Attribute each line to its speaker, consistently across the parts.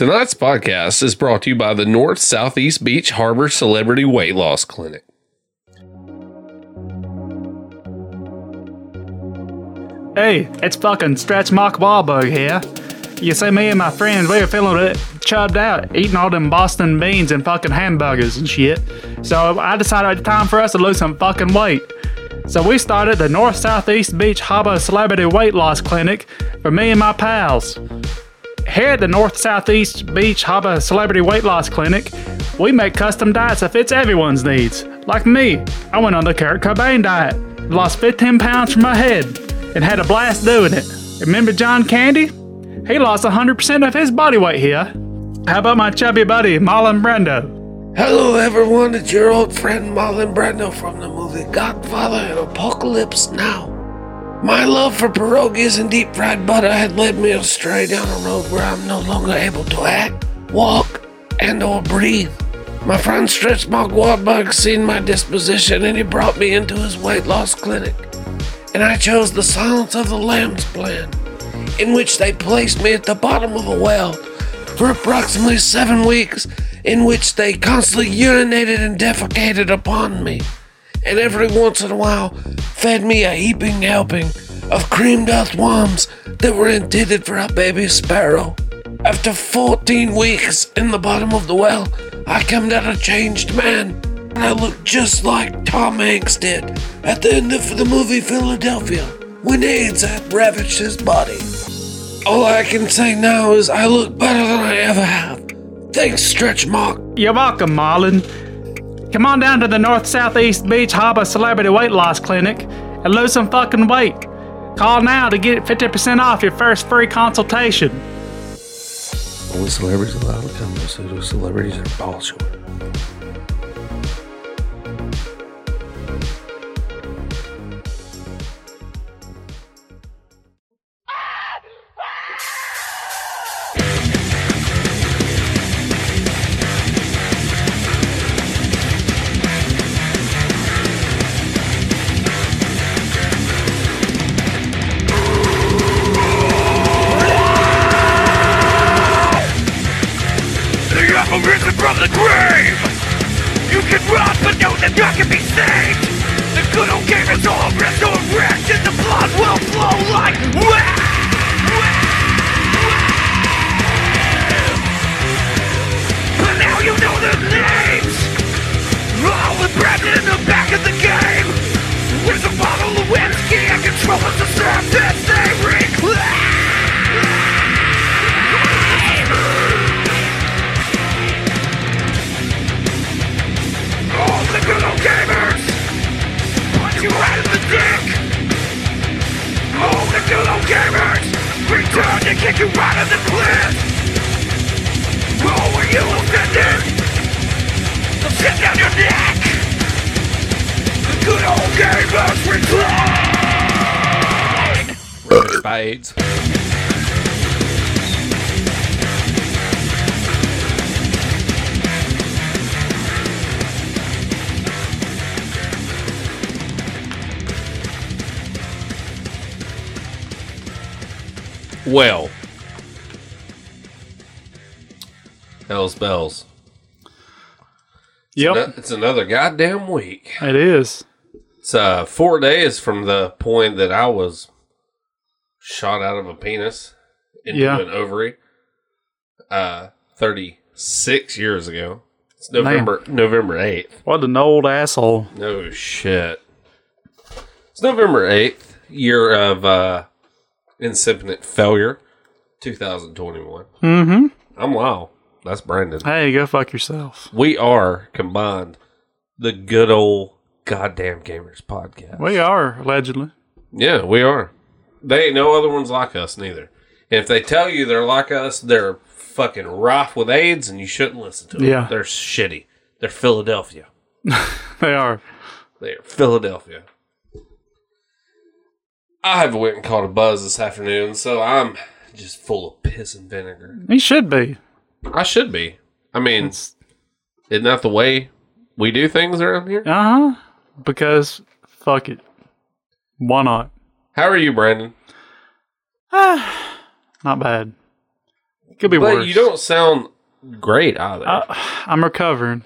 Speaker 1: Tonight's podcast is brought to you by the North Southeast Beach Harbor Celebrity Weight Loss Clinic.
Speaker 2: Hey, it's fucking Stretch Mark Wahlberg here. You see, me and my friends, we were feeling a bit chubbed out, eating all them Boston beans and fucking hamburgers and shit. So I decided it's time for us to lose some fucking weight. So we started the North Southeast Beach Harbor Celebrity Weight Loss Clinic for me and my pals. Here at the North Southeast Beach Harbor Celebrity Weight Loss Clinic, we make custom diets that fits everyone's needs. Like me, I went on the Kurt Cobain diet, lost 15 pounds from my head, and had a blast doing it. Remember John Candy? He lost 100% of his body weight here. How about my chubby buddy, Marlon Brando?
Speaker 3: Hello, everyone. It's your old friend Marlon Brando from the movie Godfather and Apocalypse Now. My love for pierogies and deep fried butter had led me astray down a road where I'm no longer able to act, walk, and or breathe. My friend Stretch Mark Wahlberg seen my disposition and he brought me into his weight loss clinic. And I chose the Silence of the Lambs plan, in which they placed me at the bottom of a well for approximately seven weeks, in which they constantly urinated and defecated upon me and every once in a while fed me a heaping helping of creamed earth worms that were intended for a baby sparrow. After 14 weeks in the bottom of the well, I come out a changed man, and I look just like Tom Hanks did at the end of the movie Philadelphia when AIDS had ravaged his body. All I can say now is I look better than I ever have. Thanks, Stretch Mark.
Speaker 2: You're welcome, Marlon. Come on down to the North Southeast Beach Harbor Celebrity Weight Loss Clinic and lose some fucking weight. Call now to get 50% off your first free consultation.
Speaker 1: Only celebrities allowed to come. Pseudo celebrities are bullshit.
Speaker 4: The good old gamers return
Speaker 1: Spades. Well, hell's bells.
Speaker 2: Yep,
Speaker 1: No- It's another goddamn week.
Speaker 2: it is.
Speaker 1: It's uh, four days from the point that I was shot out of a penis into
Speaker 2: Yeah.
Speaker 1: an ovary. Uh, thirty six years ago. It's November November eighth.
Speaker 2: What an old asshole.
Speaker 1: No shit. It's November eighth, year of uh, incipient failure, two thousand twenty one.
Speaker 2: Mm-hmm.
Speaker 1: I'm wow. That's Brandon.
Speaker 2: Hey, go fuck yourself.
Speaker 1: We are combined the good old goddamn gamers podcast.
Speaker 2: We are, allegedly.
Speaker 1: Yeah, we are. They ain't no other ones like us neither. And if they tell you they're like us, they're fucking rife with AIDS, and you shouldn't listen to them.
Speaker 2: Yeah.
Speaker 1: they're shitty. They're Philadelphia.
Speaker 2: They are.
Speaker 1: They're Philadelphia. I have went and caught a buzz this afternoon, so I'm just full of piss and vinegar.
Speaker 2: He should be.
Speaker 1: I should be. I mean,
Speaker 2: It's,
Speaker 1: isn't that the way we do things around here?
Speaker 2: uh huh. Because fuck it. Why not?
Speaker 1: How are you, Brandon?
Speaker 2: Ah, Not bad. Could be
Speaker 1: but
Speaker 2: worse.
Speaker 1: you don't sound great either.
Speaker 2: Uh, I'm recovering,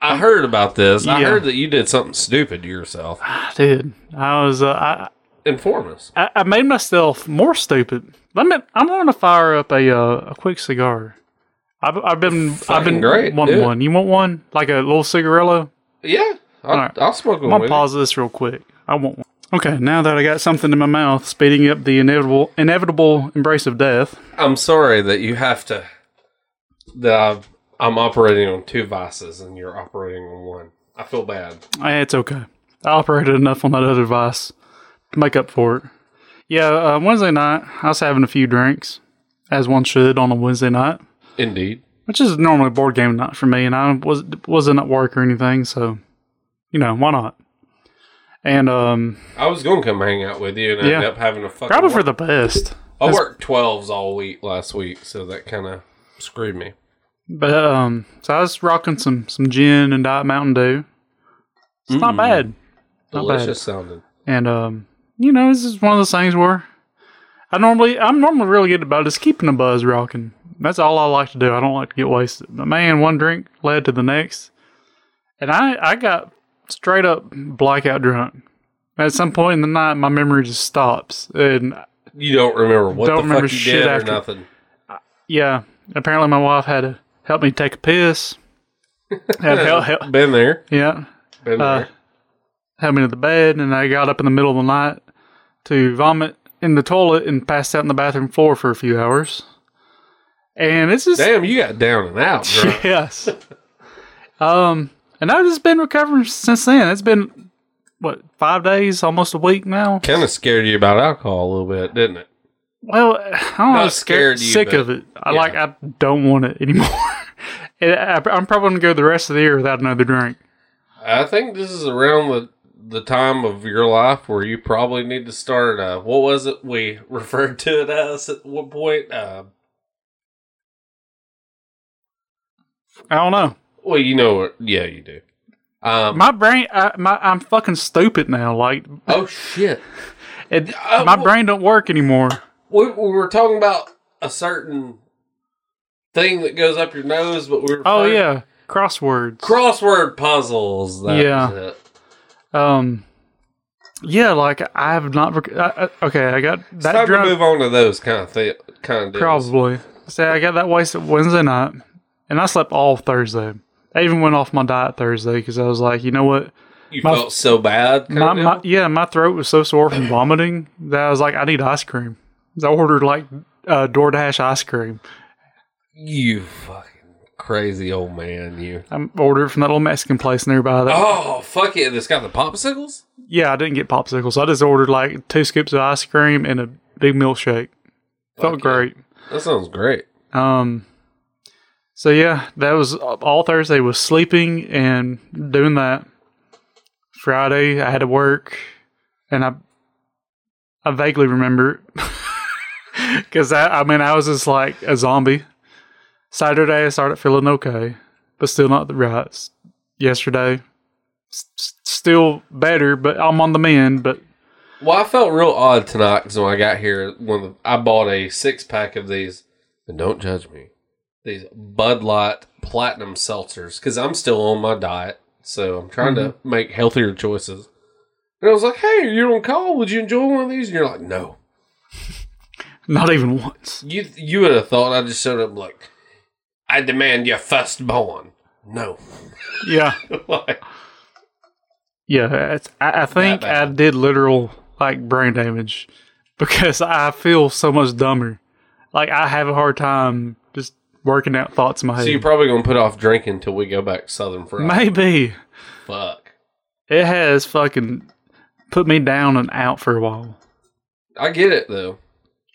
Speaker 1: I heard about this. I heard that you did something stupid to yourself.
Speaker 2: dude. I was. Uh, I,
Speaker 1: Inform us.
Speaker 2: I I made myself more stupid. Let me. I'm going to fire up a uh, a quick cigar. I've, I've been I've been
Speaker 1: great,
Speaker 2: wanting one. You want one like a little cigarillo?
Speaker 1: Yeah, I'll,
Speaker 2: Alright.
Speaker 1: I'll smoke
Speaker 2: I'm gonna pause this real quick. I want one. Okay, now that I got something in my mouth, speeding up the inevitable inevitable embrace of death.
Speaker 1: I'm sorry that you have to. That I've, I'm operating on two vices and you're operating on one. I feel bad.
Speaker 2: Eh, it's okay. I operated enough on that other device to make up for it. Yeah, uh, Wednesday night I was having a few drinks, as one should on a Wednesday night,
Speaker 1: Indeed.
Speaker 2: which is normally a board game night for me, and I was wasn't at work or anything, so you know why not? And um,
Speaker 1: I was going to come hang out with you and
Speaker 2: Yeah.
Speaker 1: end up having a fucking.
Speaker 2: probably for the best.
Speaker 1: I worked 12s all week last week, so that kind of screwed me.
Speaker 2: But um, so I was rocking some some gin and Diet Mountain Dew. It's not bad. Not bad.
Speaker 1: Delicious sounding.
Speaker 2: And um, you know, this is one of those things where I normally I'm normally really good about just keeping the buzz rocking. That's all I like to do. I don't like to get wasted. But man, one drink led to the next, and I I got straight up blackout drunk. At some point in the night, my memory just stops, and
Speaker 1: You don't remember what
Speaker 2: Don't
Speaker 1: the
Speaker 2: remember
Speaker 1: fuck you
Speaker 2: shit
Speaker 1: did
Speaker 2: after-
Speaker 1: or nothing.
Speaker 2: yeah, apparently my wife had to help me take a piss. had help, help,
Speaker 1: Been there.
Speaker 2: yeah,
Speaker 1: Been
Speaker 2: Uh,
Speaker 1: there.
Speaker 2: had me to the bed, and I got up in the middle of the night to vomit in the toilet and passed out in the bathroom floor for a few hours. And it's just
Speaker 1: Damn, you got down and out, bro.
Speaker 2: yes. um, and I've just been recovering since then. It's been what five days, almost a week now.
Speaker 1: kind of scared you about alcohol a little bit, didn't it?
Speaker 2: Well, I don't know, scared,
Speaker 1: scared you,
Speaker 2: sick
Speaker 1: but-
Speaker 2: of it. I
Speaker 1: yeah.
Speaker 2: like, I don't want it anymore. And I, I'm probably gonna go the rest of the year without another drink.
Speaker 1: I think this is around the the time of your life where you probably need to start. Uh, what was it we referred to it as at one point? Uh,
Speaker 2: I don't know.
Speaker 1: Well, you know what? Yeah, you do. Um,
Speaker 2: My brain, I, my, I'm fucking stupid now. Like,
Speaker 1: oh shit!
Speaker 2: it,
Speaker 1: Uh,
Speaker 2: my
Speaker 1: well-
Speaker 2: brain don't work anymore.
Speaker 1: We, we were talking about a certain thing that goes up your nose, but we were
Speaker 2: Oh yeah, crosswords.
Speaker 1: crossword puzzles. That
Speaker 2: Yeah. um, yeah, like I have not. Rec- I, I, okay, I got
Speaker 1: It's
Speaker 2: that drunk.
Speaker 1: move on to those kind of thi- kind of deals.
Speaker 2: Probably. Say I got that wasted Wednesday night, and I slept all Thursday. I even went off my diet Thursday because I was like, you know what?
Speaker 1: You
Speaker 2: My-
Speaker 1: felt so bad.
Speaker 2: My, my yeah, my throat was so sore from vomiting that I was like, I need ice cream. I ordered like uh, DoorDash ice cream.
Speaker 1: You fucking crazy old man, you.
Speaker 2: I ordered from that little Mexican place nearby. That,
Speaker 1: Oh, fuck it. It's got the popsicles?
Speaker 2: Yeah, I didn't get popsicles. I just ordered like two scoops of ice cream and a big milkshake. Felt great.
Speaker 1: That sounds great.
Speaker 2: Um, so yeah, that was all Thursday was sleeping and doing that. Friday I had to work, and I I vaguely remember because I, I mean I was just like a zombie. Saturday I started feeling okay, but still not the right. Yesterday, s- still better, but I'm on the mend. But
Speaker 1: Well, I felt real odd tonight because when I got here, when I bought a six pack of these, and don't judge me, these Bud Light Platinum seltzers because I'm still on my diet, so I'm trying to mm-hmm. make healthier choices. And I was like, "Hey, you're on call. Would you enjoy one of these?" And you're like, "No."
Speaker 2: not even once.
Speaker 1: You you would have thought I just showed up like, "I demand your firstborn." No,
Speaker 2: Yeah.
Speaker 1: like
Speaker 2: Yeah, it's, I, I think. I did literal like brain damage because I feel so much dumber. Like I have a hard time working out thoughts in my head.
Speaker 1: so you're probably gonna put off drinking until we go back Southern Fried.
Speaker 2: Maybe
Speaker 1: Fuck.
Speaker 2: it has fucking put me down and out for a while.
Speaker 1: I get it though.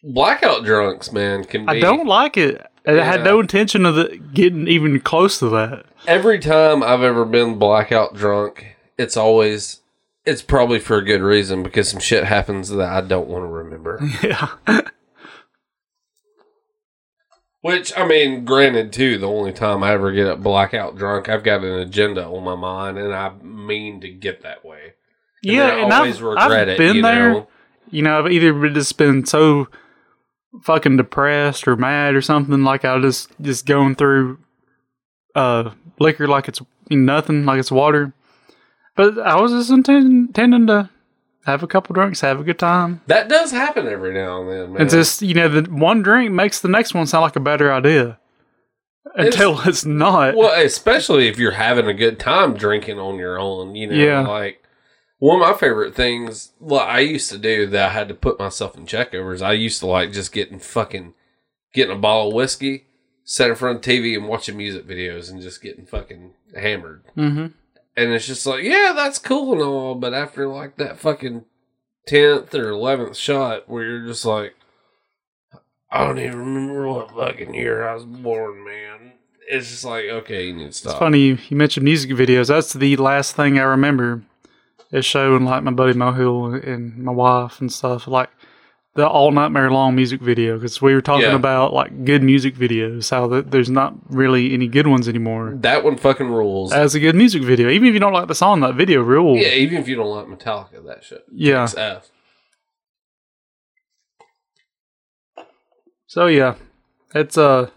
Speaker 1: Blackout drunks, man, can be.
Speaker 2: I don't like it. I had no intention of it getting even close to that.
Speaker 1: Every time I've ever been blackout drunk, it's always. It's probably for a good reason because some shit happens that I don't want to remember.
Speaker 2: Yeah,
Speaker 1: Which I mean, granted, too, the only time I ever get blackout drunk, I've got an agenda on my mind, and I mean to get that way. And
Speaker 2: yeah,
Speaker 1: I
Speaker 2: and
Speaker 1: always
Speaker 2: I've, I've
Speaker 1: it.
Speaker 2: been
Speaker 1: you
Speaker 2: there.
Speaker 1: know?
Speaker 2: You know, I've either just been so fucking depressed or mad or something, like I just just going through uh liquor like it's nothing, like it's water. But I was just intending, intending to have a couple drinks, have a good time.
Speaker 1: That does happen every now and then, man.
Speaker 2: It's just you know the one drink makes the next one sound like a better idea until it's, not.
Speaker 1: well, especially if you're having a good time drinking on your own. You know,
Speaker 2: Yeah.
Speaker 1: like one of my favorite things. Well, I used to do that. I had to put myself in check over. Is I used to like just getting fucking getting a bottle of whiskey, sit in front of the TV and watching music videos and just getting fucking hammered.
Speaker 2: hmm
Speaker 1: And it's just like, yeah, that's cool and all, but after like that fucking tenth or eleventh shot, where you're just like, I don't even remember what fucking year I was born, man. It's just like, okay, you need to stop.
Speaker 2: It's funny you, you mentioned music videos. That's the last thing I remember. Is showing like my buddy Mohill and my wife and stuff like the all nightmare long music video because we were talking
Speaker 1: Yeah.
Speaker 2: about like good music videos. How that there's not really any good ones anymore.
Speaker 1: That one fucking rules.
Speaker 2: As a good music video, even if you don't like the song, that video rules.
Speaker 1: yeah, even if you don't like Metallica, that shit.
Speaker 2: Yeah.
Speaker 1: It's F.
Speaker 2: So yeah, it's uh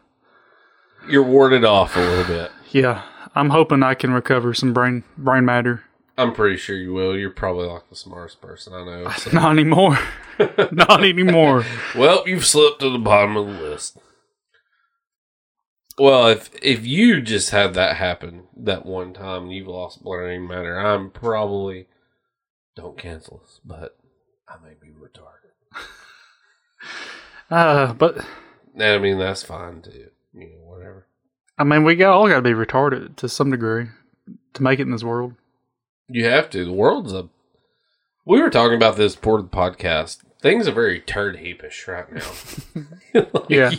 Speaker 1: You're warded off a little bit.
Speaker 2: yeah. I'm hoping I can recover some brain brain matter.
Speaker 1: I'm pretty sure you will. You're probably like the smartest person I know. so-
Speaker 2: Not anymore. not anymore.
Speaker 1: Well, you've slipped to the bottom of the list. Well, if if you just had that happen that one time and you've lost brain matter, I'm probably don't cancel us, but I may be retarded.
Speaker 2: Uh, but
Speaker 1: I mean that's fine too. You know, whatever.
Speaker 2: I mean, we got all got to be retarded to some degree to make it in this world.
Speaker 1: You have to. The world's a. We were talking about this before the podcast. Things are very turd heapish right now. Like,
Speaker 2: Yeah.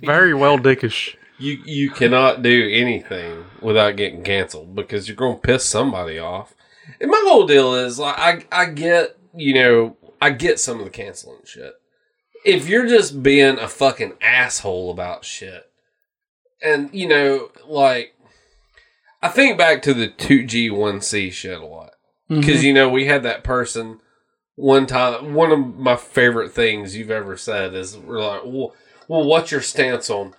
Speaker 2: Very well dickish.
Speaker 1: you you cannot do anything without getting canceled because you're going to piss somebody off. And my whole deal is like I I get you know I get some of the canceling shit. If you're just being a fucking asshole about shit, and you know like I think back to the two G one C shit a lot because you know we had that person one time. One of my favorite things you've ever said is we're like, well, well what's your stance on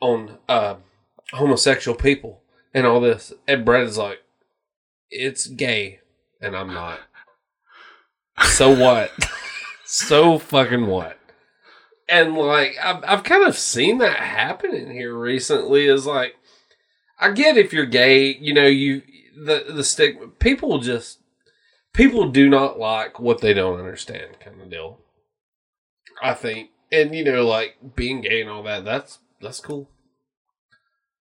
Speaker 1: on uh, homosexual people and all this. And Brett is like, it's gay, and I'm not. So what? so fucking what? And like, I've, I've kind of seen that happen in here recently. Is like, I get if you're gay, you know, you the the stigma. People just people do not like what they don't understand, kind of deal. I think, and you know, like being gay and all that. That's that's cool.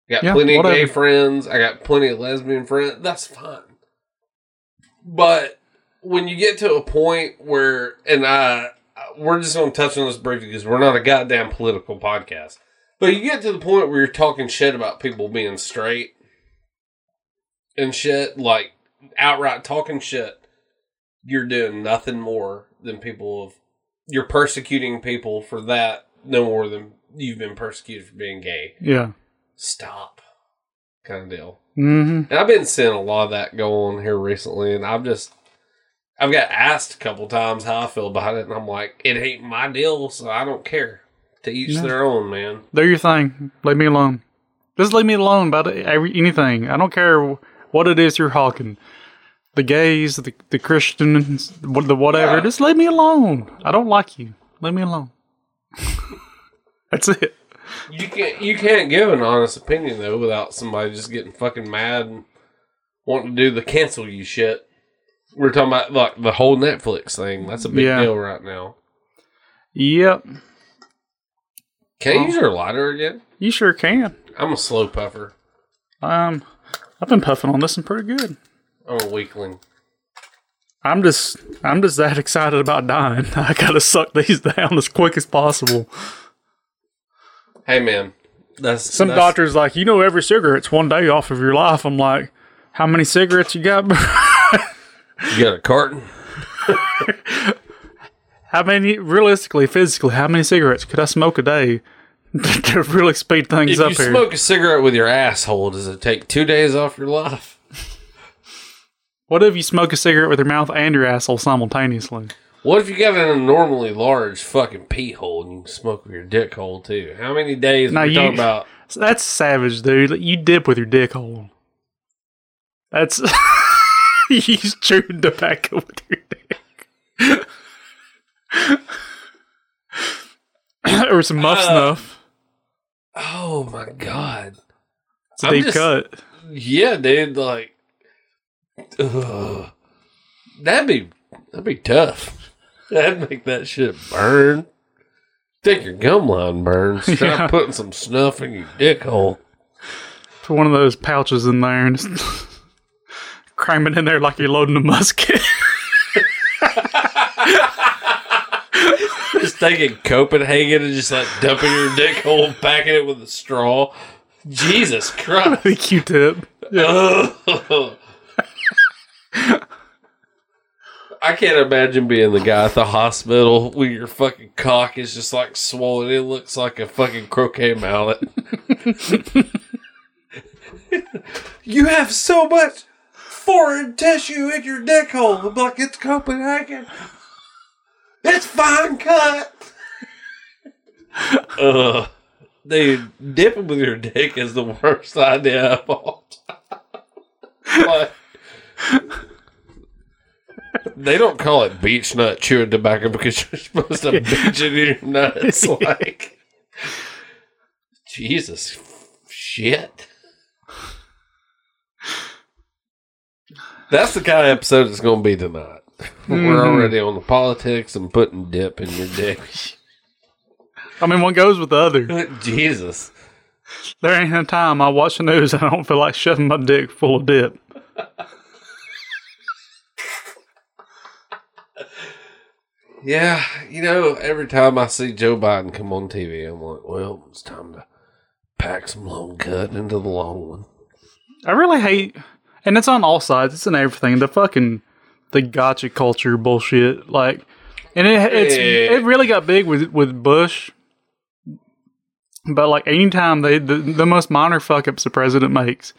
Speaker 1: I got
Speaker 2: Yeah,
Speaker 1: plenty of gay friends. I got plenty of lesbian friends. That's fine. But when you get to a point where, and I, we're just going to touch on this briefly because we're not a goddamn political podcast. But you get to the point where you're talking shit about people being straight and shit, like outright talking shit. You're doing nothing more than people of. You're persecuting people for that no more than you've been persecuted for being gay.
Speaker 2: Yeah.
Speaker 1: Stop. Kind of deal.
Speaker 2: hmm
Speaker 1: And I've been seeing a lot of that go on here recently, and I've just I've got asked a couple times how I feel about it, and I'm like, it ain't my deal, so I don't care. To each
Speaker 2: No.
Speaker 1: their own, man.
Speaker 2: Do your thing. Leave me alone. Just leave me alone about every, anything. I don't care what it is you're hawking. The gays, the, the Christians, the whatever.
Speaker 1: Yeah.
Speaker 2: Just leave me alone. I don't like you. Leave me alone. That's it.
Speaker 1: You can't you can't give an honest opinion though without somebody just getting fucking mad and wanting to do the cancel you shit. We're talking about like the whole Netflix thing. That's a big
Speaker 2: Yeah.
Speaker 1: deal right now.
Speaker 2: Yep.
Speaker 1: Can. I use your lighter again?
Speaker 2: You sure can.
Speaker 1: I'm a slow puffer.
Speaker 2: Um, I've been puffing on this one pretty good.
Speaker 1: I'm a weakling.
Speaker 2: I'm just, I'm just that excited about dying. I gotta suck these down as quick as possible.
Speaker 1: Hey man, that's
Speaker 2: Some
Speaker 1: that's-
Speaker 2: doctors like, you know, every cigarette's one day off of your life. I'm like, how many cigarettes you got?
Speaker 1: You got a carton?
Speaker 2: How many, realistically, physically, how many cigarettes could I smoke a day to really speed things
Speaker 1: If
Speaker 2: up
Speaker 1: you
Speaker 2: here?
Speaker 1: smoke a cigarette with your asshole, does it take two days off your life?
Speaker 2: what if you smoke a cigarette with your mouth and your asshole simultaneously?
Speaker 1: What if you got an abnormally large fucking pee hole and you can smoke with your dick hole too? How many days
Speaker 2: Now
Speaker 1: we
Speaker 2: you-
Speaker 1: talking about?
Speaker 2: That's savage, dude. You dip with your dick hole. That's you chewing tobacco with your dick. Or some muff
Speaker 1: Uh,
Speaker 2: snuff.
Speaker 1: Oh my god!
Speaker 2: It's a
Speaker 1: just-
Speaker 2: cut.
Speaker 1: Yeah, dude. Like, ugh. that'd be that'd be tough. That'd make that shit burn. Take your gum line burns. Try
Speaker 2: Yeah.
Speaker 1: putting some snuff in your dick hole.
Speaker 2: Put one of those pouches in there and just cram it in there like you're loading a musket.
Speaker 1: Just taking Copenhagen and just like dumping your dick hole, and packing it with a straw. Jesus Christ!
Speaker 2: the Q-tip.
Speaker 1: Ugh. I can't imagine being the guy at the hospital when your fucking cock is just like swollen. It looks like a fucking croquet mallet. you have so much foreign tissue in your dick hole. I'm like, it's Copenhagen. It's fine cut. Ugh. Dude, dipping with your dick is the worst idea of all time. Like, they don't call it Beech-Nut chewing tobacco because you're supposed to beach it in your nuts. Like, Jesus, shit. That's the kind of episode it's going to be tonight. We're mm-hmm. already on the politics and putting dip in your dick.
Speaker 2: I mean, one goes with the other.
Speaker 1: Jesus.
Speaker 2: There ain't no time I watch the news and I don't feel like shoving my dick full of dip.
Speaker 1: Yeah, you know, every time I see Joe Biden come on TV, I'm like, well, it's time to pack some long cut into the long one.
Speaker 2: I really hate, and it's on all sides. It's in everything. The fucking the gotcha culture bullshit. Like, and it it's
Speaker 1: Yeah.
Speaker 2: it really got big with with Bush. But like anytime they the, the most minor fuck ups the president makes,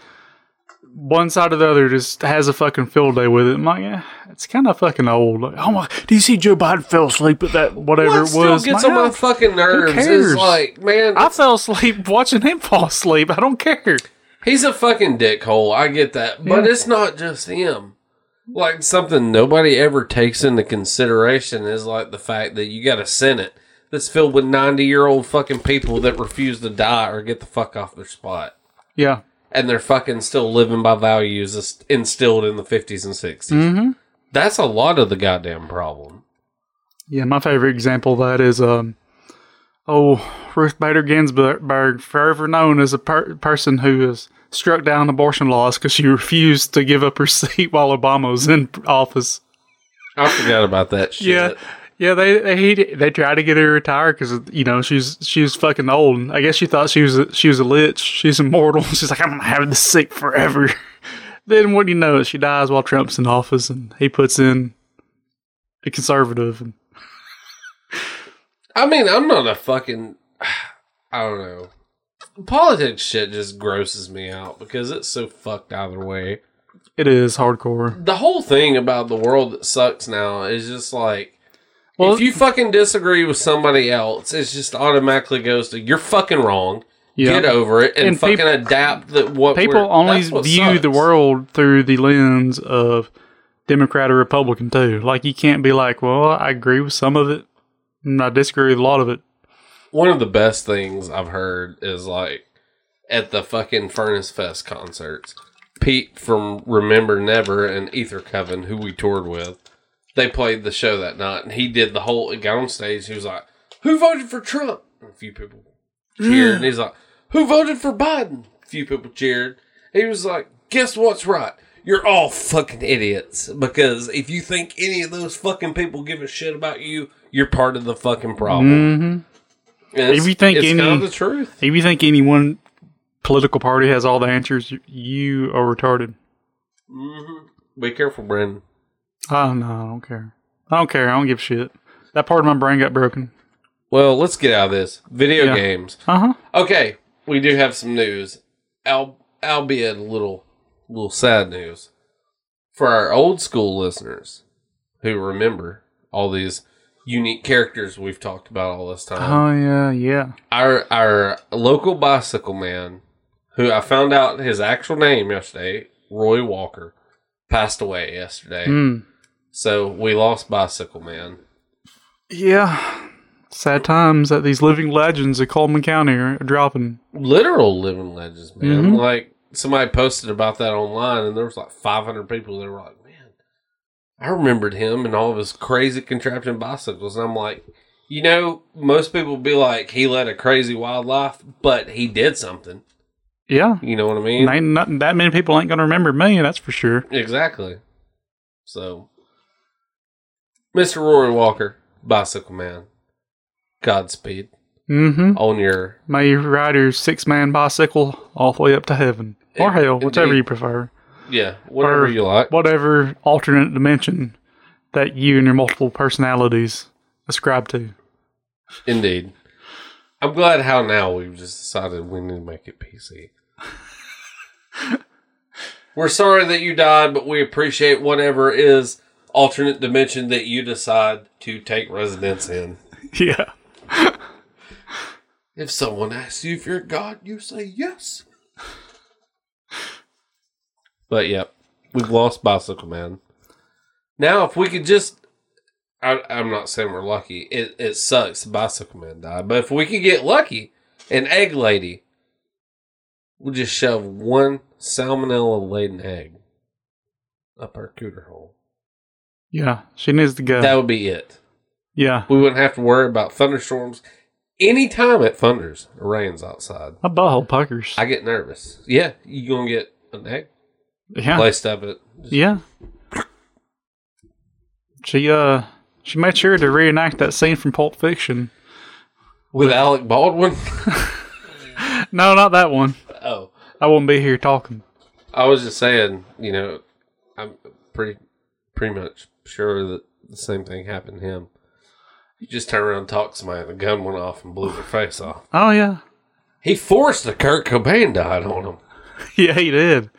Speaker 2: one side or the other just has a fucking field day with it. I'm like, yeah, it's kind of fucking old. Like, oh my, do you see Joe Biden fell asleep at that whatever
Speaker 1: What
Speaker 2: it
Speaker 1: still
Speaker 2: was?
Speaker 1: gets
Speaker 2: My
Speaker 1: on my fucking nerves
Speaker 2: cares?
Speaker 1: is like, man,
Speaker 2: I fell asleep watching him fall asleep. I don't care.
Speaker 1: he's a fucking dickhole. I get that. But it's not just him. Like, something nobody ever takes into consideration is like the fact that you got a Senate that's filled with 90 year old fucking people that refuse to die or get the fuck off their spot.
Speaker 2: Yeah.
Speaker 1: and they're fucking still living by values inst- instilled in the 50s and 60s.
Speaker 2: Mm-hmm.
Speaker 1: That's a lot of the goddamn problem.
Speaker 2: Yeah, my favorite example of that is um, oh Ruth Bader Ginsburg, forever known as a per- person who is struck down abortion laws because she refused to give up her seat while Obama was in office.
Speaker 1: I forgot about that shit.
Speaker 2: Yeah, yeah, they they they tried to get her retired because you know she's she was fucking old. I guess she thought she was a, she was a lich. She's immortal. She's like I'm gonna have this seat forever. then what do you know? She dies while Trump's in office, and he puts in a conservative. And
Speaker 1: I mean, I'm not a fucking. I don't know. Politics shit just grosses me out because it's so fucked either way.
Speaker 2: it is hardcore.
Speaker 1: The whole thing about the world that sucks now is just like.
Speaker 2: Well-
Speaker 1: if you fucking disagree with somebody else, it just automatically goes to you're fucking wrong.
Speaker 2: Yeah.
Speaker 1: Get over it and,
Speaker 2: And
Speaker 1: fucking
Speaker 2: peop-
Speaker 1: adapt. That what
Speaker 2: People only
Speaker 1: what
Speaker 2: view the world through the lens of Democrat or Republican too. Like you can't be like, well, I agree with some of it, and I disagree with a lot of it.
Speaker 1: One of the best things I've heard is like at the fucking Furnace Fest concerts. Pete from Remembering Never and Ether Coven, who we toured with, they played the show that night, and he did the whole. He got on stage. He was like, "Who voted for Trump?" And a few people cheered, and he's like, "Who voted for Biden?" A few people cheered. He was like, "Guess what's right." You're all fucking idiots because if you think any of those fucking people give a shit about you, you're part of the fucking problem. Mm-hmm. And
Speaker 2: If you think any-
Speaker 1: kind of the truth.
Speaker 2: If you think any one political party has all the answers, you- are retarded.
Speaker 1: Be careful, Brandon.
Speaker 2: Oh no, I don't care. I don't care. I don't give a shit. That part of my brain got broken.
Speaker 1: Well, let's get out of this. Video
Speaker 2: Yeah.
Speaker 1: games.
Speaker 2: Uh huh.
Speaker 1: Okay, we do have some news, al- albeit a little, little sad news for our old school listeners who remember all these unique characters we've talked about all this time.
Speaker 2: Oh yeah, yeah.
Speaker 1: Our our local bicycle man, who I found out his actual name yesterday, Roy Walker, passed away yesterday.
Speaker 2: Mm.
Speaker 1: So we lost Bicycle Man.
Speaker 2: Yeah. Sad times that these living legends of Coleman County are dropping.
Speaker 1: Literal living legends, man.
Speaker 2: Mhm.
Speaker 1: Like somebody posted about that online, and there was like 500 people that were like, "Man, I remembered him and all of his crazy contraption bicycles." And I'm like, you know, most people be like, he led a crazy wild life, but he did something.
Speaker 2: Yeah.
Speaker 1: You know what I mean?
Speaker 2: Ain't nothing, that many people ain't gonna remember me, that's for sure.
Speaker 1: Exactly. So, Mr. Rory Walker, Bicycle Man, Godspeed
Speaker 2: Mm-hmm.
Speaker 1: on your.
Speaker 2: May you ride your six man bicycle all the way up to heaven. Or hell, whichever you prefer.
Speaker 1: Yeah, whatever you like.
Speaker 2: Whatever alternate dimension that you and your multiple personalities ascribe to.
Speaker 1: Indeed. I'm glad how now we've just decided we need to make it PC. We're sorry that you died, but we appreciate whatever is alternate dimension that you decide to take residence in.
Speaker 2: Yeah.
Speaker 1: If someone asks you if you're God, you say yes. But yep, we've lost Bicycle Man. Now, if we could just. I, I'm not saying we're lucky. It, it sucks Bicycle Man died. But if we could get lucky, an egg lady we'll just shove one salmonella laden egg up our cooter hole.
Speaker 2: Yeah. She needs to go.
Speaker 1: That would be it.
Speaker 2: yeah.
Speaker 1: We wouldn't have to worry about thunderstorms anytime it thunders or rains outside.
Speaker 2: My butthole puckers.
Speaker 1: I get nervous. Yeah, you gonna get an egg
Speaker 2: yeah.
Speaker 1: placed up it.
Speaker 2: Yeah. She uh she made sure to reenact that scene from Pulp Fiction.
Speaker 1: with Alec Baldwin.
Speaker 2: No, not that one.
Speaker 1: oh,
Speaker 2: I won't be here talking.
Speaker 1: I was just saying. You know, I'm pretty pretty much sure that the same thing happened to him. He just turned around, and talked to somebody, and the gun went off and blew their face off.
Speaker 2: Oh yeah.
Speaker 1: He forced the Kurt Cobain died on him
Speaker 2: Yeah, he did.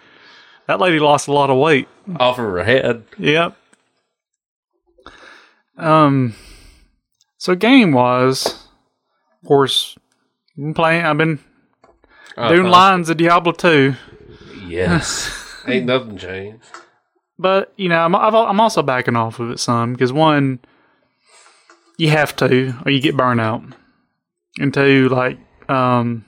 Speaker 2: That lady lost a lot of weight.
Speaker 1: off of her head.
Speaker 2: Yep. Um so game wise, of course, been playing I've been doing
Speaker 1: Uh-huh.
Speaker 2: lines of Diablo 2.
Speaker 1: Yes, ain't nothing changed.
Speaker 2: But you know, I'm I've, I'm also backing off of it some because one, you have to, or you get burnout, and two, like, um,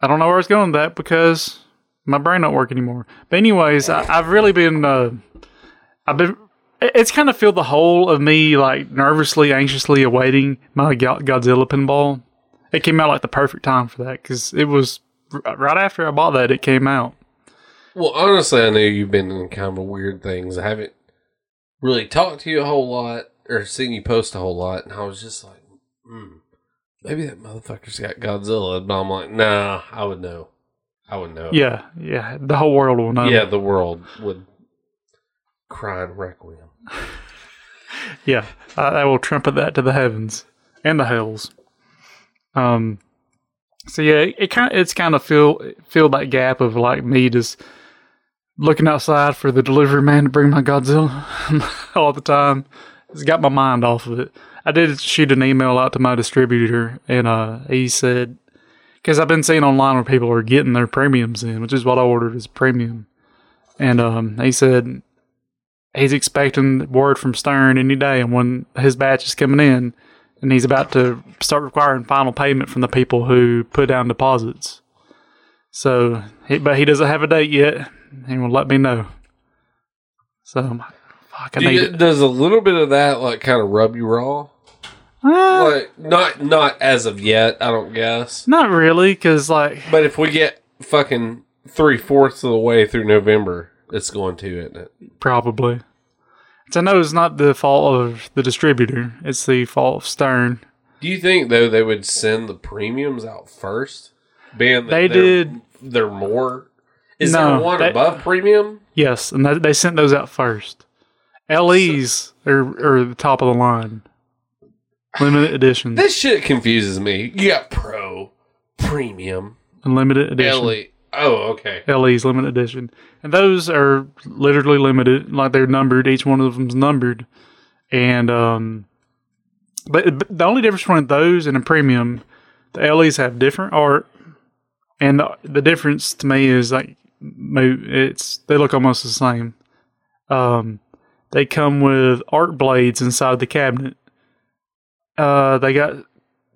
Speaker 2: I don't know where I was going with that because my brain don't work anymore. But anyways, I, I've really been, uh, I've been it's kind of filled the hole of me like nervously, anxiously awaiting my Godzilla pinball. It came out like the perfect time for that because it was right after I bought that. It came out.
Speaker 1: Well, honestly, I know you've been in kind of weird things. I haven't really talked to you a whole lot or seen you post a whole lot, and I was just like, hmm, maybe that motherfucker's got Godzilla. But I'm like, nah, I would know. I would know.
Speaker 2: Yeah, yeah. The whole world will know.
Speaker 1: yeah, the world would cry in requiem.
Speaker 2: yeah. I, I will trumpet that to the heavens and the hells. Um. So yeah, it kind of, it's kind of fill filled that gap of like me just looking outside for the delivery man to bring my Godzilla all the time. It's got my mind off of it. I did shoot an email out to my distributor, and uh, he said because I've been seeing online where people are getting their premiums in, which is what I ordered as premium, and um, he said he's expecting word from Stern any day, and when his batch is coming in, and he's about to start requiring final payment from the people who put down deposits. So, he, but he doesn't have a date yet. He will let me know. So, fuck, I
Speaker 1: Do
Speaker 2: need
Speaker 1: you,
Speaker 2: it.
Speaker 1: does a little bit of that like kind of rub you raw?
Speaker 2: Uh,
Speaker 1: Like not not as of yet, I don't guess.
Speaker 2: not really, because like,
Speaker 1: But if we get fucking three fourths of the way through November, it's going to, isn't it?
Speaker 2: probably. So I know it's not the fault of the distributor; it's the fault of Stern.
Speaker 1: Do you think though they would send the premiums out first? Being
Speaker 2: They did.
Speaker 1: They're more. Is
Speaker 2: No,
Speaker 1: there one
Speaker 2: they-
Speaker 1: above premium?
Speaker 2: Yes, and they sent those out first. LEs are, are the top of the line, limited edition,
Speaker 1: This shit confuses me. You got pro, premium,
Speaker 2: and limited edition.
Speaker 1: LE. Oh, okay.
Speaker 2: LE's limited edition, and those are literally limited, like they're numbered. Each one of them's numbered, and um, but, but the only difference between those and a premium, the LEs have different art, and the the difference to me is like it's they look almost the same. Um, they come with art blades inside the cabinet. Uh, they got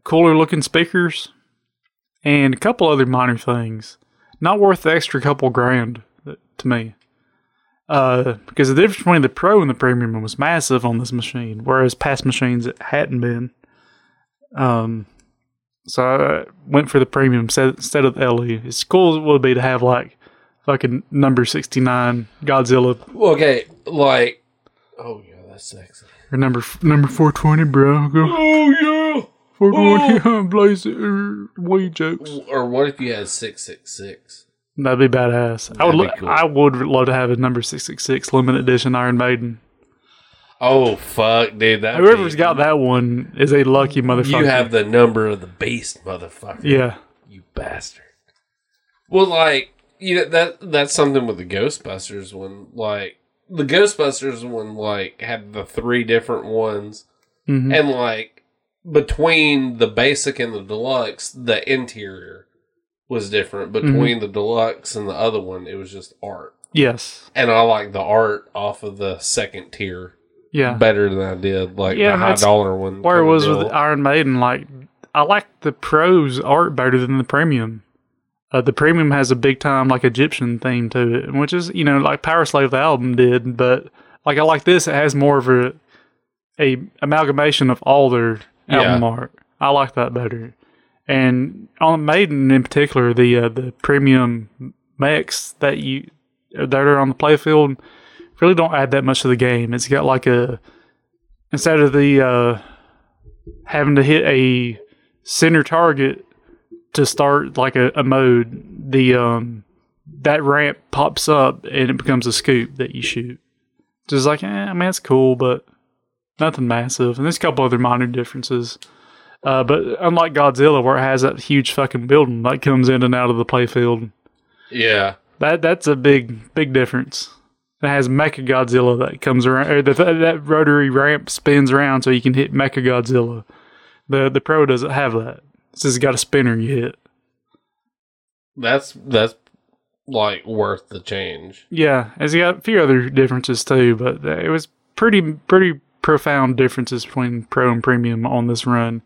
Speaker 2: cooler looking speakers and a couple other minor things. Not worth the extra couple grand to me. Uh, because the difference between the Pro and the Premium was massive on this machine, whereas past machines it hadn't been. Um, so I went for the Premium instead instead of the LE. As cool as it would be to have like fucking number sixty nine Godzilla
Speaker 1: Okay, like, oh yeah, that's sexy.
Speaker 2: Or number number four twenty, bro. Go
Speaker 1: Oh yeah.
Speaker 2: four twenty, blaze it, er, weed jokes.
Speaker 1: Or what if you had six six six?
Speaker 2: That'd be badass. I would.
Speaker 1: That'd
Speaker 2: Lo-
Speaker 1: be cool.
Speaker 2: I would love to have a number six six six limited edition Iron Maiden.
Speaker 1: Oh fuck, dude! That
Speaker 2: Whoever's got that one is a lucky motherfucker.
Speaker 1: you have the number of the beast, motherfucker.
Speaker 2: yeah,
Speaker 1: you bastard. Well, like you know that that's something with the Ghostbusters when like the Ghostbusters one like had the three different ones,
Speaker 2: Mhm.
Speaker 1: and like between the basic and the deluxe, the interior was different. Between the deluxe and the other one, it was just art,
Speaker 2: yes,
Speaker 1: and I like the art off of the second tier
Speaker 2: yeah.
Speaker 1: better than I did like
Speaker 2: Yeah,
Speaker 1: the high dollar one.
Speaker 2: Where it was with. Iron Maiden, like I like the pros art better than the premium. Uh, the premium has a big time like Egyptian theme to it, which is you know like Powerslave the album did, but like I like this, it has more of a a amalgamation of all their album
Speaker 1: Yeah.
Speaker 2: art. I like that better. And on Maiden in particular, the uh, the premium mechs that you that are on the playfield really don't add that much to the game. It's got like a instead of the uh, having to hit a center target to start like a, a mode, the um that ramp pops up and it becomes a scoop that you shoot. Just like, eh, I mean, it's cool, but nothing massive. And there's a couple other minor differences. Uh, but unlike Godzilla, where it has that huge fucking building that comes in and out of the playfield,
Speaker 1: yeah.
Speaker 2: that that's a big big difference. It has Mecha Godzilla that comes around, or the, that rotary ramp spins around so you can hit Mecha Godzilla. The the Pro doesn't have that. It's just got a spinner you hit.
Speaker 1: That's that's like worth the change.
Speaker 2: Yeah, it's got a few other differences too, but it was pretty pretty profound differences between Pro and Premium on this run.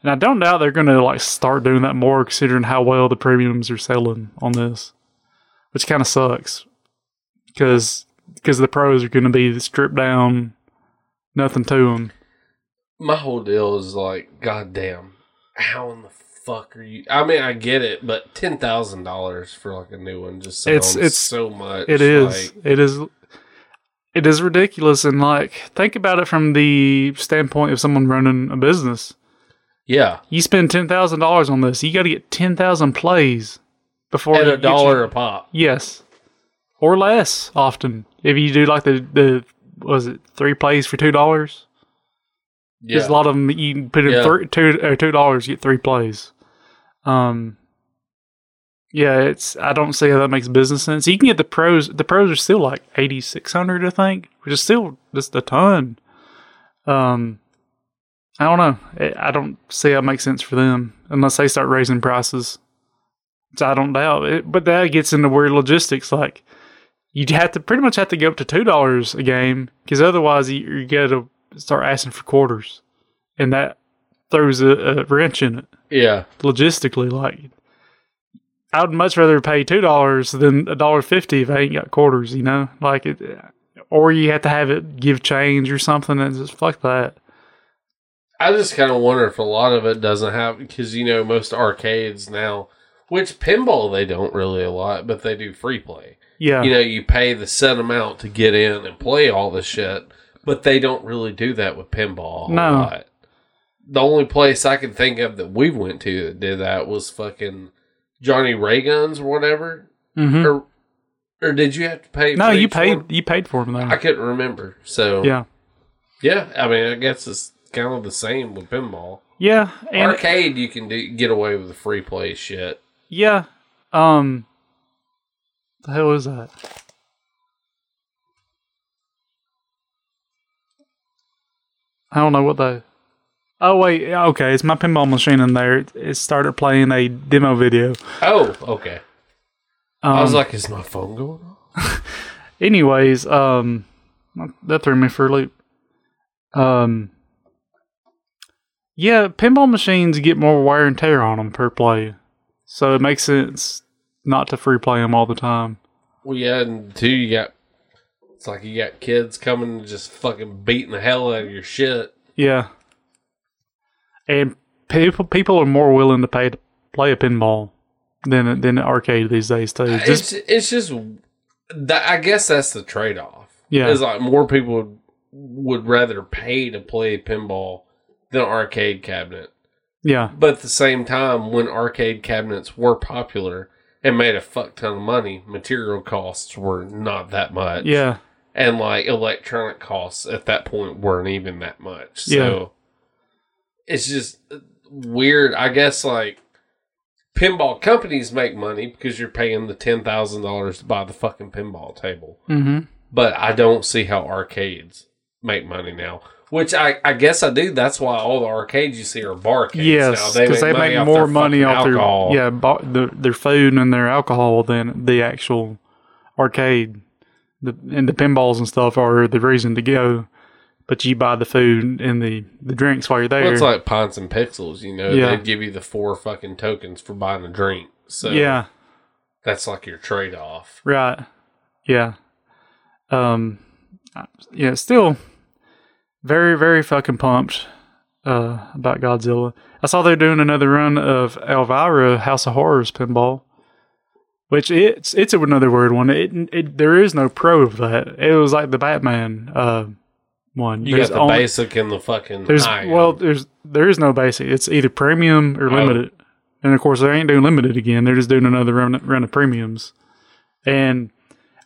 Speaker 2: And I don't doubt they're going to like start doing that more, considering how well the premiums are selling on this, which kind of sucks because because the pros are going to be stripped down, nothing to them.
Speaker 1: My whole deal is like, goddamn, how in the fuck are you? I mean, I get it, but ten thousand dollars for like a new one just sounds
Speaker 2: It's- it's-
Speaker 1: so much.
Speaker 2: It is.
Speaker 1: like-
Speaker 2: it is. It is ridiculous, and like think about it from the standpoint of someone running a business.
Speaker 1: yeah,
Speaker 2: You spend ten thousand dollars on this, you got to get ten thousand plays before
Speaker 1: at a dollar
Speaker 2: your-
Speaker 1: a pop.
Speaker 2: yes, or less. Often, if you do like the the was it three plays for two dollars?
Speaker 1: Yeah,
Speaker 2: There's a lot of them. You put in
Speaker 1: Yeah.
Speaker 2: three, two or two dollars, get three plays. Um, yeah, it's. I don't see how that makes business sense. You can get the pros. The pros are still like eighty six hundred, I think, which is still just a ton. Um, I don't know. I- don't see how it makes sense for them unless they start raising prices. Which I don't doubt it. But that gets into weird logistics. Like you have to pretty much have to go up to two dollars a game because otherwise you, you got to start asking for quarters, and that throws a, a wrench in it
Speaker 1: yeah,
Speaker 2: logistically. Like, I would much rather pay two dollars than a dollar fifty if I ain't got quarters. You know, like it, or you have to have it give change or something, and just fuck that.
Speaker 1: I just kind of wonder if a lot of it doesn't have because you know most arcades now, which pinball they don't really a lot, but they do free play.
Speaker 2: Yeah,
Speaker 1: you know, you pay the set amount to get in and play all the shit, but they don't really do that with pinball.
Speaker 2: No.
Speaker 1: lot. The only place I can think of that we went to that did that was fucking Johnny Ray Guns or whatever.
Speaker 2: hmm
Speaker 1: Or or did you have to pay?
Speaker 2: no,
Speaker 1: for
Speaker 2: you paid. You paid for them though.
Speaker 1: I couldn't remember. So
Speaker 2: yeah,
Speaker 1: yeah. I mean, I guess it's kind of the same with pinball.
Speaker 2: yeah, and
Speaker 1: Arcade, you can do, get away with the free play shit.
Speaker 2: yeah. Um, the hell is that? I don't know what the. Oh wait, okay, it's my pinball machine in there. It, it started playing a demo video.
Speaker 1: Oh, okay.
Speaker 2: Um,
Speaker 1: I was like, is my phone going off?
Speaker 2: anyways, um, that threw me for a loop. Um, yeah, pinball machines get more wear and tear on them per play, so it makes sense not to free play them all the time.
Speaker 1: Well, yeah, and two, you got. It's like you got kids coming and just fucking beating the hell out of your shit.
Speaker 2: Yeah, and people people are more willing to pay to play a pinball than than an arcade these days too. Just
Speaker 1: it's it's just that I guess that's the trade off.
Speaker 2: Yeah.
Speaker 1: it's like more people would, would rather pay to play pinball than an arcade cabinet.
Speaker 2: yeah,
Speaker 1: But at the same time, when arcade cabinets were popular and made a fuck ton of money, material costs were not that much.
Speaker 2: yeah,
Speaker 1: and like electronic costs at that point weren't even that much. So it's just weird. I guess like pinball companies make money because you're paying the ten thousand dollars to buy the fucking pinball table.
Speaker 2: mm-hmm.
Speaker 1: But I don't see how arcades make money now. Which I, I guess I do. That's why all the arcades you see are barcades. now.
Speaker 2: yes, because they, make more money off
Speaker 1: alcohol.
Speaker 2: their yeah bo- their, their food and their alcohol than the actual arcade. The and the pinballs and stuff are the reason to go, but you buy the food and the the drinks while you're there.
Speaker 1: Well, it's like pints and pixels. You know,
Speaker 2: Yeah.
Speaker 1: they'd give you the four fucking tokens for buying a drink. So
Speaker 2: yeah,
Speaker 1: that's like your trade off.
Speaker 2: right, yeah, um, yeah. Still, very very fucking pumped uh, about Godzilla. I saw they're doing another run of Elvira House of Horrors pinball, which it's it's another weird one. It, it there is no pro of that. It was like the Batman uh, one.
Speaker 1: You
Speaker 2: There's
Speaker 1: got the
Speaker 2: only-
Speaker 1: basic and the fucking.
Speaker 2: There's
Speaker 1: high
Speaker 2: well, there's there is no basic. It's either premium or
Speaker 1: Oh.
Speaker 2: limited, and of course they ain't doing limited again. They're just doing another run, run of premiums, and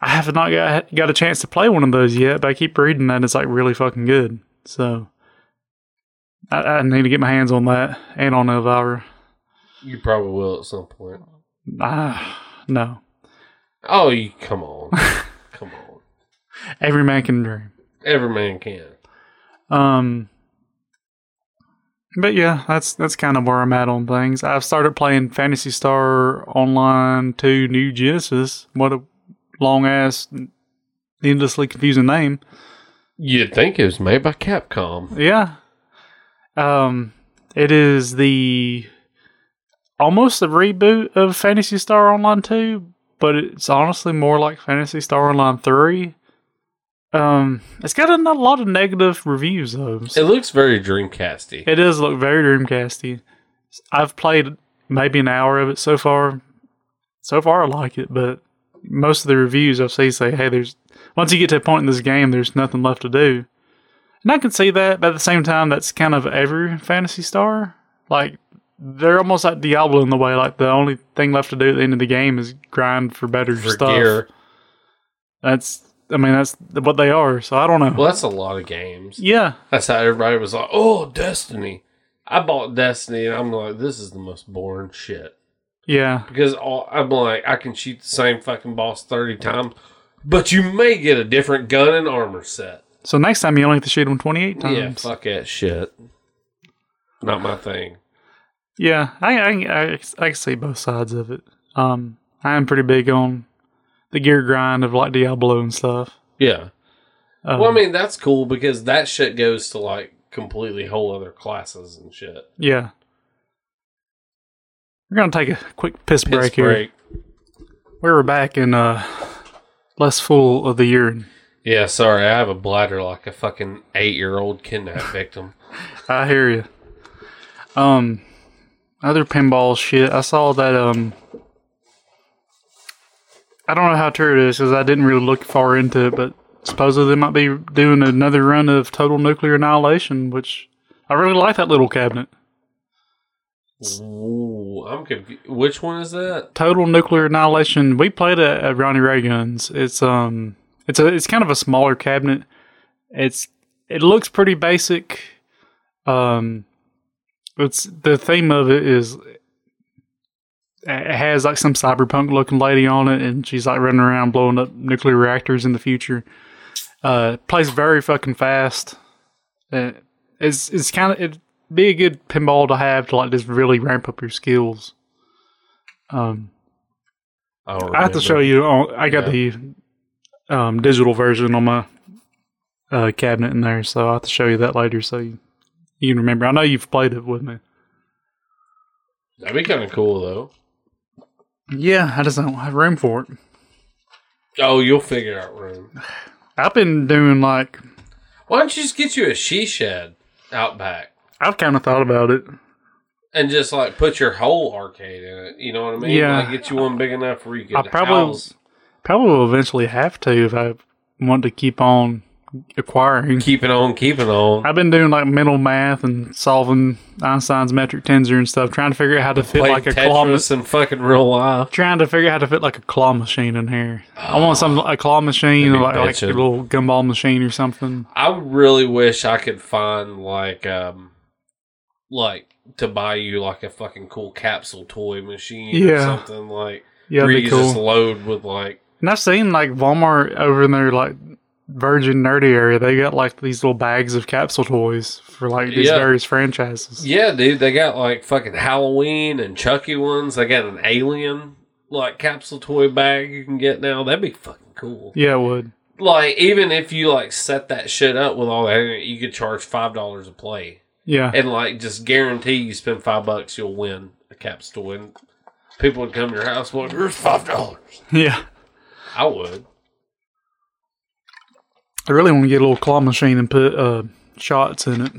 Speaker 2: I have not got got a chance to play one of those yet. But I keep reading that it's like really fucking good. So I, I need to get my hands on that and on Elvira.
Speaker 1: you probably will at some point.
Speaker 2: Ah, no,
Speaker 1: Oh, you come on, come on.
Speaker 2: every man can dream.
Speaker 1: Every man can.
Speaker 2: Um, but yeah, that's that's kind of where I'm at on things. I've started playing Phantasy Star Online 2 New Genesis. What a long ass, endlessly confusing name.
Speaker 1: You'd think it was made by Capcom.
Speaker 2: Yeah. Um, it is the almost a reboot of Phantasy Star Online 2, but it's honestly more like Phantasy Star Online 3. Um, it's got a, a lot of negative reviews though.
Speaker 1: It looks very Dreamcasty.
Speaker 2: It does look very Dreamcasty. I've played maybe an hour of it so far. So far, I like it, but most of the reviews I've seen say, "Hey, there's once you get to a point in this game, there's nothing left to do." And I can see that, but at the same time, that's kind of every Phantasy Star. Like they're almost like Diablo in the way. Like the only thing left to do at the end of the game is grind for better
Speaker 1: for
Speaker 2: stuff.
Speaker 1: gear.
Speaker 2: That's, I mean, that's what they are. So I don't know.
Speaker 1: Well, that's a lot of games.
Speaker 2: yeah,
Speaker 1: That's how everybody was like, "Oh, Destiny." I bought Destiny, and I'm like, "This is the most boring shit."
Speaker 2: yeah,
Speaker 1: Because all, I'm like, I can shoot the same fucking boss thirty times, but you may get a different gun and armor set.
Speaker 2: So next time you only have to shoot them 28 times.
Speaker 1: Yeah, fuck that shit. Not my thing.
Speaker 2: Yeah, I, I, I, see both sides of it. Um, I am pretty big on the gear grind of like Diablo and stuff.
Speaker 1: Yeah.
Speaker 2: Um,
Speaker 1: Well, I mean, that's cool because that shit goes to like completely whole other classes and shit.
Speaker 2: yeah. We're gonna take a quick piss,
Speaker 1: Piss
Speaker 2: break, here. We were back in uh less full of the year.
Speaker 1: Yeah, sorry, I have a bladder like a fucking eight year old kidnap victim.
Speaker 2: I hear you. Um, other pinball shit. I saw that. Um, I don't know how true it is because I didn't really look far into it, but supposedly they might be doing another run of Total Nuclear Annihilation, which I really like that little cabinet.
Speaker 1: Ooh, I'm confused. Which one is that?
Speaker 2: Total Nuclear Annihilation. We played it at Ronnie Ray Guns. It's um, it's a it's kind of a smaller cabinet. It's it looks pretty basic. Um, it's the theme of it is it has like some cyberpunk looking lady on it, and she's like running around blowing up nuclear reactors in the future. Uh, plays very fucking fast. Uh, it's it's kind of it'd be a good pinball to have to like just really ramp up your skills. Um,
Speaker 1: I,
Speaker 2: I have to show you. On, I got the um, digital version on my uh, cabinet in there, so I will have to show you that later so you, you can remember. I know you've played it with me.
Speaker 1: That'd be kind of cool though.
Speaker 2: Yeah, I just don't have room for it.
Speaker 1: Oh, you'll figure out room.
Speaker 2: I've been doing like
Speaker 1: Why don't you just get you a she shed out back
Speaker 2: I've kind of thought about it.
Speaker 1: and just like put your whole arcade in it? You know what I mean?
Speaker 2: Yeah.
Speaker 1: Like get you one big enough where you
Speaker 2: I
Speaker 1: could
Speaker 2: probably
Speaker 1: house,
Speaker 2: probably will eventually have to if I want to keep on acquiring.
Speaker 1: keep it on, keep it on.
Speaker 2: I've been doing like mental math and solving Einstein's metric tensor and stuff, trying to figure out how to fit
Speaker 1: Play
Speaker 2: like a claw. ma-
Speaker 1: Tetris in fucking real life.
Speaker 2: Trying to figure out how to fit like a claw machine in here. I want some a claw machine,
Speaker 1: That'd
Speaker 2: like, like a little gumball machine or something.
Speaker 1: I really wish I could find like um like to buy you like a fucking cool capsule toy machine or
Speaker 2: Yeah.
Speaker 1: something like
Speaker 2: Yeah,
Speaker 1: where you
Speaker 2: be
Speaker 1: just
Speaker 2: cool.
Speaker 1: load with like
Speaker 2: And I've seen like Walmart over in their like Virgin Nerdy area. They got like these little bags of capsule toys for like these
Speaker 1: Yeah.
Speaker 2: various franchises.
Speaker 1: yeah, dude, they got like fucking Halloween and Chucky ones. They got an alien like capsule toy bag you can get now. That'd be fucking cool.
Speaker 2: Yeah, it would.
Speaker 1: Like even if you like set that shit up with all that, you could charge five dollars a play.
Speaker 2: Yeah.
Speaker 1: and like just guarantee you spend five bucks, you'll win a capsule toy. And people would come to your house, well, here's five dollars.
Speaker 2: yeah.
Speaker 1: I would.
Speaker 2: I really want to get a little claw machine and put uh, shots in it.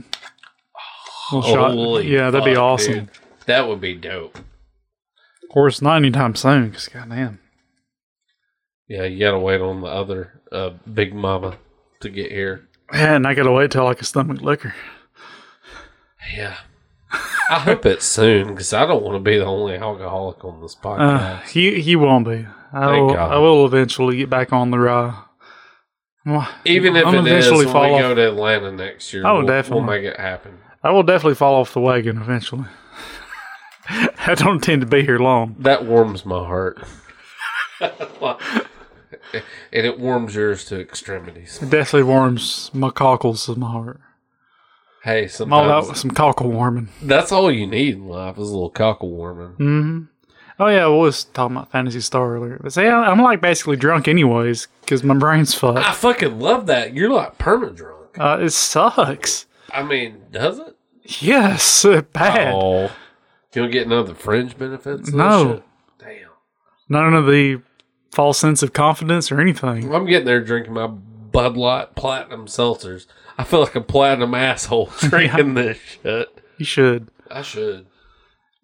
Speaker 1: Holy
Speaker 2: yeah, that'd be awesome.
Speaker 1: dude. That would be dope.
Speaker 2: Of course, not anytime soon, because goddamn.
Speaker 1: Yeah, you gotta wait on the other uh, big mama to get here.
Speaker 2: Yeah, and I gotta wait till I can stomach liquor.
Speaker 1: Yeah. I hope it's soon because I don't want to be the only alcoholic on this
Speaker 2: Uh,
Speaker 1: podcast.
Speaker 2: he he won't be. I
Speaker 1: Thank
Speaker 2: will,
Speaker 1: God.
Speaker 2: I will eventually get back on the rye. Well,
Speaker 1: Even if
Speaker 2: I'm
Speaker 1: it is
Speaker 2: eventually
Speaker 1: when
Speaker 2: fall
Speaker 1: we
Speaker 2: off-
Speaker 1: go to Atlanta next year,
Speaker 2: Oh,
Speaker 1: we'll,
Speaker 2: definitely.
Speaker 1: we'll make it happen.
Speaker 2: I will definitely fall off the wagon eventually. I don't intend to be here long.
Speaker 1: That warms my heart. and it warms yours to extremities.
Speaker 2: It definitely warms my cockles of my heart.
Speaker 1: Hey,
Speaker 2: I'm all
Speaker 1: sometimes
Speaker 2: about some cockle warming.
Speaker 1: that's all you need in life is a little cockle warming.
Speaker 2: hmm Oh yeah, we was talking about Phantasy Star earlier. But see, I'm like basically drunk anyways because my brain's fucked.
Speaker 1: I fucking love that. You're like perma drunk.
Speaker 2: Uh, it sucks.
Speaker 1: I mean, does it?
Speaker 2: Yes, bad.
Speaker 1: Oh, you don't get none of the fringe benefits.
Speaker 2: No.
Speaker 1: Damn.
Speaker 2: None of the false sense of confidence or anything.
Speaker 1: I'm getting there drinking my Bud Light Platinum seltzers. I feel like a platinum asshole drinking this shit.
Speaker 2: You should.
Speaker 1: I should.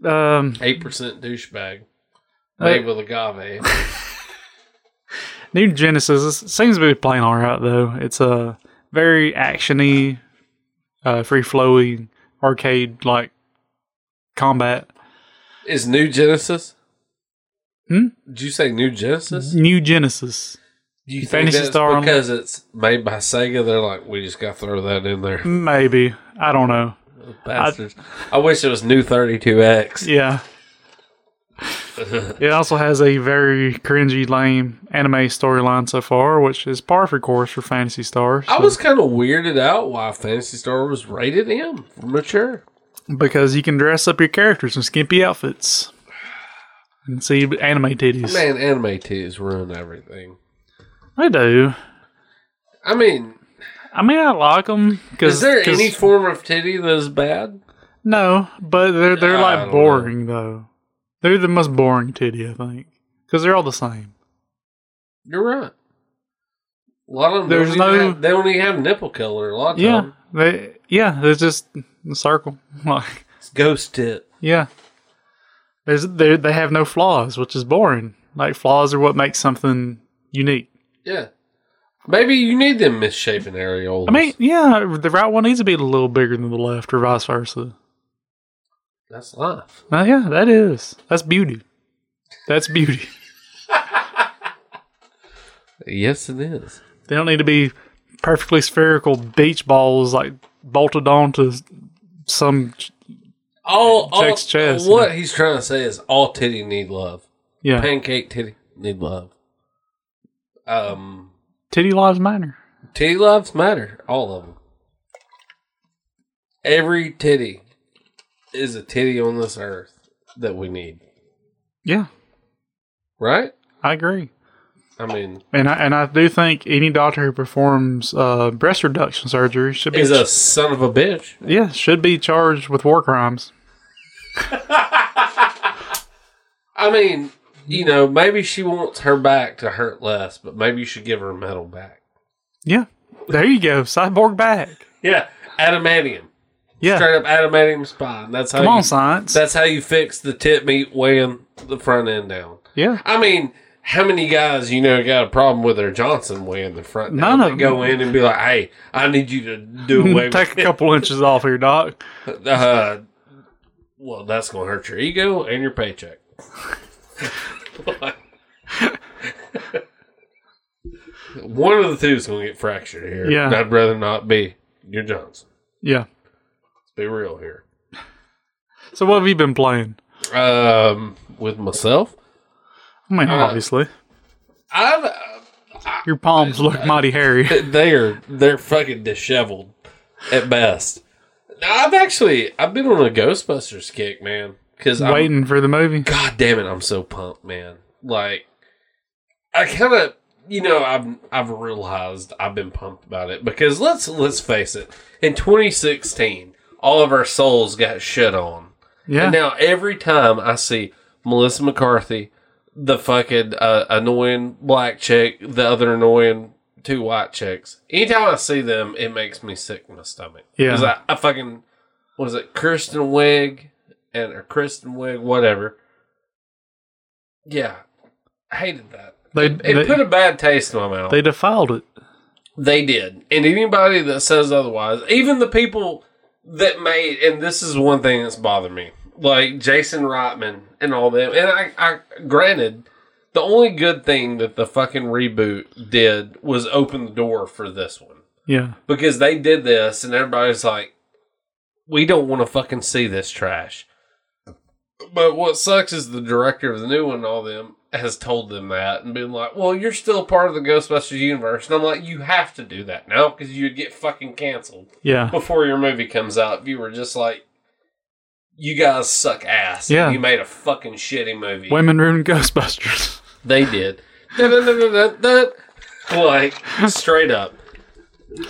Speaker 2: Um,
Speaker 1: Eight percent douchebag made with agave.
Speaker 2: New Genesis seems to be playing all right though. It's a very actiony, uh, free flowing arcade like combat.
Speaker 1: Is New Genesis?
Speaker 2: Hmm?
Speaker 1: Did you say New Genesis?
Speaker 2: New Genesis,
Speaker 1: Do you think
Speaker 2: Phantasy
Speaker 1: that's
Speaker 2: Star
Speaker 1: because it's made by Sega? They're like, we just got to throw that in there.
Speaker 2: maybe I don't know.
Speaker 1: Bastards. I wish it was New 32X.
Speaker 2: Yeah. it also has a very cringy, lame anime storyline so far, which is par for course for Phantasy Star.
Speaker 1: I was kind of weirded out why Phantasy Star was rated M for mature.
Speaker 2: because you can dress up your characters in skimpy outfits and see anime titties.
Speaker 1: Man, anime titties ruin everything.
Speaker 2: I do.
Speaker 1: I mean,
Speaker 2: I mean, I like them because
Speaker 1: is there any form of titty that is bad?
Speaker 2: no, but they're they're
Speaker 1: I
Speaker 2: like boring though. They're the most boring titty, I think, because they're all the same.
Speaker 1: You're right. A lot of them
Speaker 2: There's no-
Speaker 1: have, they don't even have nipple color. A lot of
Speaker 2: Yeah,
Speaker 1: them.
Speaker 2: they yeah, it's just a circle. Like
Speaker 1: It's ghost tit.
Speaker 2: yeah, there's they they have no flaws, which is boring. Like flaws are what makes something unique.
Speaker 1: Yeah. Maybe you need them misshapen areolas.
Speaker 2: I mean, yeah, the right one needs to be a little bigger than the left, or vice versa.
Speaker 1: that's life.
Speaker 2: Oh, yeah, that is. That's beauty. That's beauty.
Speaker 1: Yes, it is.
Speaker 2: They don't need to be perfectly spherical beach balls like bolted onto some.
Speaker 1: All, all
Speaker 2: chest,
Speaker 1: What he's trying to say is all titty need love.
Speaker 2: Yeah,
Speaker 1: Pancake titty need love. Um,
Speaker 2: titty lives matter.
Speaker 1: titty loves matter. All of them. Every titty is a titty on this earth that we need,
Speaker 2: Yeah,
Speaker 1: right?
Speaker 2: I agree.
Speaker 1: I mean,
Speaker 2: And I and I do think any doctor who performs uh, breast reduction surgery should be
Speaker 1: is a son of a bitch.
Speaker 2: yeah should be charged with war crimes.
Speaker 1: I mean, you know, maybe she wants her back to hurt less, but maybe you should give her a metal back.
Speaker 2: Yeah, there you go, cyborg back.
Speaker 1: Yeah, adamantium,
Speaker 2: Yeah,
Speaker 1: straight up adamantium spine. That's how
Speaker 2: come
Speaker 1: you,
Speaker 2: on, science.
Speaker 1: That's how you fix the tip meat weighing the front end down.
Speaker 2: yeah,
Speaker 1: I mean, how many guys you know got a problem with their Johnson weighing the front?
Speaker 2: None
Speaker 1: down?
Speaker 2: of
Speaker 1: They go in and be like, "Hey, I need you to do away
Speaker 2: take
Speaker 1: with
Speaker 2: a couple inches off here, doc.
Speaker 1: Uh, well, that's gonna hurt your ego and your paycheck. One of the two is gonna get fractured here.
Speaker 2: Yeah.
Speaker 1: I'd rather not be your Johnson.
Speaker 2: Yeah.
Speaker 1: Let's be real here.
Speaker 2: So what have you been playing?
Speaker 1: Um, with myself,
Speaker 2: I mean,
Speaker 1: Uh,
Speaker 2: obviously,
Speaker 1: I've
Speaker 2: your palms look mighty hairy.
Speaker 1: they are they're fucking disheveled at best. I've actually I've been on a Ghostbusters kick, man. Because I'm
Speaker 2: Waiting for the movie.
Speaker 1: God damn it, I'm so pumped, man. Like I kind of you know I've I've realized I've been pumped about it because let's let's face it, in 2016, all of our souls got shit on.
Speaker 2: Yeah.
Speaker 1: And now every time I see Melissa McCarthy, the fucking uh, annoying black chick, the other annoying two white chicks, anytime I see them, it makes me sick in my stomach.
Speaker 2: Yeah.
Speaker 1: 'Cause I, I fucking, what is it, Kristen Wiig and or Kristen Wiig, whatever. Yeah. I hated that.
Speaker 2: They-
Speaker 1: it,
Speaker 2: they-
Speaker 1: put a bad taste in my mouth.
Speaker 2: they defiled it.
Speaker 1: They did. And anybody that says otherwise, even the people that made, and this is one thing that's bothered me, like Jason Reitman and all them. And I, I granted, the only good thing that the fucking reboot did was open the door for this one.
Speaker 2: Yeah.
Speaker 1: Because they did this, and everybody's like, we don't want to fucking see this trash. But what sucks is the director of the new one all them has told them that and been like, well, you're still part of the Ghostbusters universe. And I'm like, you have to do that now because you'd get fucking canceled
Speaker 2: Yeah.
Speaker 1: before your movie comes out if you were just like, you guys suck ass.
Speaker 2: Yeah.
Speaker 1: You made a fucking shitty movie.
Speaker 2: Women ruined Ghostbusters.
Speaker 1: They did. Like, straight up.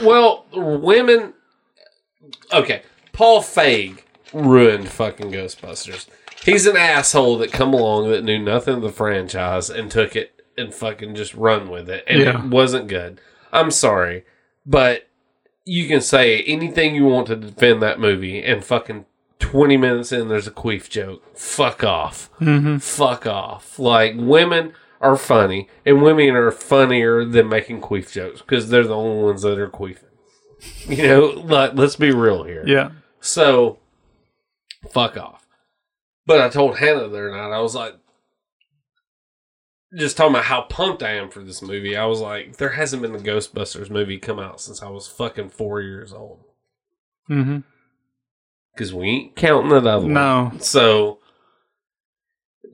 Speaker 1: Well, women. Okay. Paul Feig ruined fucking Ghostbusters. He's an asshole that come along that knew nothing of the franchise and took it and fucking just run with it. And
Speaker 2: Yeah.
Speaker 1: it wasn't good. I'm sorry. But you can say anything you want to defend that movie and fucking 20 minutes in there's a queef joke. Fuck off
Speaker 2: hmm
Speaker 1: fuck off. Like women are funny, and women are funnier than making queef jokes because they're the only ones that are queefing. You know, like let's be real here.
Speaker 2: Yeah.
Speaker 1: So, fuck off. But I told Hannah the other night, I was like, just talking about how pumped I am for this movie. I was like, there hasn't been a Ghostbusters movie come out since I was fucking four years old.
Speaker 2: Mm-hmm.
Speaker 1: Because we ain't counting that other one.
Speaker 2: No.
Speaker 1: So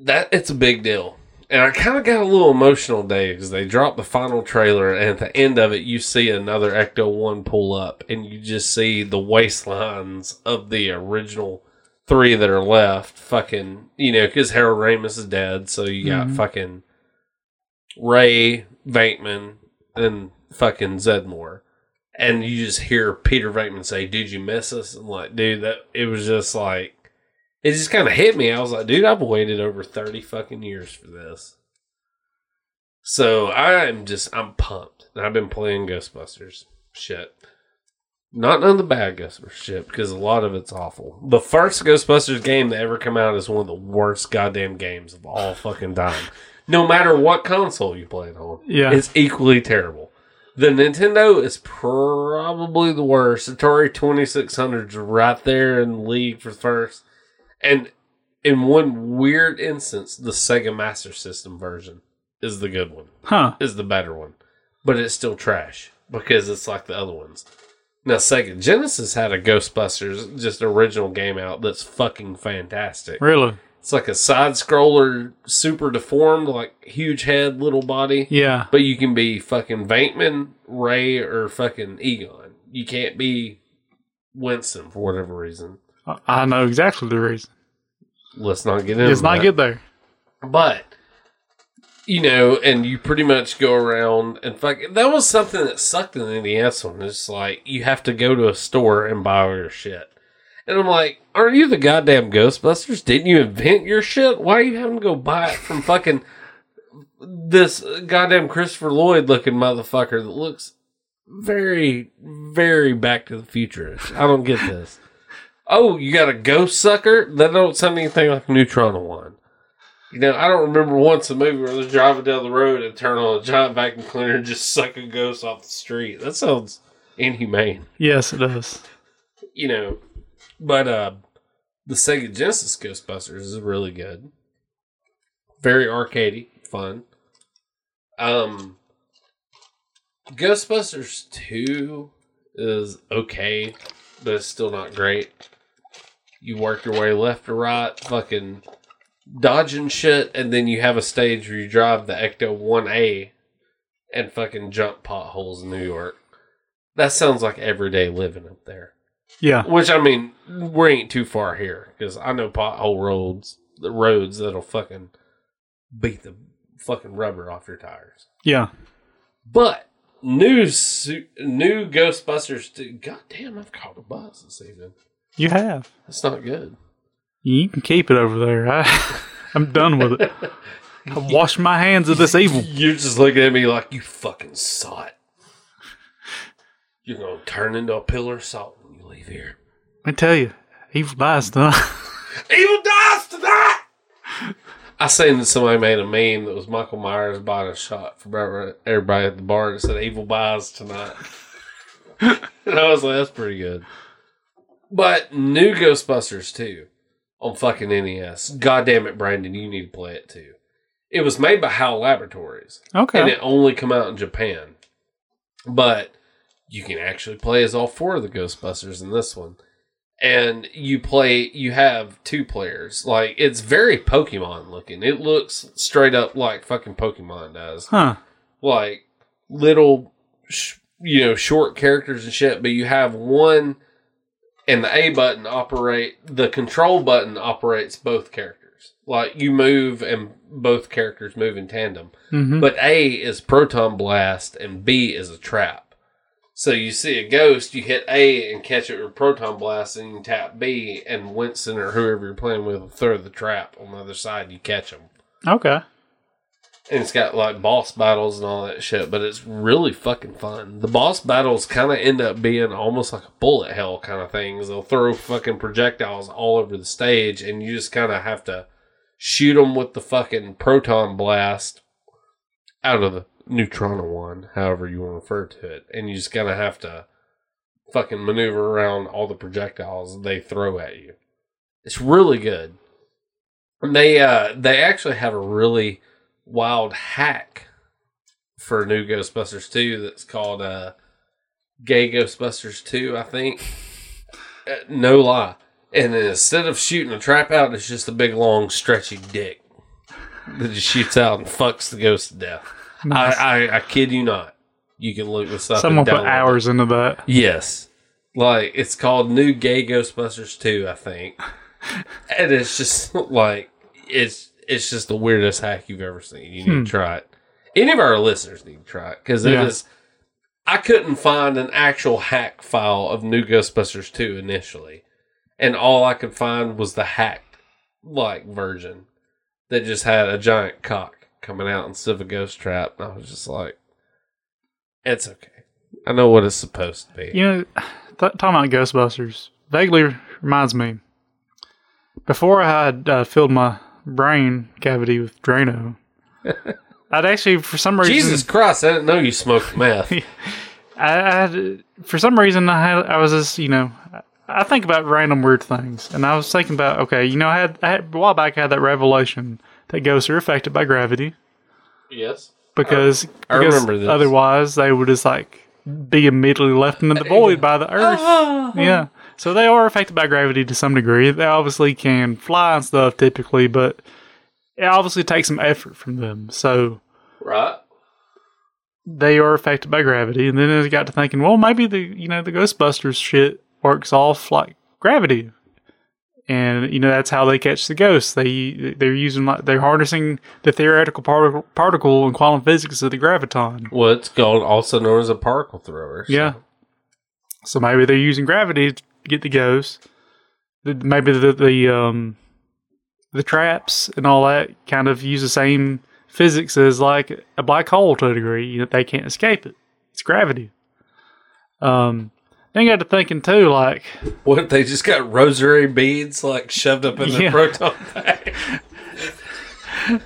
Speaker 1: that it's a big deal. And I kind of got a little emotional today because they dropped the final trailer, and at the end of it, you see another Ecto One pull up, and you just see the waistlines of the original three that are left. Fucking, you know, because Harold Ramis is dead, so you got
Speaker 2: Mhm.
Speaker 1: fucking Ray Venkman and fucking Zeddemore. And you just hear Peter Venkman say, "Did you miss us?" And like, dude, that it was just like it just kind of hit me. I was like, dude, I've waited over 30 fucking years for this. So I'm just, I'm pumped. I've been playing Ghostbusters shit. Not none of the bad Ghostbusters shit, because a lot of it's awful. The first Ghostbusters game that ever come out is one of the worst goddamn games of all fucking time. No matter what console you play it on,
Speaker 2: Yeah.
Speaker 1: it's equally terrible. The Nintendo is probably the worst. Atari 2600's right there in the league for first. And in one weird instance, the Sega Master System version is the good one,
Speaker 2: Huh.
Speaker 1: is the better one. But it's still trash because it's like the other ones. Now, Sega Genesis had a Ghostbusters, just original game out that's fucking fantastic.
Speaker 2: Really?
Speaker 1: It's like a side scroller, super deformed, like huge head, little body.
Speaker 2: Yeah.
Speaker 1: But you can be fucking Venkman, Ray, or fucking Egon. You can't be Winston for whatever reason.
Speaker 2: I- I know exactly the reason.
Speaker 1: Let's not get into
Speaker 2: Let's not
Speaker 1: that.
Speaker 2: get there.
Speaker 1: But you know, and you pretty much go around and fuck. That was something that sucked in the NES one. It's like you have to go to a store and buy all your shit. And I'm like, aren't you the goddamn Ghostbusters? Didn't you invent your shit? Why are you having to go buy it from fucking this goddamn Christopher Lloyd looking motherfucker that looks very, very Back to the Future-ish? I don't get this. Oh, you got a ghost sucker? That don't sound anything like neutrona wand. You know, I don't remember once a movie where they're driving down the road and turn on a giant vacuum cleaner and just suck a ghost off the street. That sounds inhumane,
Speaker 2: Yes, it does.
Speaker 1: you know. But uh the Sega Genesis Ghostbusters is really good. Very arcadey, fun. Um Ghostbusters 2 is okay, but it's still not great. You work your way left to right, fucking dodging shit, and then you have a stage where you drive the Ecto 1A and fucking jump potholes in New York. That sounds like everyday living up there.
Speaker 2: Yeah.
Speaker 1: Which I mean, we ain't too far here because I know pothole roads, the roads that'll fucking beat the fucking rubber off your tires.
Speaker 2: Yeah.
Speaker 1: But new new Ghostbusters. 2 God damn, I've caught a buzz this evening.
Speaker 2: You have.
Speaker 1: That's not good.
Speaker 2: You can keep it over there. I, I'm done with it. I wash my hands of this evil.
Speaker 1: You're just looking at me like you fucking saw it. You're gonna turn into a pillar of salt when you leave here.
Speaker 2: I tell you, evil dies tonight.
Speaker 1: Evil dies tonight. I seen that somebody made a meme that was Michael Myers buying a shot for everybody at the bar that said "Evil buys tonight," and I was like, "That's pretty good." But new Ghostbusters too on fucking NES. God damn it, Brandon, you need to play it too. It was made by HAL Laboratories
Speaker 2: Okay.
Speaker 1: and it only come out in Japan. But you can actually play as all four of the Ghostbusters in this one. And you play you have two players. Like it's very Pokemon looking. It looks straight up like fucking Pokemon does.
Speaker 2: huh.
Speaker 1: Like little sh- you know short characters and shit, but you have one and the A button operate the control button operates both characters. Like you move and both characters move in tandem.
Speaker 2: hmm
Speaker 1: But A is proton blast and B is a trap. So you see a ghost, you hit A and catch it with proton blast, and you tap B, and Winston or whoever you're playing with will throw the trap on the other side. You catch them,
Speaker 2: Okay.
Speaker 1: And it's got like boss battles and all that shit. But it's really fucking fun. The boss battles kind of end up being almost like a bullet hell kind of things. They'll throw fucking projectiles all over the stage, and you just kind of have to shoot them with the fucking proton blast out of the neutrona wand, however you want to refer to it, and you just kind of have to fucking maneuver around all the projectiles they throw at you. It's really good. And they uh they actually have a really wild hack for new Ghostbusters 2 that's called uh Gay Ghostbusters 2, I think. Uh, no lie. And then instead of shooting a trap out, it's just a big long stretchy dick that just shoots out and fucks the ghost to death. I, I, I kid you not. You can look this up.
Speaker 2: Someone put
Speaker 1: download it.
Speaker 2: hours into that.
Speaker 1: Yes. Like it's called New Gay Ghostbusters 2, I think. and it's just like it's it's just the weirdest hack you've ever seen. You need to try it. Any of our listeners need to try it because it is.
Speaker 2: Yeah.
Speaker 1: I couldn't find an actual hack file of New Ghostbusters 2 initially. And all I could find was the hacked like version that just had a giant cock coming out instead of a ghost trap. And I was just like, it's okay. I know what it's supposed to be.
Speaker 2: You know, th- talking about Ghostbusters vaguely reminds me. Before I had uh, filled my brain cavity with Drano, I'd actually, for some reason,
Speaker 1: Jesus Christ, I didn't know you smoked meth.
Speaker 2: I, I had, for some reason, I had, I was just, you know, I think about random weird things, and I was thinking about, okay, you know, I had, I had a while back, I had that revelation that ghosts are affected by gravity
Speaker 1: yes.
Speaker 2: because,
Speaker 1: I
Speaker 2: because
Speaker 1: remember this.
Speaker 2: otherwise they would just like be immediately left into the uh, void by the earth. Ah, yeah. So they are affected by gravity to some degree. They obviously can fly and stuff typically, but it obviously takes some effort from them. So
Speaker 1: Right.
Speaker 2: they are affected by gravity. And then I got to thinking, well, maybe the you know the Ghostbusters shit works off like gravity, and you know that's how they catch the ghosts. They they're using like they're harnessing the theoretical particle particle in quantum physics of the graviton.
Speaker 1: Well, it's called also known as a particle thrower. so-
Speaker 2: Yeah. So maybe they're using gravity to get the ghosts. The- Maybe the the um the traps and all that kind of use the same physics as like a black hole to a degree. You know, they can't escape it. It's gravity. Um, then you got to thinking too, like
Speaker 1: What if they just got rosary beads like shoved up in the
Speaker 2: Yeah.
Speaker 1: proton pack?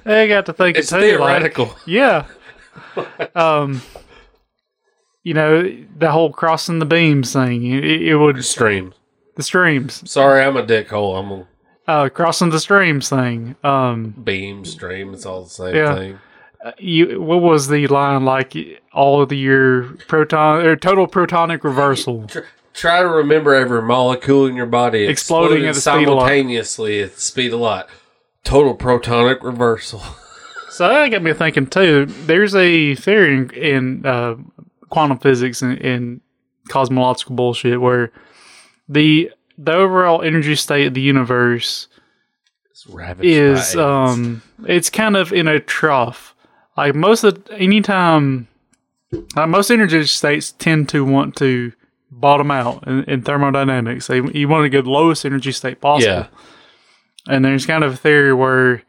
Speaker 2: they got to thinking
Speaker 1: It's
Speaker 2: too,
Speaker 1: theoretical.
Speaker 2: like yeah. um, you know the whole crossing the beams thing. It, it would
Speaker 1: Streams.
Speaker 2: the streams.
Speaker 1: Sorry, I'm a dickhole. I'm a
Speaker 2: uh, crossing the streams thing. Um,
Speaker 1: beam stream. It's all the same
Speaker 2: Yeah.
Speaker 1: thing.
Speaker 2: you what was the line like? All of the your proton or total protonic reversal.
Speaker 1: Try to remember every molecule in your body
Speaker 2: Exploding at the speed of light.
Speaker 1: simultaneously at the speed of light. Total protonic reversal.
Speaker 2: So that got me thinking too. There's a theory in, in uh, quantum physics and, and cosmological bullshit where the the overall energy state of the universe is um it's kind of in a trough. Like most of anytime uh, most energy states tend to want to bottom out in, in thermodynamics. They you want to get the lowest energy state possible.
Speaker 1: yeah.
Speaker 2: And there's kind of a theory where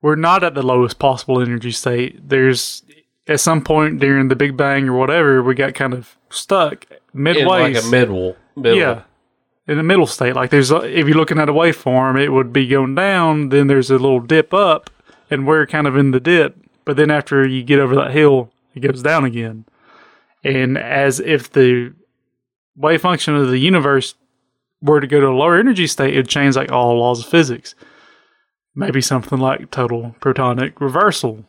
Speaker 2: we're not at the lowest possible energy state. There's at some point during the Big Bang or whatever, we got kind of stuck
Speaker 1: In
Speaker 2: midway.
Speaker 1: like a middle. middle.
Speaker 2: Yeah. In the middle state, like there's, a, if you're looking at a waveform, it would be going down. Then there's a little dip up, and we're kind of in the dip. But then after you get over that hill, it goes down again. And as if the wave function of the universe were to go to a lower energy state, it'd change like all laws of physics. Maybe something like total protonic reversal,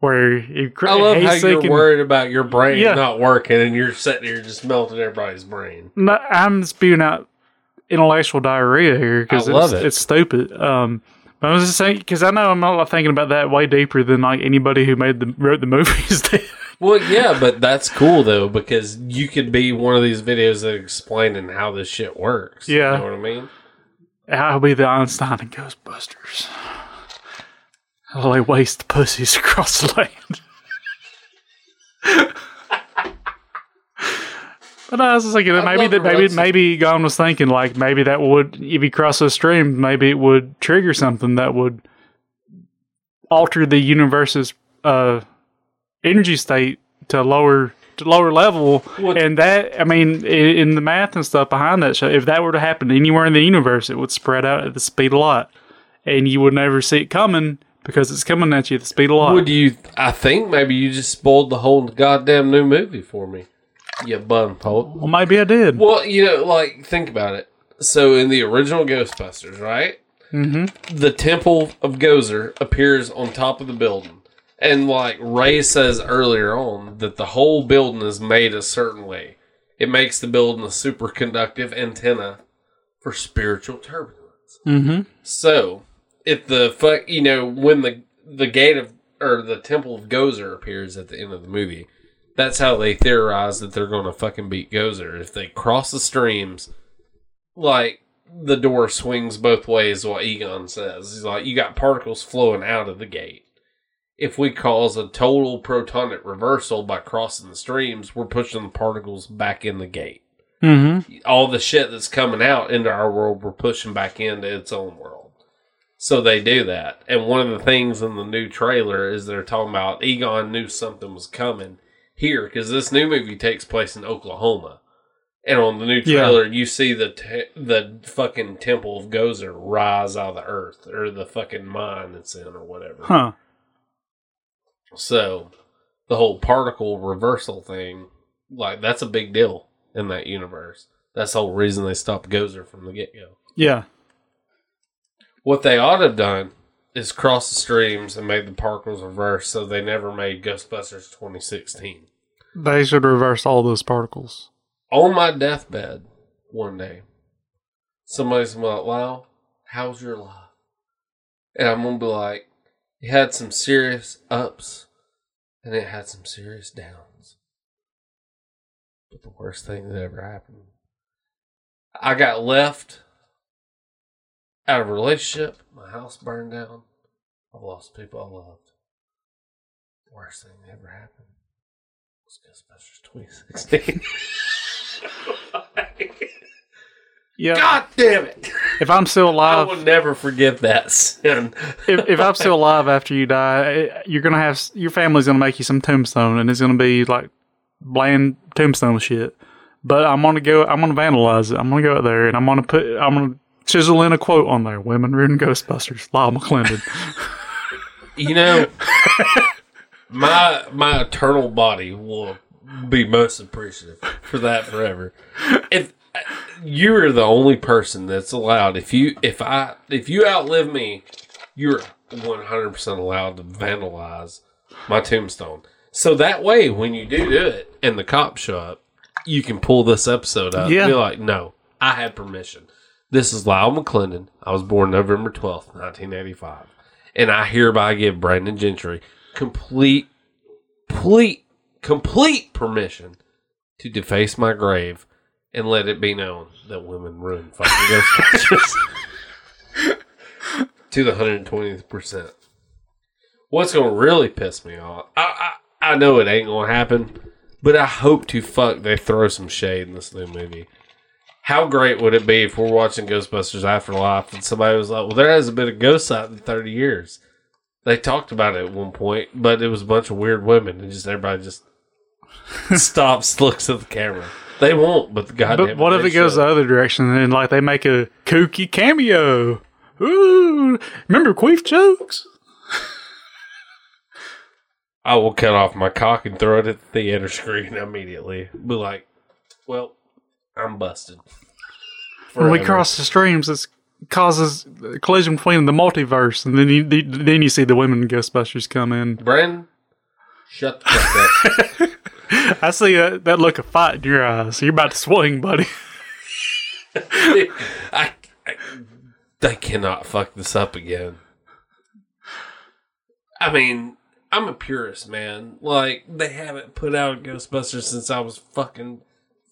Speaker 2: where you cr-
Speaker 1: I love how you're
Speaker 2: and-
Speaker 1: worried about your brain
Speaker 2: Yeah.
Speaker 1: not working and you're sitting here just melting everybody's brain.
Speaker 2: No, I'm spewing out intellectual diarrhea here because it's,
Speaker 1: it.
Speaker 2: it's stupid. Um, but I was just saying because I know I'm not thinking about that way deeper than like anybody who made the wrote the movies did.
Speaker 1: Well, yeah, but that's cool though because you could be one of these videos that explaining how this shit works.
Speaker 2: Yeah.
Speaker 1: you know what I mean.
Speaker 2: I'll be the Einstein and Ghostbusters. I'll lay waste pussies across the land. But I was just thinking that
Speaker 1: I'd
Speaker 2: maybe
Speaker 1: love
Speaker 2: that maybe
Speaker 1: roast
Speaker 2: maybe Gon was thinking like maybe that would if you cross a stream maybe it would trigger something that would alter the universe's uh, energy state to lower to lower level.
Speaker 1: What-
Speaker 2: and that I mean i- in the math and stuff behind that show if that were to happen anywhere in the universe it would spread out at the speed of light. And you would never see it coming because it's coming at you at the speed of light.
Speaker 1: Would you? I think maybe you just spoiled the whole goddamn new movie for me. You bum poke.
Speaker 2: well, maybe I did.
Speaker 1: Well, you know, like think about it. So in the original Ghostbusters, right? Mm-hmm. The Temple of Gozer appears on top of the building, and like Ray says earlier on, that the whole building is made a certain way. It makes the building a superconductive antenna for spiritual turbulence.
Speaker 2: mm-hmm.
Speaker 1: So, if the fuck, you know, when the the gate of or the Temple of Gozer appears at the end of the movie, that's how they theorize that they're going to fucking beat Gozer. If they cross the streams, like the door swings both ways, what Egon says. He's like, you got particles flowing out of the gate. If we cause a total protonic reversal by crossing the streams, we're pushing the particles back in the gate
Speaker 2: Mm-hmm.
Speaker 1: all the shit that's coming out into our world, we're pushing back into its own world. So they do that. And one of the things in the new trailer is they're talking about Egon knew something was coming here because this new movie takes place in Oklahoma. And on the new
Speaker 2: Yeah.
Speaker 1: trailer, you see the te- the fucking temple of Gozer rise out of the earth or the fucking mine it's in or whatever.
Speaker 2: Huh.
Speaker 1: So the whole particle reversal thing, like that's a big deal in that universe. That's the whole reason they stopped Gozer from the get go.
Speaker 2: Yeah.
Speaker 1: What they ought to have done is cross the streams and made the particles reverse so they never made Ghostbusters 2016.
Speaker 2: They should reverse all those particles.
Speaker 1: On my deathbed one day, somebody's gonna be like, Wow, how's your life? And I'm gonna be like, It had some serious ups and it had some serious downs. But the worst thing that ever happened I got left out of a relationship. My house burned down. I've lost people I loved. Worst thing that ever happened was Ghostbusters 2016.
Speaker 2: Yeah.
Speaker 1: God damn it!
Speaker 2: If I'm still alive, I
Speaker 1: will never forget that sin.
Speaker 2: if, if I'm still alive after you die, eh, you're gonna have your family's gonna make you some tombstone, and it's gonna be like bland tombstone shit. But I'm gonna go. I'm gonna vandalize it. I'm gonna go out there, and I'm gonna put. I'm gonna chisel in a quote on there: "Women ruin Ghostbusters." Lyle McClendon.
Speaker 1: you know, my my eternal body will be most appreciative for that forever. If you're the only person that's allowed, if you if I if you outlive me, you're one hundred percent allowed to vandalize my tombstone. So that way, when you do do it and the cops show up, you can pull this episode up.
Speaker 2: Yeah.
Speaker 1: Be like, no, I had permission. This is Lyle McClendon. I was born November twelfth, nineteen eighty five and I hereby give Brandon Gentry complete, complete, complete permission to deface my grave and let it be known that women ruin fucking Ghostbusters to the hundred twentieth percent. What's gonna really piss me off? I, I I know it ain't gonna happen, but I hope to fuck they throw some shade in this new movie. How great would it be if we're watching Ghostbusters Afterlife and somebody was like, "Well, there hasn't been a ghost out in thirty years." They talked about it at one point, but it was a bunch of weird women, and just everybody just stops, looks at the camera. They won't, but the goddamn.
Speaker 2: but what if it goes
Speaker 1: should.
Speaker 2: the other direction and like they make a kooky cameo? Ooh, remember queef jokes?
Speaker 1: I will cut off my cock and throw it at the theater screen immediately. Be like, "Well, I'm busted."
Speaker 2: When we cross the streams, it causes a collision between the multiverse, and then you then you see the women Ghostbusters come in.
Speaker 1: Brandon, shut the fuck up.
Speaker 2: I see that, that look of fight in your eyes. You're about to swing, buddy.
Speaker 1: I, I, they cannot fuck this up again. I mean, I'm a purist, man. Like, they haven't put out a Ghostbusters since I was fucking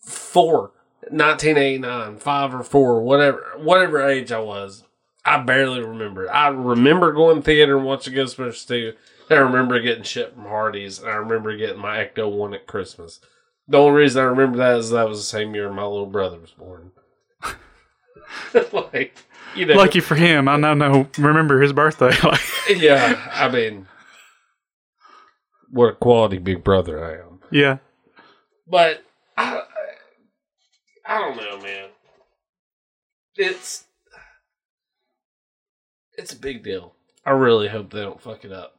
Speaker 1: four. 1989, five or four, whatever, whatever age I was. I barely remember. I remember going to theater and watching Ghostbusters 2. I remember getting shit from Hardee's, and I remember getting my Ecto 1 at Christmas. The only reason I remember that is that was the same year my little brother was born. like, you know,
Speaker 2: Lucky for him, I now know remember his birthday. Like,
Speaker 1: yeah. I mean, what a quality big brother I am.
Speaker 2: yeah,
Speaker 1: But I, I don't know, man. It's it's a big deal. I really hope they don't fuck it up.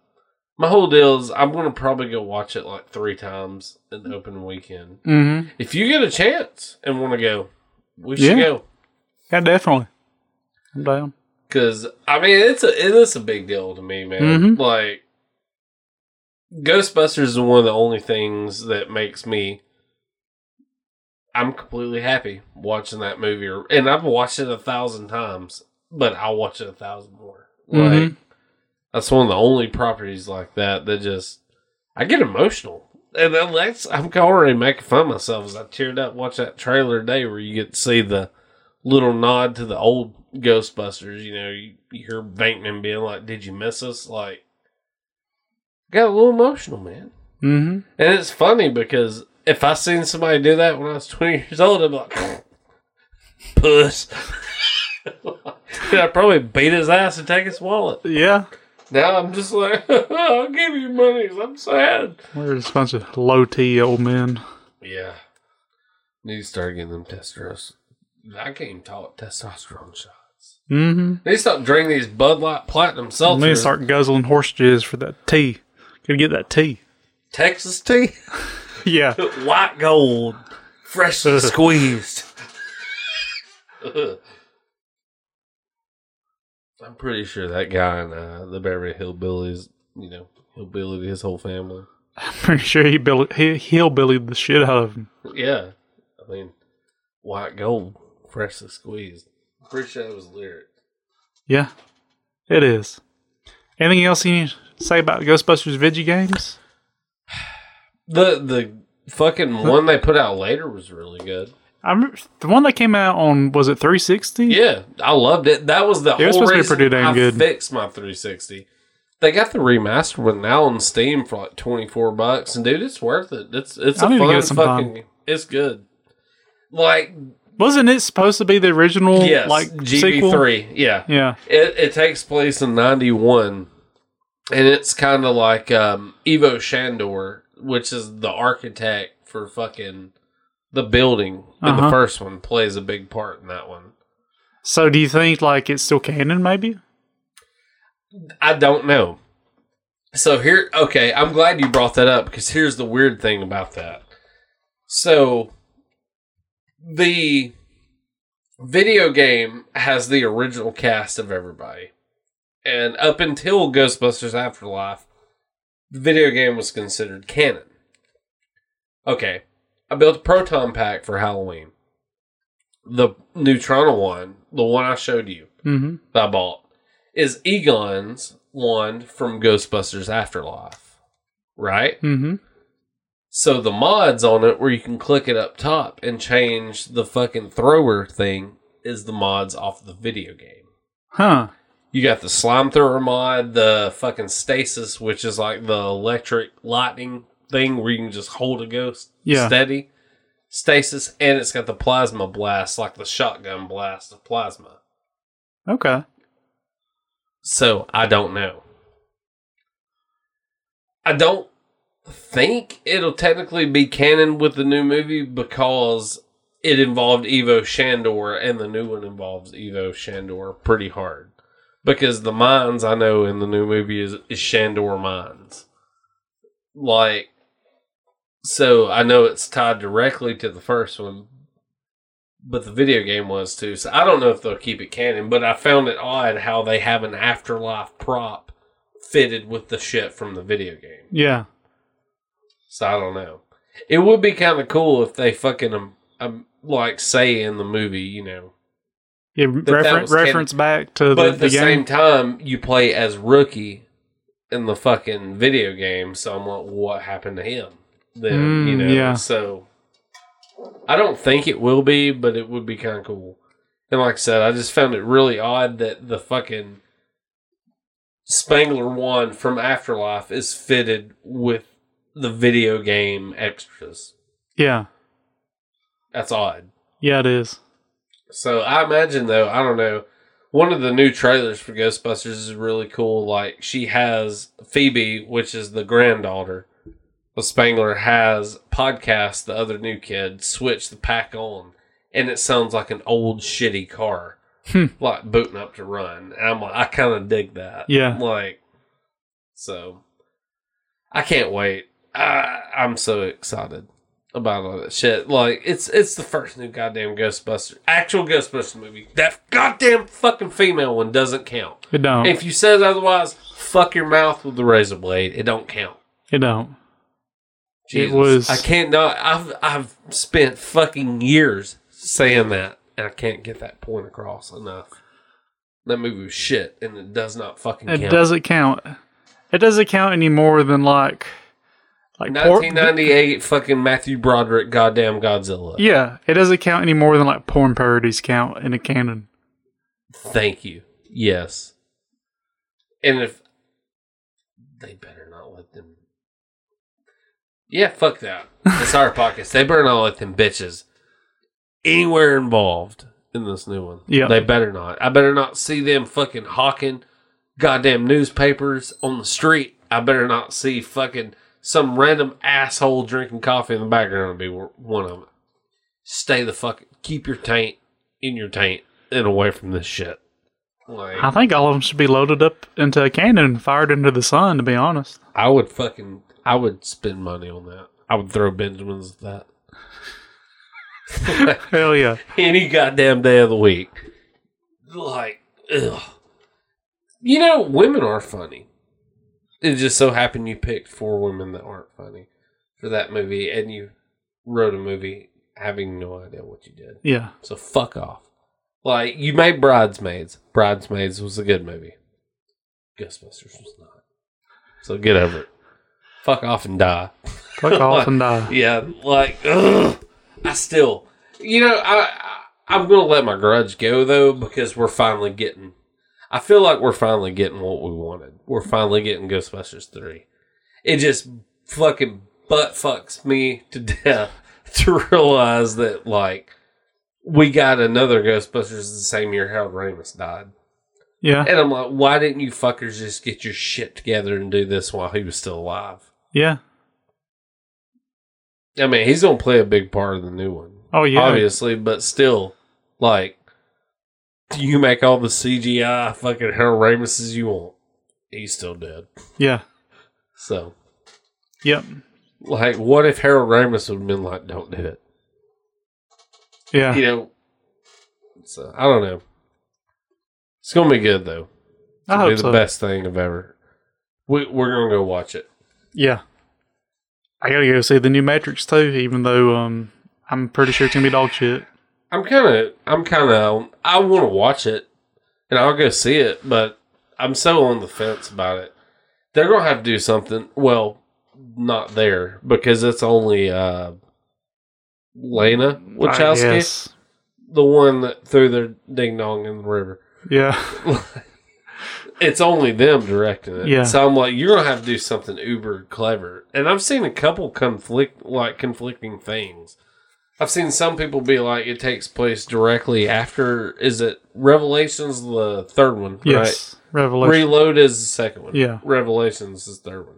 Speaker 1: My whole deal is I'm gonna probably go watch it like three times in the open weekend.
Speaker 2: mm-hmm.
Speaker 1: If you get a chance and want to go, we should
Speaker 2: Yeah.
Speaker 1: go.
Speaker 2: yeah, definitely. I'm down.
Speaker 1: Cause I mean, it's a it is a big deal to me, man.
Speaker 2: Mhm.
Speaker 1: Like Ghostbusters is one of the only things that makes me. I'm completely happy watching that movie, and I've watched it a thousand times, but I'll watch it a thousand more. Like
Speaker 2: Mhm.
Speaker 1: that's one of the only properties like that that just I get emotional, and that's I'm already making fun of myself as I teared up watch that trailer today where you get to see the little nod to the old Ghostbusters. You know, you, you hear Venkman being like, "Did you miss us?" Like, got a little emotional, man.
Speaker 2: Mm-hmm.
Speaker 1: And it's funny because if I seen somebody do that when I was twenty years old, I'd be like, "Puss." I'd probably beat his ass and take his wallet.
Speaker 2: Yeah,
Speaker 1: Now I'm just like, I'll give you money. I'm sad.
Speaker 2: we're just a bunch of low T old men.
Speaker 1: Yeah. Need to start getting them testosterone. I can't even talk testosterone shots.
Speaker 2: Mm-hmm.
Speaker 1: Need to stop drinking these Bud Light Platinum seltzers.
Speaker 2: gonna start guzzling horse jizz for that tea. Gotta get that tea.
Speaker 1: Texas tea,
Speaker 2: Yeah,
Speaker 1: white gold, freshly squeezed. I'm pretty sure that guy in uh, the Beverly Hillbillies, you know, hillbilly his whole family.
Speaker 2: I'm pretty sure he bill he hillbillied the shit out of him.
Speaker 1: Yeah, I mean, white gold, freshly squeezed. I'm pretty sure that was lyric.
Speaker 2: Yeah, it is. Anything else you need to say about Ghostbusters Vigi games?
Speaker 1: The the fucking one they put out later was really good.
Speaker 2: I'm the one that came out on was it 360?
Speaker 1: Yeah, I loved it. That was the
Speaker 2: It was
Speaker 1: whole
Speaker 2: supposed to be pretty damn
Speaker 1: I
Speaker 2: good.
Speaker 1: fixed my 360. They got the remastered one now on Steam for like 24 bucks, and dude, it's worth it. It's it's
Speaker 2: I
Speaker 1: a fun
Speaker 2: it
Speaker 1: fucking.
Speaker 2: time.
Speaker 1: It's good. Like
Speaker 2: Wasn't it supposed to be the original
Speaker 1: yes,
Speaker 2: like sequel?
Speaker 1: GB3. Yeah,
Speaker 2: Yeah.
Speaker 1: It, it takes place in 91, and it's kind of like um, Ivo Shandor, which is the architect for fucking the building in the
Speaker 2: Uh-huh.
Speaker 1: first one, plays a big part in that one.
Speaker 2: So do you think like it's still canon? Maybe.
Speaker 1: I don't know. So here, okay, I'm glad you brought that up because here's the weird thing about that. So the video game has the original cast of everybody. And up until Ghostbusters Afterlife, the video game was considered canon. Okay, I built a proton pack for Halloween. The Neutrona one, the one I showed you,
Speaker 2: Mm-hmm.
Speaker 1: that I bought, is Egon's one from Ghostbusters Afterlife. Right?
Speaker 2: Mm-hmm.
Speaker 1: So the mods on it where you can click it up top and change the fucking thrower thing is the mods off the video game.
Speaker 2: Huh.
Speaker 1: You got the slime thrower mod, the fucking stasis, which is like the electric lightning thing where you can just hold a ghost
Speaker 2: Yeah.
Speaker 1: steady. Stasis, and it's got the plasma blast, like the shotgun blast of plasma.
Speaker 2: Okay.
Speaker 1: So I don't know. I don't think it'll technically be canon with the new movie because it involved Ivo Shandor and the new one involves Ivo Shandor pretty hard. Because the mines I know in the new movie is, is Shandor mines. Like so I know it's tied directly to the first one, but the video game was too. So I don't know if they'll keep it canon, but I found it odd how they have an afterlife prop fitted with the shit from the video game.
Speaker 2: Yeah.
Speaker 1: So I don't know. It would be kind of cool if they fucking um, um like say in the movie, you know. That
Speaker 2: Refer- reference back to
Speaker 1: But
Speaker 2: the,
Speaker 1: at the,
Speaker 2: the game.
Speaker 1: same time, you play as rookie in the fucking video game. So I'm like, what happened to him? Then you
Speaker 2: Mm,
Speaker 1: know.
Speaker 2: yeah.
Speaker 1: So I don't think it will be, but it would be kind of cool. And like I said, I just found it really odd that the fucking Spengler one from Afterlife is fitted with the video game extras.
Speaker 2: yeah.
Speaker 1: That's odd.
Speaker 2: Yeah, it is.
Speaker 1: So I imagine though, I don't know. One of the new trailers for Ghostbusters is really cool. Like she has Phoebe, which is the granddaughter. The Spengler has podcast, the other new kid, switch the pack on, and it sounds like an old shitty car, hmm. like booting up to run. And I'm like, I kind of dig that.
Speaker 2: Yeah.
Speaker 1: like so. I can't wait. I, I'm so excited about all that shit. Like it's it's the first new goddamn Ghostbusters, actual Ghostbusters movie. That goddamn fucking female one doesn't count.
Speaker 2: It don't.
Speaker 1: If you says otherwise, fuck your mouth with the razor blade. It don't count.
Speaker 2: it don't.
Speaker 1: Jesus.
Speaker 2: It was-
Speaker 1: I can't not. I've I've spent fucking years saying that, and I can't get that point across enough. That movie was shit, and it does not fucking count.
Speaker 2: It
Speaker 1: count.
Speaker 2: doesn't count. It doesn't count any more than like like por-
Speaker 1: 1998 fucking Matthew Broderick goddamn Godzilla.
Speaker 2: Yeah, it doesn't count any more than like porn parodies count in a canon.
Speaker 1: Thank you. Yes. And if they better not let them. Yeah, fuck that. It's our pockets. They better not let them bitches anywhere involved in this new one.
Speaker 2: Yeah.
Speaker 1: They better not. I better not see them fucking hawking goddamn newspapers on the street. I better not see fucking some random asshole drinking coffee in the background would be one of them. Stay the fuck. Keep your taint in your taint and away from this shit. Like
Speaker 2: I think all of them should be loaded up into a cannon and fired into the sun. To be honest,
Speaker 1: I would fucking I would spend money on that. I would throw Benjamins at that
Speaker 2: hell yeah,
Speaker 1: any goddamn day of the week. Like, ugh. You know, women are funny. It just so happened you picked four women that aren't funny for that movie, and you wrote a movie having no idea what you did.
Speaker 2: yeah.
Speaker 1: So fuck off. Like you made Bridesmaids. Bridesmaids was a good movie. Ghostbusters was not. So get over it. Fuck off and die.
Speaker 2: Fuck off and die.
Speaker 1: Yeah, like ugh. I still You know, I, I I'm gonna let my grudge go though because we're finally getting. I feel like we're finally getting what we wanted. We're finally getting Ghostbusters three. It just fucking butt fucks me to death to realize that like we got another Ghostbusters the same year Harold Ramis died.
Speaker 2: Yeah,
Speaker 1: And I'm like, why didn't you fuckers just get your shit together and do this while he was still alive?
Speaker 2: yeah.
Speaker 1: I mean, he's gonna play a big part of the new one,
Speaker 2: Oh yeah,
Speaker 1: obviously, but still, like, you make all the CGI fucking Harold Ramises you want. He's still dead.
Speaker 2: yeah,
Speaker 1: So,
Speaker 2: yep,
Speaker 1: like, what if Harold Ramis would have been like, "Don't do it"?
Speaker 2: yeah.
Speaker 1: You know. So I don't know. It's gonna be good though.
Speaker 2: I
Speaker 1: It'll be the
Speaker 2: so.
Speaker 1: best thing of ever. We, we're gonna go watch it.
Speaker 2: Yeah, I gotta go see the new Matrix too. Even though um, I'm pretty sure it's gonna be dog shit.
Speaker 1: I'm kind of, I'm kind of, I want to watch it, and I'll go see it, but I'm so on the fence about it. They're gonna have to do something. Well, not there because it's only uh,
Speaker 2: Lana
Speaker 1: Wachowski, the one that threw their ding dong in the river.
Speaker 2: Yeah,
Speaker 1: it's only them directing it.
Speaker 2: Yeah.
Speaker 1: So I'm like, you're gonna have to do something uber clever. And I've seen a couple conflict like conflicting things. I've seen some people be like, it takes place directly after. Is it Revelations the third one?
Speaker 2: yes.
Speaker 1: Right.
Speaker 2: Revelation.
Speaker 1: Reload is the second one.
Speaker 2: Yeah.
Speaker 1: Revelations is the third one.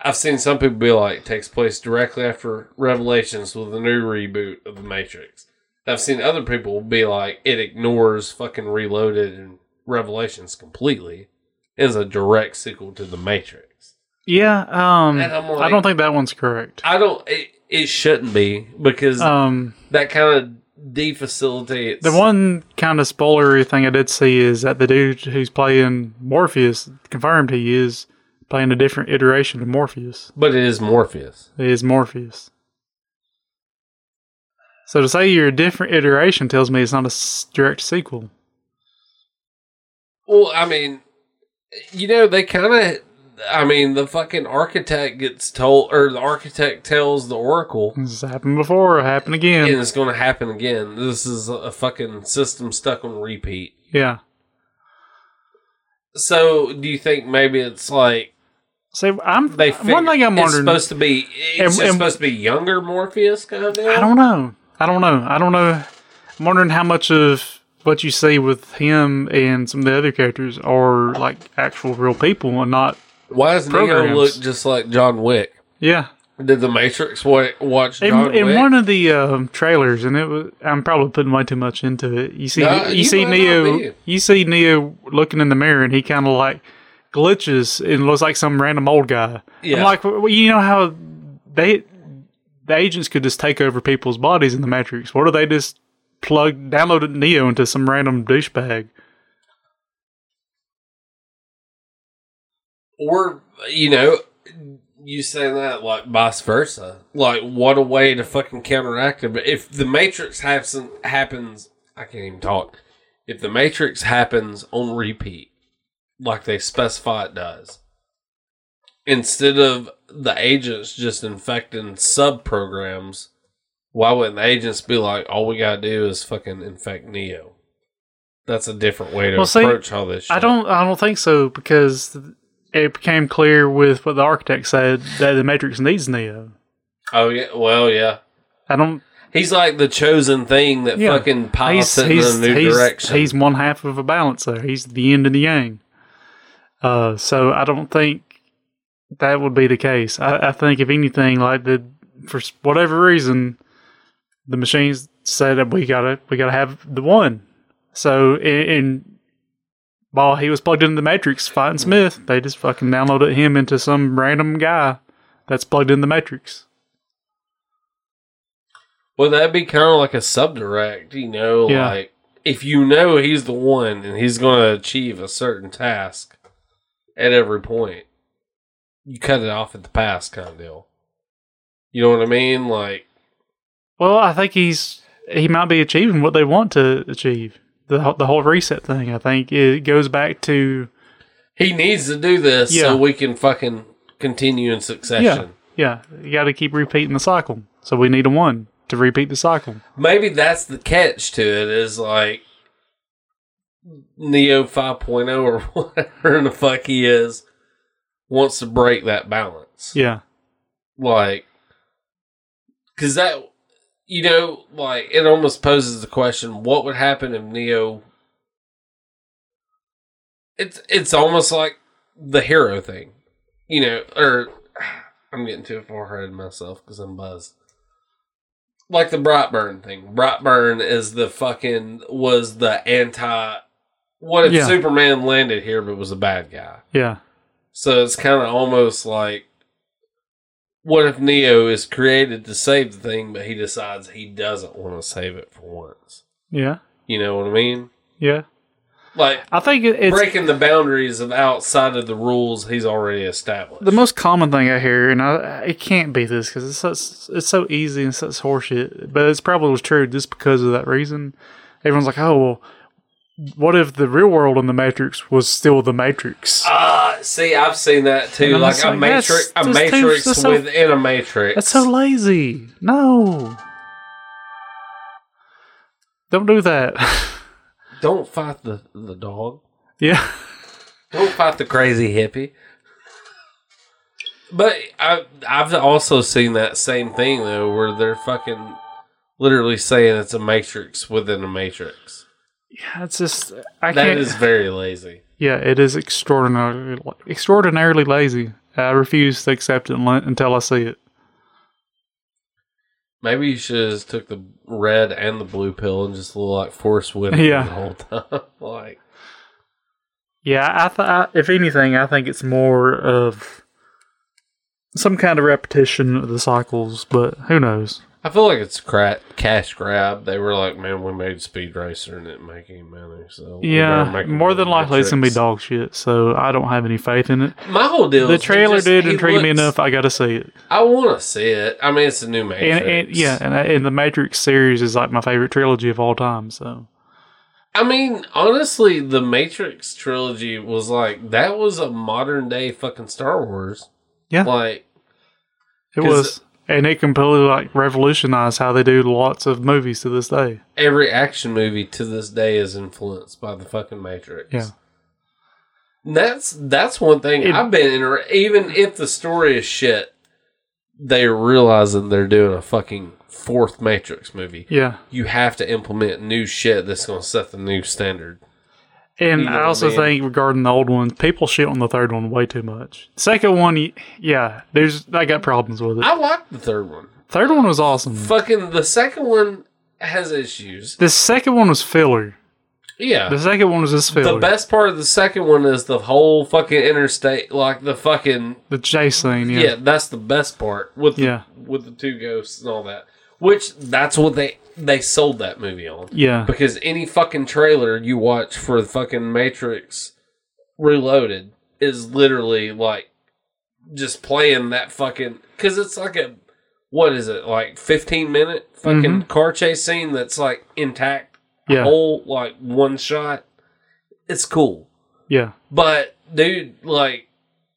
Speaker 1: I've seen some people be like, it takes place directly after Revelations with a new reboot of the Matrix. I've seen other people be like, it ignores fucking Reloaded and Revelations completely. Is a direct sequel to the Matrix.
Speaker 2: yeah. Um,
Speaker 1: I'm
Speaker 2: I
Speaker 1: like-
Speaker 2: don't think that one's correct.
Speaker 1: I don't. It, it shouldn't be because
Speaker 2: Um,
Speaker 1: that kind of defacilitates
Speaker 2: the one kind of spoilery thing I did see is that the dude who's playing Morpheus confirmed he is playing a different iteration of Morpheus.
Speaker 1: But it is Morpheus.
Speaker 2: It is Morpheus. So to say you're a different iteration tells me it's not a direct sequel.
Speaker 1: Well, I mean, you know, they kind of. I mean, the fucking architect gets told, or the architect tells the Oracle,
Speaker 2: This has happened before, it happened again.
Speaker 1: and it's going to happen again. This is a fucking system stuck on repeat.
Speaker 2: Yeah.
Speaker 1: So, do you think maybe it's like
Speaker 2: So I'm
Speaker 1: they?
Speaker 2: one thing I'm wondering.
Speaker 1: it's supposed to be. It's
Speaker 2: And- and-
Speaker 1: supposed to be younger Morpheus kind of.
Speaker 2: I don't know. I don't know. I don't know. I'm wondering how much of what you see with him and some of the other characters are like actual real people and not.
Speaker 1: Why does Neo look just like John Wick?
Speaker 2: Yeah.
Speaker 1: Did the Matrix wa- watch
Speaker 2: In, in one of the um, trailers, and it was, I'm probably putting way too much into it. You see,
Speaker 1: No,
Speaker 2: you,
Speaker 1: you
Speaker 2: see Neo, you see Neo looking in the mirror, and he kind of like glitches and looks like some random old guy.
Speaker 1: Yeah.
Speaker 2: I'm like, well, you know how they the agents could just take over people's bodies in the Matrix. What do they just plug downloaded Neo into some random douchebag?
Speaker 1: Or you know, you say that like vice versa. Like, what a way to fucking counteract it. But if the Matrix happens, happens, I can't even talk. If the Matrix happens on repeat, like they specify it does, instead of the agents just infecting sub programs, why wouldn't the agents be like, all we gotta do is fucking infect Neo? That's a different way to
Speaker 2: Well, see,
Speaker 1: approach all this shit.
Speaker 2: I don't, I don't think so because it became clear with what the architect said that the Matrix needs Neo.
Speaker 1: Oh yeah, well yeah.
Speaker 2: I don't.
Speaker 1: He's like the chosen thing that
Speaker 2: Yeah.
Speaker 1: fucking pilots
Speaker 2: He's
Speaker 1: in a new
Speaker 2: he's,
Speaker 1: direction.
Speaker 2: he's one half of a balancer. He's the yin and the yang. Uh, so I don't think that would be the case. I, I think if anything, like the for whatever reason, the machines said that we gotta we gotta have the one. So in, in while he was plugged into the Matrix fighting Smith, they just fucking downloaded him into some random guy that's plugged in the Matrix.
Speaker 1: well, that'd be kind of like a subdirect, you know,
Speaker 2: Yeah.
Speaker 1: like if you know he's the one and he's going to achieve a certain task at every point, you cut it off at the pass kind of deal. You know what I mean? Like,
Speaker 2: Well, I think he's he might be achieving what they want to achieve. The whole- the whole reset thing, I think, it goes back to
Speaker 1: he needs to do this
Speaker 2: Yeah.
Speaker 1: so we can fucking continue in succession.
Speaker 2: yeah, yeah. You got to keep repeating the cycle. So we need a one. to repeat the cycle.
Speaker 1: maybe that's the catch to it is like Neo 5.0 or whatever the fuck he is wants to break that balance.
Speaker 2: Yeah.
Speaker 1: Like, because that, you know, like it almost poses the question what would happen if Neo. It's it's almost like the hero thing, you know, or I'm getting too far ahead of myself because I'm buzzed like the Brightburn thing. Brightburn is the fucking was the anti. What if
Speaker 2: Yeah.
Speaker 1: Superman landed here but was a bad guy?
Speaker 2: Yeah.
Speaker 1: So it's kind of almost like, what if Neo is created to save the thing, but he decides he doesn't want to save it for once?
Speaker 2: Yeah.
Speaker 1: You know what I mean?
Speaker 2: Yeah.
Speaker 1: Like
Speaker 2: I think it's
Speaker 1: breaking the boundaries of outside of the rules he's already established.
Speaker 2: the most common thing I hear, and I, it can't be this because it's such, it's so easy and such horseshit. But it's probably was true just because of that reason. Everyone's like, oh well, what if the real world in the Matrix was still the Matrix?
Speaker 1: Ah, See, I've seen that too.
Speaker 2: I'm
Speaker 1: Like a matrix, a matrix
Speaker 2: so-
Speaker 1: within a matrix.
Speaker 2: That's so lazy. No, don't do that.
Speaker 1: Don't fight the the dog.
Speaker 2: yeah,
Speaker 1: Don't fight the crazy hippie. But I, I've also seen that same thing though, where they're fucking literally saying it's a matrix within a matrix.
Speaker 2: yeah. It's just I
Speaker 1: That
Speaker 2: can't.
Speaker 1: is very lazy.
Speaker 2: Yeah, it is extraordinarily extraordinarily lazy. I refuse to accept it until I see it.
Speaker 1: Maybe you should have just took the red and the blue pill and just look like Forest Whitaker
Speaker 2: Yeah.
Speaker 1: the whole time. like,
Speaker 2: Yeah, I, th- I if anything, I think it's more of some kind of repetition of the cycles, but who knows?
Speaker 1: I feel like it's cra- cash grab. They were like, "Man, we made Speed Racer and it didn't make any money." So
Speaker 2: Yeah, more than likely it's gonna be
Speaker 1: Matrix."
Speaker 2: dog shit. So I don't have any faith in it.
Speaker 1: My whole deal.
Speaker 2: The trailer
Speaker 1: just-
Speaker 2: did intrigue me enough. I got to see it.
Speaker 1: I want to see it. I mean, it's a new Matrix.
Speaker 2: And, and yeah, and, uh, and the Matrix series is like my favorite trilogy of all time. So
Speaker 1: I mean, honestly, the Matrix trilogy was like that was a modern day fucking Star Wars.
Speaker 2: Yeah.
Speaker 1: like
Speaker 2: it was, and it completely like revolutionized how they do lots of movies to this day.
Speaker 1: every action movie to this day is influenced by the fucking Matrix.
Speaker 2: Yeah.
Speaker 1: And that's that's one thing
Speaker 2: It-
Speaker 1: I've been in. Even if the story is shit, they're realizing they're doing a fucking fourth Matrix movie.
Speaker 2: Yeah,
Speaker 1: You have to implement new shit that's going to set the new standard.
Speaker 2: And I also
Speaker 1: I mean?
Speaker 2: think regarding the old ones, people shit on the third one way too much. Second one, yeah, there's I got problems with it.
Speaker 1: I like the third one.
Speaker 2: Third one was awesome.
Speaker 1: Fucking the second one has issues.
Speaker 2: The second one was filler.
Speaker 1: Yeah.
Speaker 2: The second one was just filler.
Speaker 1: The best part of the second one is the whole fucking interstate, like the fucking
Speaker 2: the chase scene.
Speaker 1: yeah.
Speaker 2: Yeah,
Speaker 1: that's the best part with the,
Speaker 2: Yeah.
Speaker 1: with the two ghosts and all that. Which that's what they they sold that movie on
Speaker 2: yeah,
Speaker 1: because any fucking trailer you watch for the fucking Matrix Reloaded is literally like just playing that fucking because it's like a what is it like fifteen minute fucking car chase scene that's like intact
Speaker 2: Mm-hmm. yeah,
Speaker 1: whole like one shot. It's cool.
Speaker 2: yeah.
Speaker 1: But dude, like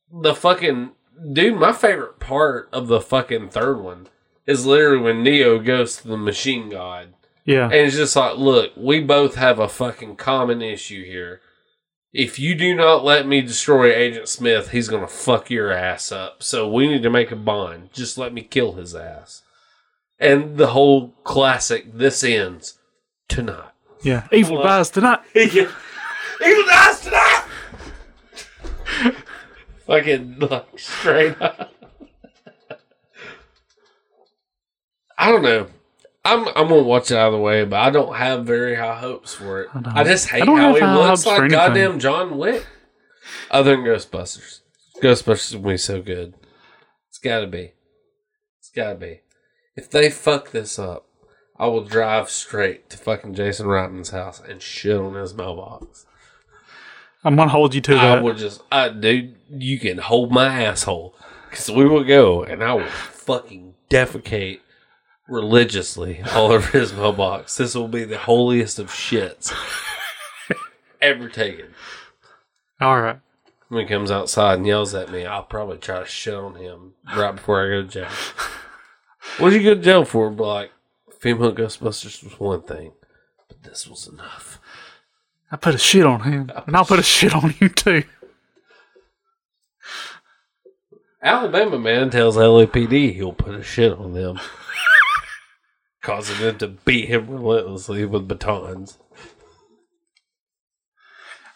Speaker 1: the fucking dude, my favorite part of the fucking third one is literally when Neo goes to the machine god.
Speaker 2: Yeah,
Speaker 1: And it's just like, look, we both have a fucking common issue here. If you do not let me destroy Agent Smith, he's gonna fuck your ass up. So we need to make a bond. Just let me kill his ass. And the whole classic, this ends tonight.
Speaker 2: yeah. Evil
Speaker 1: What?
Speaker 2: dies tonight.
Speaker 1: Evil dies tonight. Fucking like straight up. I don't know. I'm I'm gonna watch it out of the way, but I don't have very high hopes for it.
Speaker 2: I.
Speaker 1: I, just hate
Speaker 2: I
Speaker 1: how he looks like goddamn John Wick. Other than Ghostbusters, Ghostbusters will be so good. It's gotta be. It's gotta be. If they fuck this up, I will drive straight to fucking Jason Reitman's house and shit on his mailbox.
Speaker 2: I'm gonna hold you to
Speaker 1: I
Speaker 2: that.
Speaker 1: would just, I, dude, you can hold my asshole because we will go and I will fucking defecate religiously all over his mailbox. This will be the holiest of shits ever taken.
Speaker 2: All right.
Speaker 1: When he comes outside and yells at me, I'll probably try to shit on him right before I go to jail. What did you go to jail for? But like Female Ghostbusters was one thing, but this was enough.
Speaker 2: I put a shit on him, and I'll put a shit on you too.
Speaker 1: Alabama man tells LAPD he'll put a shit on them, causing them to beat him relentlessly with batons.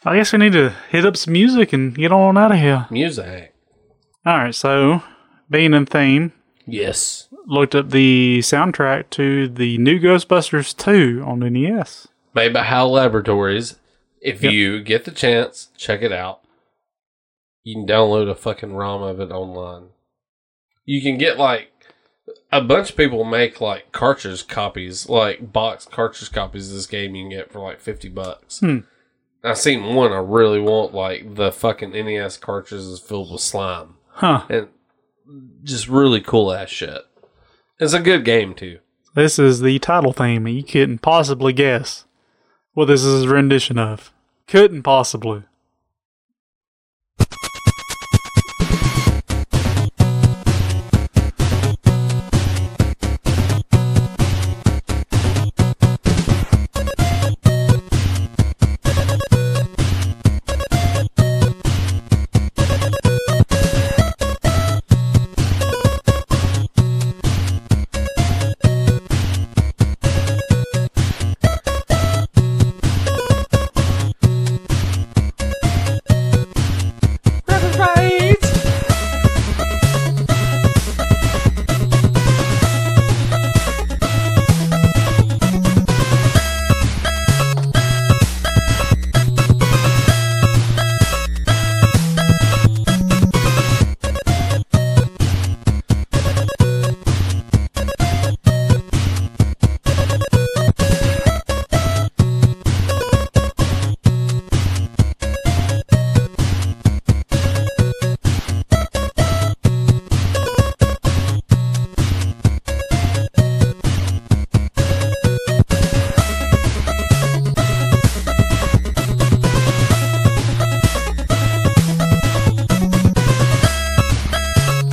Speaker 2: I guess we need to hit up some music and get on out of here.
Speaker 1: Music.
Speaker 2: All right, so being in theme,
Speaker 1: Yes.
Speaker 2: looked up the soundtrack to the new Ghostbusters 2 on NES.
Speaker 1: Made by HAL Laboratories. If
Speaker 2: Yep.
Speaker 1: you get the chance, check it out. You can download a fucking ROM of it online. You can get like a bunch of people make like cartridge copies, like box cartridge copies of this game you can get for like fifty bucks.
Speaker 2: Hmm.
Speaker 1: I've seen one I really want, like the fucking NES cartridge is filled with slime.
Speaker 2: Huh.
Speaker 1: And just really cool ass shit. It's a good game too.
Speaker 2: This is the title theme, and you couldn't possibly guess what this is a rendition of. Couldn't possibly.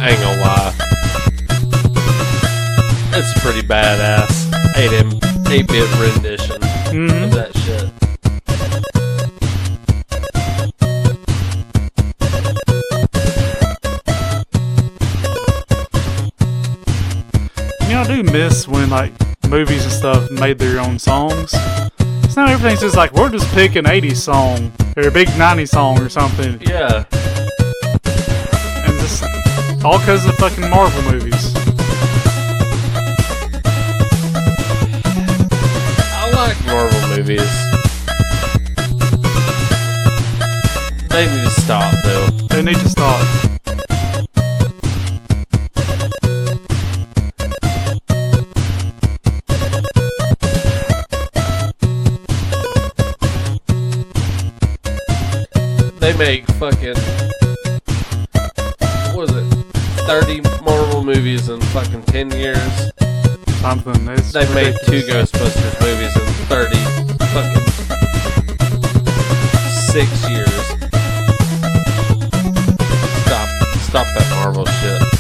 Speaker 1: I ain't gonna lie. It's pretty badass. 8 8 bit rendition
Speaker 2: Mhm.
Speaker 1: of that shit.
Speaker 2: You know, I do miss when like movies and stuff made their own songs. It's not everything's just like we're just picking 80s song or a big 90s song or something,
Speaker 1: Yeah.
Speaker 2: All because of fucking Marvel movies.
Speaker 1: I like Marvel movies. They need to stop though.
Speaker 2: They need to stop.
Speaker 1: They make fucking 30 Marvel movies in fucking 10 years.
Speaker 2: Something. It's
Speaker 1: They've made two Ghostbusters movies in 30 fucking six years. Stop. Stop that Marvel shit.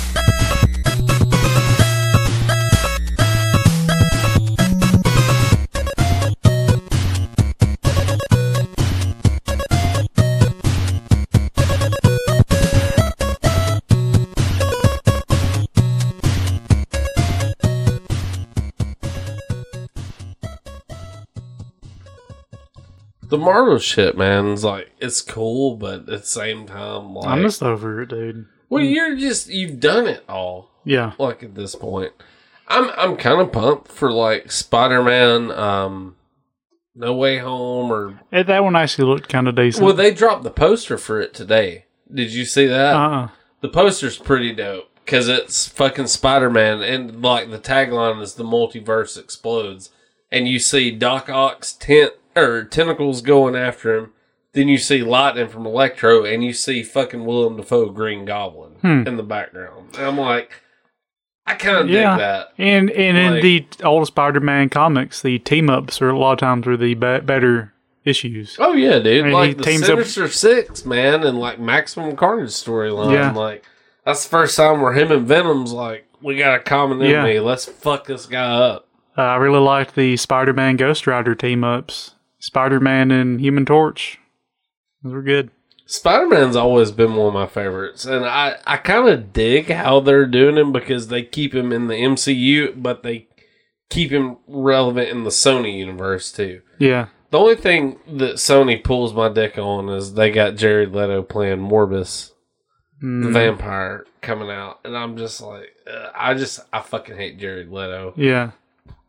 Speaker 1: The Marvel shit, man, is like it's cool, but at the same time, like,
Speaker 2: I'm just over it, dude.
Speaker 1: well, you're just you've done it all.
Speaker 2: Yeah.
Speaker 1: like at this point. I'm I'm kind of pumped for like Spider Man, um, No Way Home, or
Speaker 2: Eh, that one actually looked kind of decent.
Speaker 1: well, they dropped the poster for it today. Did you see that?
Speaker 2: uh-uh.
Speaker 1: The poster's pretty dope because it's fucking Spider Man, and like the tagline is "The multiverse explodes," and you see Doc Ock's tent or tentacles going after him. Then you see lightning from Electro, and you see fucking Willem Dafoe Green Goblin
Speaker 2: Hmm.
Speaker 1: in the background. And I'm like, I kind of
Speaker 2: Yeah.
Speaker 1: dig that.
Speaker 2: And and in the old Spider-Man comics, the team ups are a lot of times are the be- better issues.
Speaker 1: Oh yeah, dude!
Speaker 2: Mean,
Speaker 1: like
Speaker 2: he
Speaker 1: the
Speaker 2: teams up-
Speaker 1: Sinister Six, man, and like Maximum Carnage storyline.
Speaker 2: Yeah.
Speaker 1: Like that's the first time where him and Venom's like, we got a common
Speaker 2: Yeah.
Speaker 1: enemy. Let's fuck this guy up.
Speaker 2: Uh, I really liked the Spider-Man Ghost Rider team ups. Spider-Man and Human Torch. Those were good.
Speaker 1: Spider Man's always been one of my favorites, and I, I kind of dig how they're doing him because they keep him in the MCU, but they keep him relevant in the Sony universe too.
Speaker 2: Yeah.
Speaker 1: The only thing that Sony pulls my dick on is they got Jared Leto playing Morbius, the
Speaker 2: Mm,
Speaker 1: vampire, coming out, and I'm just like, uh, I just, I fucking hate Jared Leto.
Speaker 2: yeah.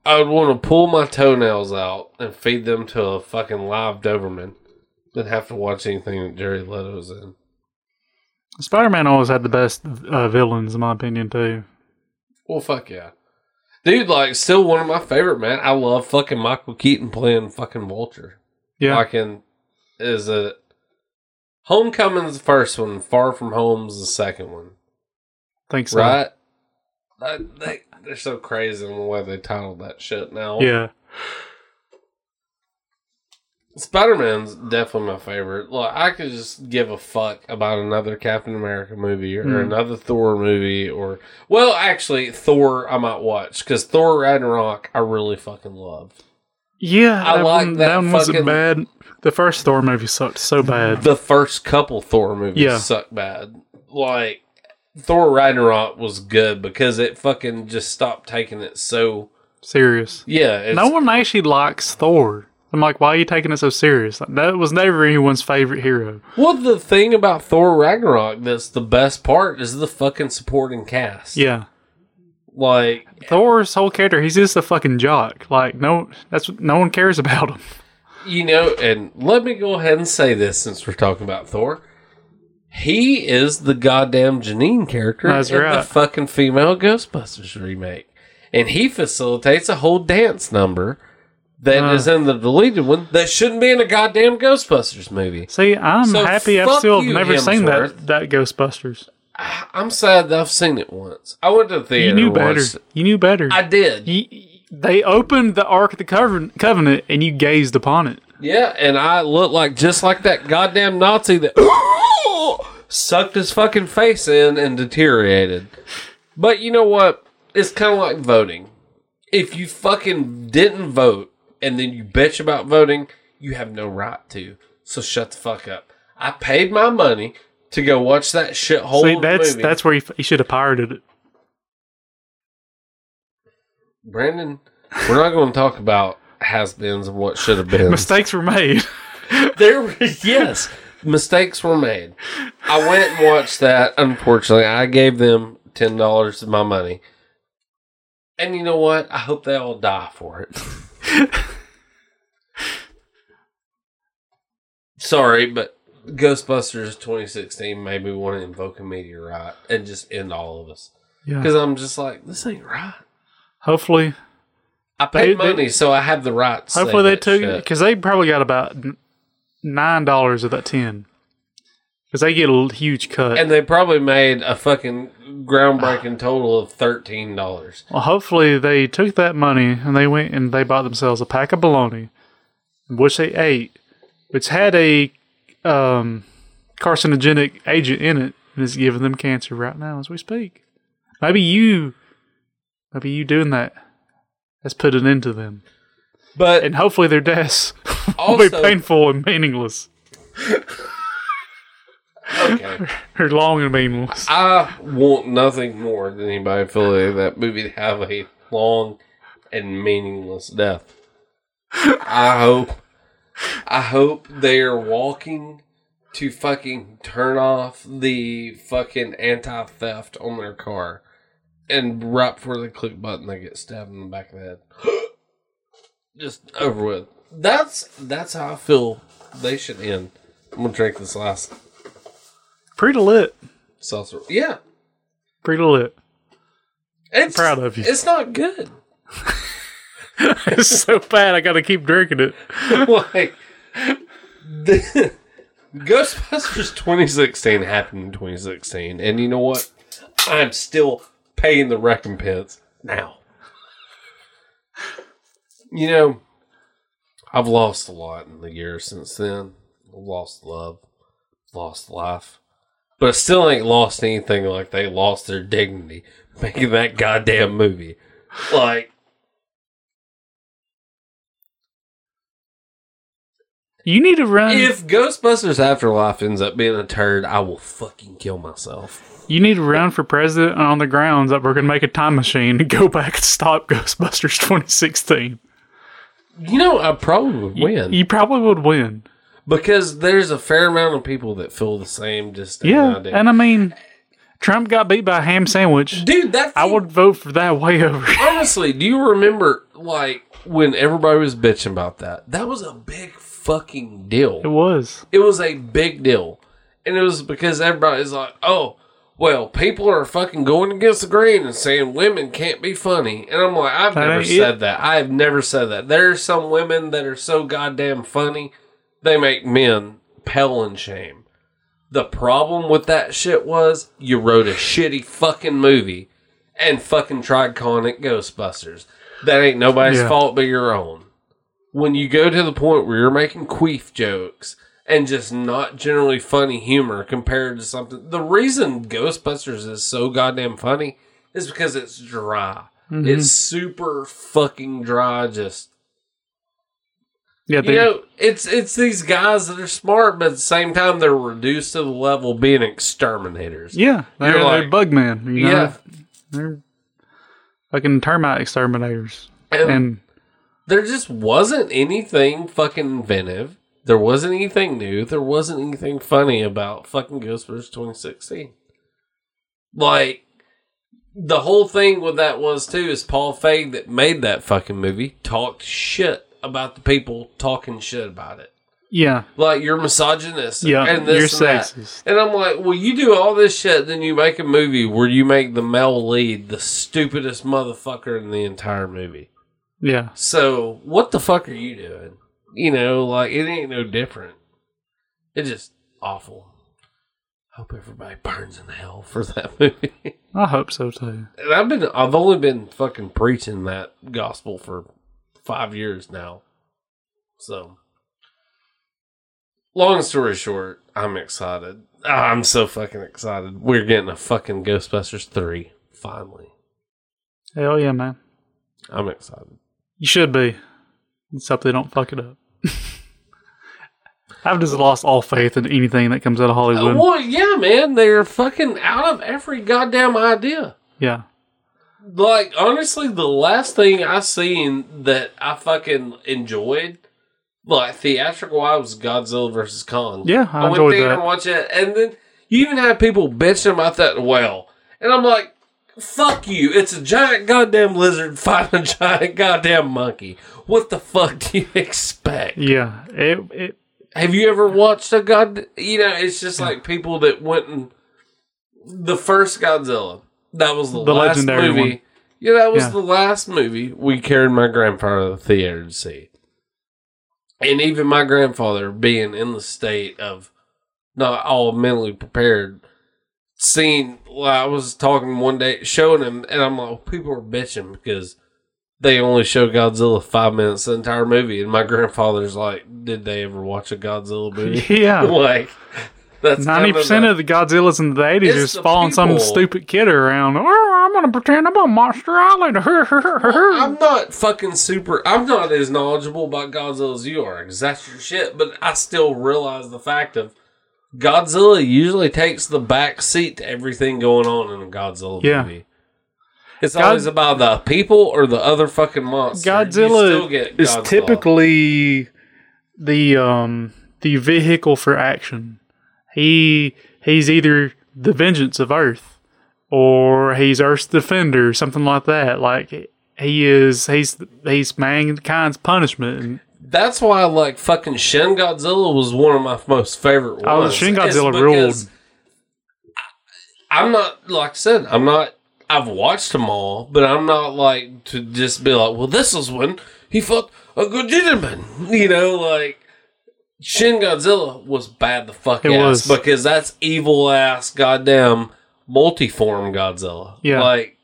Speaker 1: I would want to pull my toenails out and feed them to a fucking live Doberman than have to watch anything that Jared Leto's in.
Speaker 2: Spider-Man always had the best uh, villains, in my opinion, too.
Speaker 1: Well, fuck yeah. Dude, like, still one of my favorite, man. I love fucking Michael Keaton playing fucking Vulture.
Speaker 2: Yeah.
Speaker 1: Fucking is it Homecoming's the first one, Far From Home's the second one,
Speaker 2: think so.
Speaker 1: right? I, they, they're so crazy in the way they titled that shit now.
Speaker 2: Yeah.
Speaker 1: Spider Man's definitely my favorite. Look, I could just give a fuck about another Captain America movie or
Speaker 2: Mm.
Speaker 1: another Thor movie or, well, actually, Thor I might watch because Thor Ragnarok I really fucking love.
Speaker 2: Yeah.
Speaker 1: I
Speaker 2: that
Speaker 1: like
Speaker 2: one,
Speaker 1: that
Speaker 2: that one wasn't bad. The first Thor movie sucked so bad.
Speaker 1: The first couple Thor movies
Speaker 2: Yeah.
Speaker 1: suck bad. Like, Thor Ragnarok was good because it fucking just stopped taking it so.
Speaker 2: Serious.
Speaker 1: Yeah.
Speaker 2: No one actually likes Thor. I'm like, why are you taking it so serious? Like, that was never anyone's favorite hero.
Speaker 1: Well, the thing about Thor Ragnarok that's the best part is the fucking supporting cast.
Speaker 2: Yeah.
Speaker 1: Like,
Speaker 2: Thor's whole character, he's just a fucking jock. Like, no, that's no one cares about him.
Speaker 1: You know, and let me go ahead and say this since we're talking about Thor. He is the goddamn Janine character
Speaker 2: That's
Speaker 1: in the fucking female Ghostbusters remake. And he facilitates a whole dance number that is
Speaker 2: Uh.
Speaker 1: in the deleted one that shouldn't be in a goddamn Ghostbusters movie.
Speaker 2: See, I'm
Speaker 1: So
Speaker 2: happy I've still
Speaker 1: you,
Speaker 2: never seen that that Ghostbusters.
Speaker 1: I'm sad that I've seen it once. I went to the theater.
Speaker 2: You knew
Speaker 1: and
Speaker 2: better. You knew better.
Speaker 1: I did.
Speaker 2: You- they opened the Ark of the Coven- Covenant and you gazed upon it.
Speaker 1: Yeah, and I look like just like that goddamn Nazi that sucked his fucking face in and deteriorated. But you know what? It's kind of like voting. If you fucking didn't vote and then you bitch about voting, you have no right to. So shut the fuck up. I paid my money to go watch that shithole
Speaker 2: See, that's
Speaker 1: movie.
Speaker 2: that's where he, you should have pirated it.
Speaker 1: Brandon, we're not going to talk about has-beens and what should have been.
Speaker 2: Mistakes were made.
Speaker 1: there were yes mistakes were made. I went and watched that. Unfortunately i gave them ten dollars of my money. And you know what? I hope they all die for it. Sorry but ghostbusters 2016 made me want to invoke a meteorite and just end all of us.
Speaker 2: Yeah.
Speaker 1: because i'm just like this ain't right.
Speaker 2: Hopefully,
Speaker 1: i paid
Speaker 2: They- they-
Speaker 1: money so i have the rights.
Speaker 2: hopefully they took because they probably got about nine dollars of that ten. Because they get a huge cut.
Speaker 1: and they probably made a fucking groundbreaking total of thirteen dollars.
Speaker 2: well, hopefully they took that money and they went and they bought themselves a pack of bologna, which they ate, which had a um, carcinogenic agent in it and is giving them cancer right now as we speak. Maybe you, maybe you doing that has put an end to them,
Speaker 1: But
Speaker 2: and hopefully their deaths will be painful and meaningless,
Speaker 1: okay,
Speaker 2: or long and meaningless.
Speaker 1: I want nothing more than anybody affiliated with that movie to have a long and meaningless death. I hope, I hope they are walking to fucking turn off the fucking anti theft on their car, and right before they click button, they get stabbed in the back of the head. Just over with. That's that's how I feel they should end. I'm gonna drink this last
Speaker 2: Pretty lit,
Speaker 1: seltzer. Yeah,
Speaker 2: pretty lit.
Speaker 1: it's
Speaker 2: proud of you.
Speaker 1: It's not good.
Speaker 2: it's so bad. I got to keep drinking it.
Speaker 1: like the, Ghostbusters 2016 happened in 2016, and you know what? I'm still paying the recompense now. You know, I've lost a lot in the years since then. I've lost love, lost life. But I still ain't lost anything like they lost their dignity making that goddamn movie. Like,
Speaker 2: You need to run.
Speaker 1: If Ghostbusters Afterlife ends up being a turd, I will fucking kill myself
Speaker 2: you need to run for president on the grounds that we're going to make a time machine and go back and stop Ghostbusters 2016.
Speaker 1: You know, I probably would win
Speaker 2: You probably would win.
Speaker 1: because there's a fair amount of people that feel the same. Just
Speaker 2: Yeah, and I mean, Trump got beat by a ham sandwich.
Speaker 1: dude, that
Speaker 2: I would vote for that way over.
Speaker 1: honestly. Do you remember like when everybody was bitching about that? That was a big fucking deal.
Speaker 2: It was.
Speaker 1: it was a big deal. And it was because everybody's like, oh, well, people are fucking going against the grain and saying women can't be funny. And I'm like, I've
Speaker 2: That
Speaker 1: never said
Speaker 2: it.
Speaker 1: that. I have never said that. There are some women that are so goddamn funny, they make men pale in shame. The problem with that shit was you wrote a shitty fucking movie and fucking tried calling it Ghostbusters. That ain't nobody's
Speaker 2: Yeah.
Speaker 1: fault but your own when you go to the point where you're making queef jokes and just not generally funny humor compared to something. The reason Ghostbusters is so goddamn funny is because it's dry. Mm-hmm. It's super fucking dry. Just
Speaker 2: Yeah,
Speaker 1: you know, it's it's these guys that are smart, but at the same time they're reduced to the level of being exterminators.
Speaker 2: yeah, they're,
Speaker 1: You're
Speaker 2: they're
Speaker 1: like-
Speaker 2: bug men. You know?
Speaker 1: Yeah,
Speaker 2: they're fucking termite exterminators.
Speaker 1: and
Speaker 2: And
Speaker 1: there just wasn't anything fucking inventive. There wasn't anything new. There wasn't anything funny about fucking Ghostbusters 2016. Like, the whole thing with that was, too, is Paul Feig that made that fucking movie talked shit about the people talking shit about it.
Speaker 2: yeah,
Speaker 1: Like, you're misogynist.
Speaker 2: Yeah,
Speaker 1: and this
Speaker 2: you're
Speaker 1: and that.
Speaker 2: sexist.
Speaker 1: And I'm like, well, you do all this shit, then you make a movie where you make the male lead the stupidest motherfucker in the entire movie.
Speaker 2: yeah.
Speaker 1: So what the fuck are you doing? You know, like it ain't no different. It's just awful. Hope everybody burns in hell for that movie.
Speaker 2: I hope so too.
Speaker 1: and I've been I've only been fucking preaching that gospel for five years now. So long story short, I'm excited. Ah, I'm so fucking excited. We're getting a fucking Ghostbusters 3 finally.
Speaker 2: Hell yeah, man.
Speaker 1: I'm excited.
Speaker 2: You should be. Let's they don't fuck it up. I've just lost all faith in anything that comes out of Hollywood.
Speaker 1: Oh, well, yeah, man, they're fucking out of every goddamn idea.
Speaker 2: yeah.
Speaker 1: Like, honestly, the last thing I seen that I fucking enjoyed, like theatrical wise, was Godzilla versus Kong.
Speaker 2: Yeah, I
Speaker 1: went
Speaker 2: enjoyed
Speaker 1: there
Speaker 2: that.
Speaker 1: and watched it, and then you even had people bitching about that well, and I'm like, fuck you! It's a giant goddamn lizard fighting a giant goddamn monkey. What the fuck do you expect?
Speaker 2: Yeah. It, it
Speaker 1: Have you ever watched a god? You know, it's just like people that went and the first Godzilla. That was the,
Speaker 2: The
Speaker 1: last
Speaker 2: legendary
Speaker 1: movie.
Speaker 2: one.
Speaker 1: Yeah, that was
Speaker 2: Yeah.
Speaker 1: the last movie we carried my grandfather to the theater to see. And even my grandfather, being in the state of not all mentally prepared, seeing. Well, I was talking one day, showing him, and I'm like, people are bitching because they only show Godzilla five minutes the entire movie, and my grandfather's like, "Did they ever watch a Godzilla movie?"
Speaker 2: yeah.
Speaker 1: like that's
Speaker 2: Ninety percent of the Godzillas in the eighties
Speaker 1: the
Speaker 2: following some stupid kid around. Oh, I'm gonna pretend I'm on Monster Island.
Speaker 1: I'm not fucking super. I'm not as knowledgeable about Godzilla as you are, because that's your shit. But I still realize the fact of Godzilla usually takes the back seat to everything going on in a Godzilla
Speaker 2: Yeah.
Speaker 1: movie. It's
Speaker 2: God-
Speaker 1: always about the people or the other fucking monster.
Speaker 2: Godzilla is typically the um the vehicle for action. He he's either the vengeance of Earth or he's Earth's defender, something like that. Like he is he's he's mankind's punishment. And
Speaker 1: That's why, like, fucking Shin Godzilla was one of my most favorite ones.
Speaker 2: Oh, Shin Godzilla ruled.
Speaker 1: I'm not, like I said, I'm not, I've watched them all, but I'm not, like, to just be like, well, this is when he fought a good gentleman. You know, like, Shin Godzilla was bad the fuck
Speaker 2: It
Speaker 1: ass
Speaker 2: was.
Speaker 1: because that's evil ass goddamn multiform Godzilla.
Speaker 2: Yeah.
Speaker 1: Like,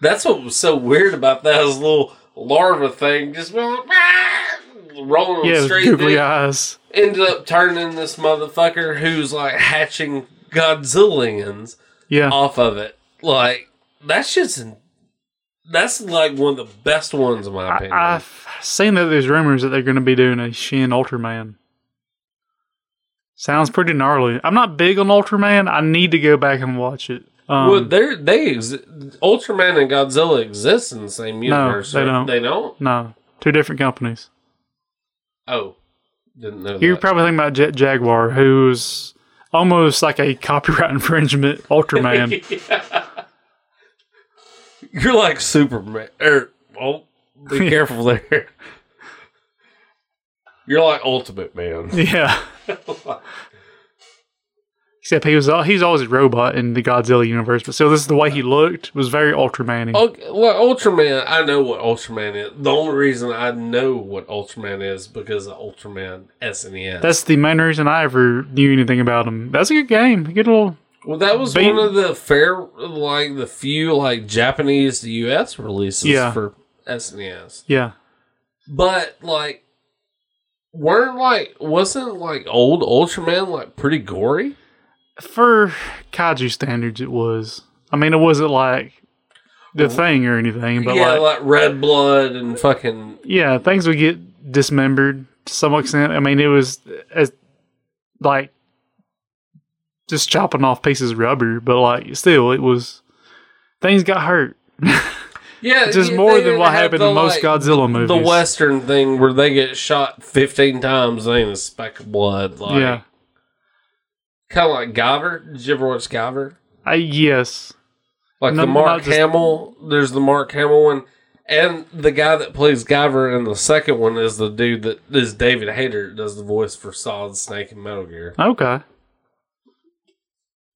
Speaker 1: that's what was so weird about that his little larva thing, just going, "Ah," rolling
Speaker 2: yeah,
Speaker 1: straight
Speaker 2: googly
Speaker 1: dick
Speaker 2: eyes.
Speaker 1: ended up turning this motherfucker who's like hatching Godzillians
Speaker 2: Yeah.
Speaker 1: off of it. Like that just that's like one of the best ones in my opinion.
Speaker 2: I, I've seen that there's rumors that they're going to be doing a Shin Ultraman. Sounds pretty gnarly. I'm not big on Ultraman. I need to go back and watch it. Um,
Speaker 1: well, they're they exi- Ultraman and Godzilla exist in the same universe.
Speaker 2: No,
Speaker 1: they
Speaker 2: don't.
Speaker 1: They don't.
Speaker 2: no, two different companies.
Speaker 1: Oh, didn't know
Speaker 2: You're
Speaker 1: that.
Speaker 2: probably thinking about Jet Jaguar, who's almost like a copyright infringement Ultraman.
Speaker 1: You're like Superman. Er, oh, be careful there. You're like Ultimate Man.
Speaker 2: yeah. Except he was he's always a robot in the Godzilla universe, but still, this is the way he looked was very Ultraman.
Speaker 1: Okay, well, Ultraman, I know what Ultraman is. The only reason I know what Ultraman is because of Ultraman SNES.
Speaker 2: That's the main reason I ever knew anything about him. That's a good game. Good little
Speaker 1: well, that was one of the fair, like the few like Japanese to US releases
Speaker 2: Yeah.
Speaker 1: for SNES.
Speaker 2: yeah.
Speaker 1: But like, weren't like wasn't like old Ultraman like pretty gory?
Speaker 2: For kaiju standards, it was. I mean, it wasn't like the thing or anything, but
Speaker 1: yeah,
Speaker 2: like
Speaker 1: like red blood and fucking
Speaker 2: yeah, things would get dismembered to some extent. I mean, it was as like just chopping off pieces of rubber, but like still, it was things got hurt.
Speaker 1: yeah,
Speaker 2: Just more than what happened
Speaker 1: the,
Speaker 2: in most
Speaker 1: like,
Speaker 2: Godzilla movies.
Speaker 1: The Western thing where they get shot fifteen times, ain't a speck of blood. Like,
Speaker 2: yeah,
Speaker 1: kind of like Guyver. Did you ever watch Guyver?
Speaker 2: I yes,
Speaker 1: Like
Speaker 2: No,
Speaker 1: the Mark
Speaker 2: just-
Speaker 1: Hamill. There's the Mark Hamill one, and the guy that plays Guyver in the second one is the dude that is David Hayter does the voice for Solid Snake and Metal Gear.
Speaker 2: okay,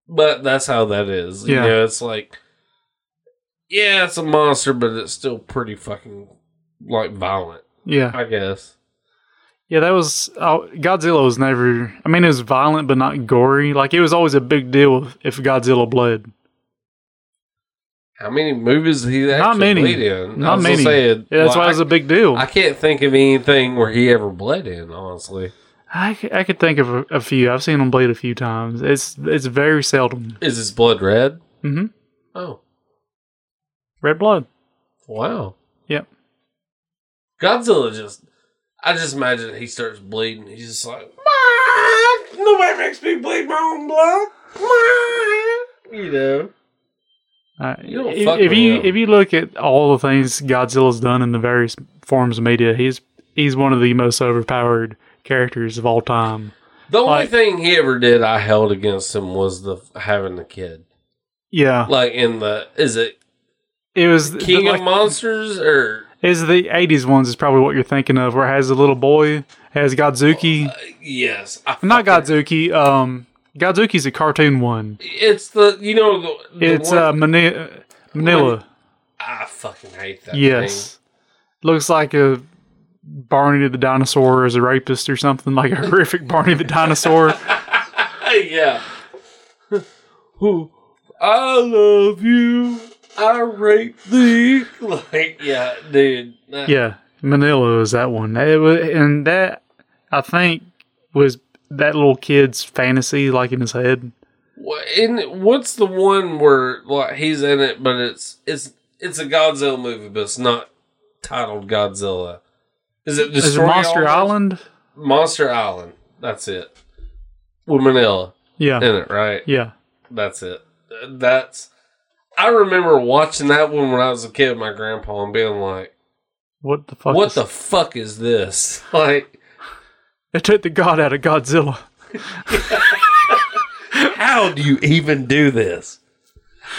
Speaker 1: But that's how that is. You
Speaker 2: Yeah.
Speaker 1: know, it's like, yeah, it's a monster, but it's still pretty fucking like violent.
Speaker 2: yeah,
Speaker 1: I guess.
Speaker 2: yeah. That was oh, Godzilla was never. I mean, it was violent but not gory. Like it was always a big deal if Godzilla bled.
Speaker 1: How many movies did he actually
Speaker 2: many.
Speaker 1: bleed in?
Speaker 2: Not many.
Speaker 1: say,
Speaker 2: Yeah, that's
Speaker 1: like,
Speaker 2: why it was a big deal.
Speaker 1: I can't think of anything where he ever bled in. Honestly,
Speaker 2: c- I could think of a, a few. I've seen him bleed a few times. It's it's very seldom.
Speaker 1: is his blood red?
Speaker 2: Mm-hmm.
Speaker 1: Oh,
Speaker 2: Red blood.
Speaker 1: wow.
Speaker 2: Yep.
Speaker 1: Godzilla just. I just imagine he starts bleeding. He's just like, "Ah, nobody makes me bleed my own blood. Ah," You know.
Speaker 2: Uh,
Speaker 1: You
Speaker 2: if, if you if you look at all the things Godzilla's done in the various forms of media, he's he's one of the most overpowered characters of all time.
Speaker 1: The only
Speaker 2: Like-
Speaker 1: thing he ever did I held against him was the having the kid.
Speaker 2: Yeah,
Speaker 1: Like in the is it
Speaker 2: it was the-
Speaker 1: King
Speaker 2: like,
Speaker 1: of Monsters or
Speaker 2: is the '80s ones is probably what you're thinking of, where it has a little boy has Godzooky,
Speaker 1: uh, yes, I
Speaker 2: not Godzooky. Um, Godzooky's a cartoon one.
Speaker 1: It's the you know the, the
Speaker 2: It's
Speaker 1: one-
Speaker 2: uh, Mani- Minilla.
Speaker 1: I fucking hate that.
Speaker 2: Yes, looks like a Barney the dinosaur is a rapist or something like a horrific Barney the dinosaur.
Speaker 1: yeah. Who I love you. I rape thee. Like yeah, dude. That-
Speaker 2: Yeah, Minilla is that one. It was, and that I think was that little kid's fantasy, like in his head.
Speaker 1: And what's the one where like he's in it, but it's it's it's a Godzilla movie, but it's not titled Godzilla. Is it
Speaker 2: Is it
Speaker 1: Destroy
Speaker 2: Monster
Speaker 1: All
Speaker 2: Island?
Speaker 1: Monster Island. That's it. With Minilla
Speaker 2: Yeah,
Speaker 1: in it, right?
Speaker 2: yeah.
Speaker 1: That's it. That's. I remember watching that one when I was a kid with my grandpa and being like,
Speaker 2: What the fuck?
Speaker 1: "What
Speaker 2: is-
Speaker 1: the fuck is this?" Like,
Speaker 2: It took the god out of Godzilla.
Speaker 1: how do you even do this?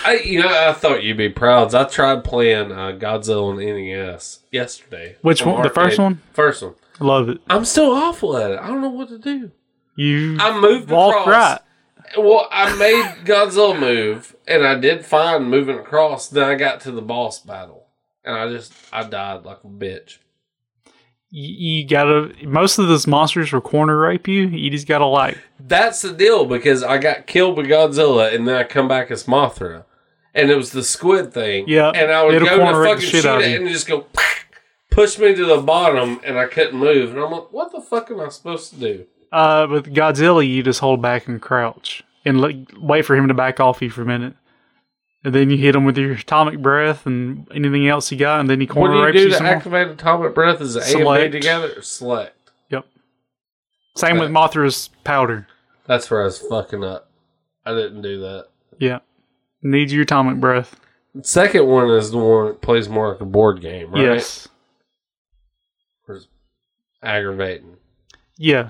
Speaker 1: I, you know, I thought you'd be proud. I tried playing uh, Godzilla on NES yesterday.
Speaker 2: Which
Speaker 1: On
Speaker 2: one? The first one?
Speaker 1: First one.
Speaker 2: Love it.
Speaker 1: I'm still awful at it. I don't know what to do.
Speaker 2: You
Speaker 1: I moved across.
Speaker 2: right.
Speaker 1: Well, I made Godzilla move, and I did fine moving across. Then I got to the boss battle, and I just I died like a bitch.
Speaker 2: You, you gotta. Most of those monsters will corner rape you. You just gotta like.
Speaker 1: That's the deal because I got killed by Godzilla, and then I come back as Mothra, and it was the squid thing.
Speaker 2: Yeah,
Speaker 1: and I would go to fucking shoot it, and just go push me to the bottom, and I couldn't move. And I'm like, what the fuck am I supposed to do?
Speaker 2: Uh, with Godzilla, you just hold back and crouch and let, wait for him to back off you for a minute. And then you hit him with your atomic breath and anything else you got, and then he
Speaker 1: What
Speaker 2: corner
Speaker 1: do you do
Speaker 2: you
Speaker 1: to activate atomic breath? Is it A and B
Speaker 2: Select.
Speaker 1: together or select?
Speaker 2: Yep. Same with Mothra's powder.
Speaker 1: That's where I was fucking up. I didn't do that.
Speaker 2: Yeah. Need your atomic breath.
Speaker 1: Second one is the one that plays more like a board game, right?
Speaker 2: Yes.
Speaker 1: Or it's aggravating.
Speaker 2: Yeah.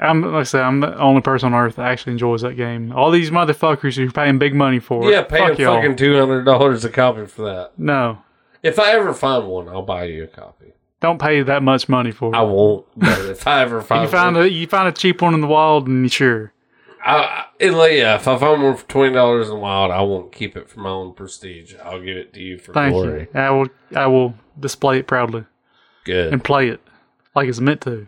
Speaker 2: I'm like I said, I'm the only person on earth that actually enjoys that game. All these motherfuckers who are paying big money for it.
Speaker 1: Yeah, paying
Speaker 2: fuck y'all.
Speaker 1: fucking two hundred dollars a copy for that.
Speaker 2: No.
Speaker 1: If I ever find one, I'll buy you a copy.
Speaker 2: Don't pay that much money for it.
Speaker 1: I won't. But if I ever find
Speaker 2: you find
Speaker 1: one,
Speaker 2: a you find a cheap one in the wild and you sure.
Speaker 1: I, I, it, like, yeah, if I find one for twenty dollars in the wild, I won't keep it for my own prestige. I'll give it to you for
Speaker 2: Thank
Speaker 1: glory.
Speaker 2: you. I will I will display it proudly
Speaker 1: Good.
Speaker 2: and play it like it's meant to.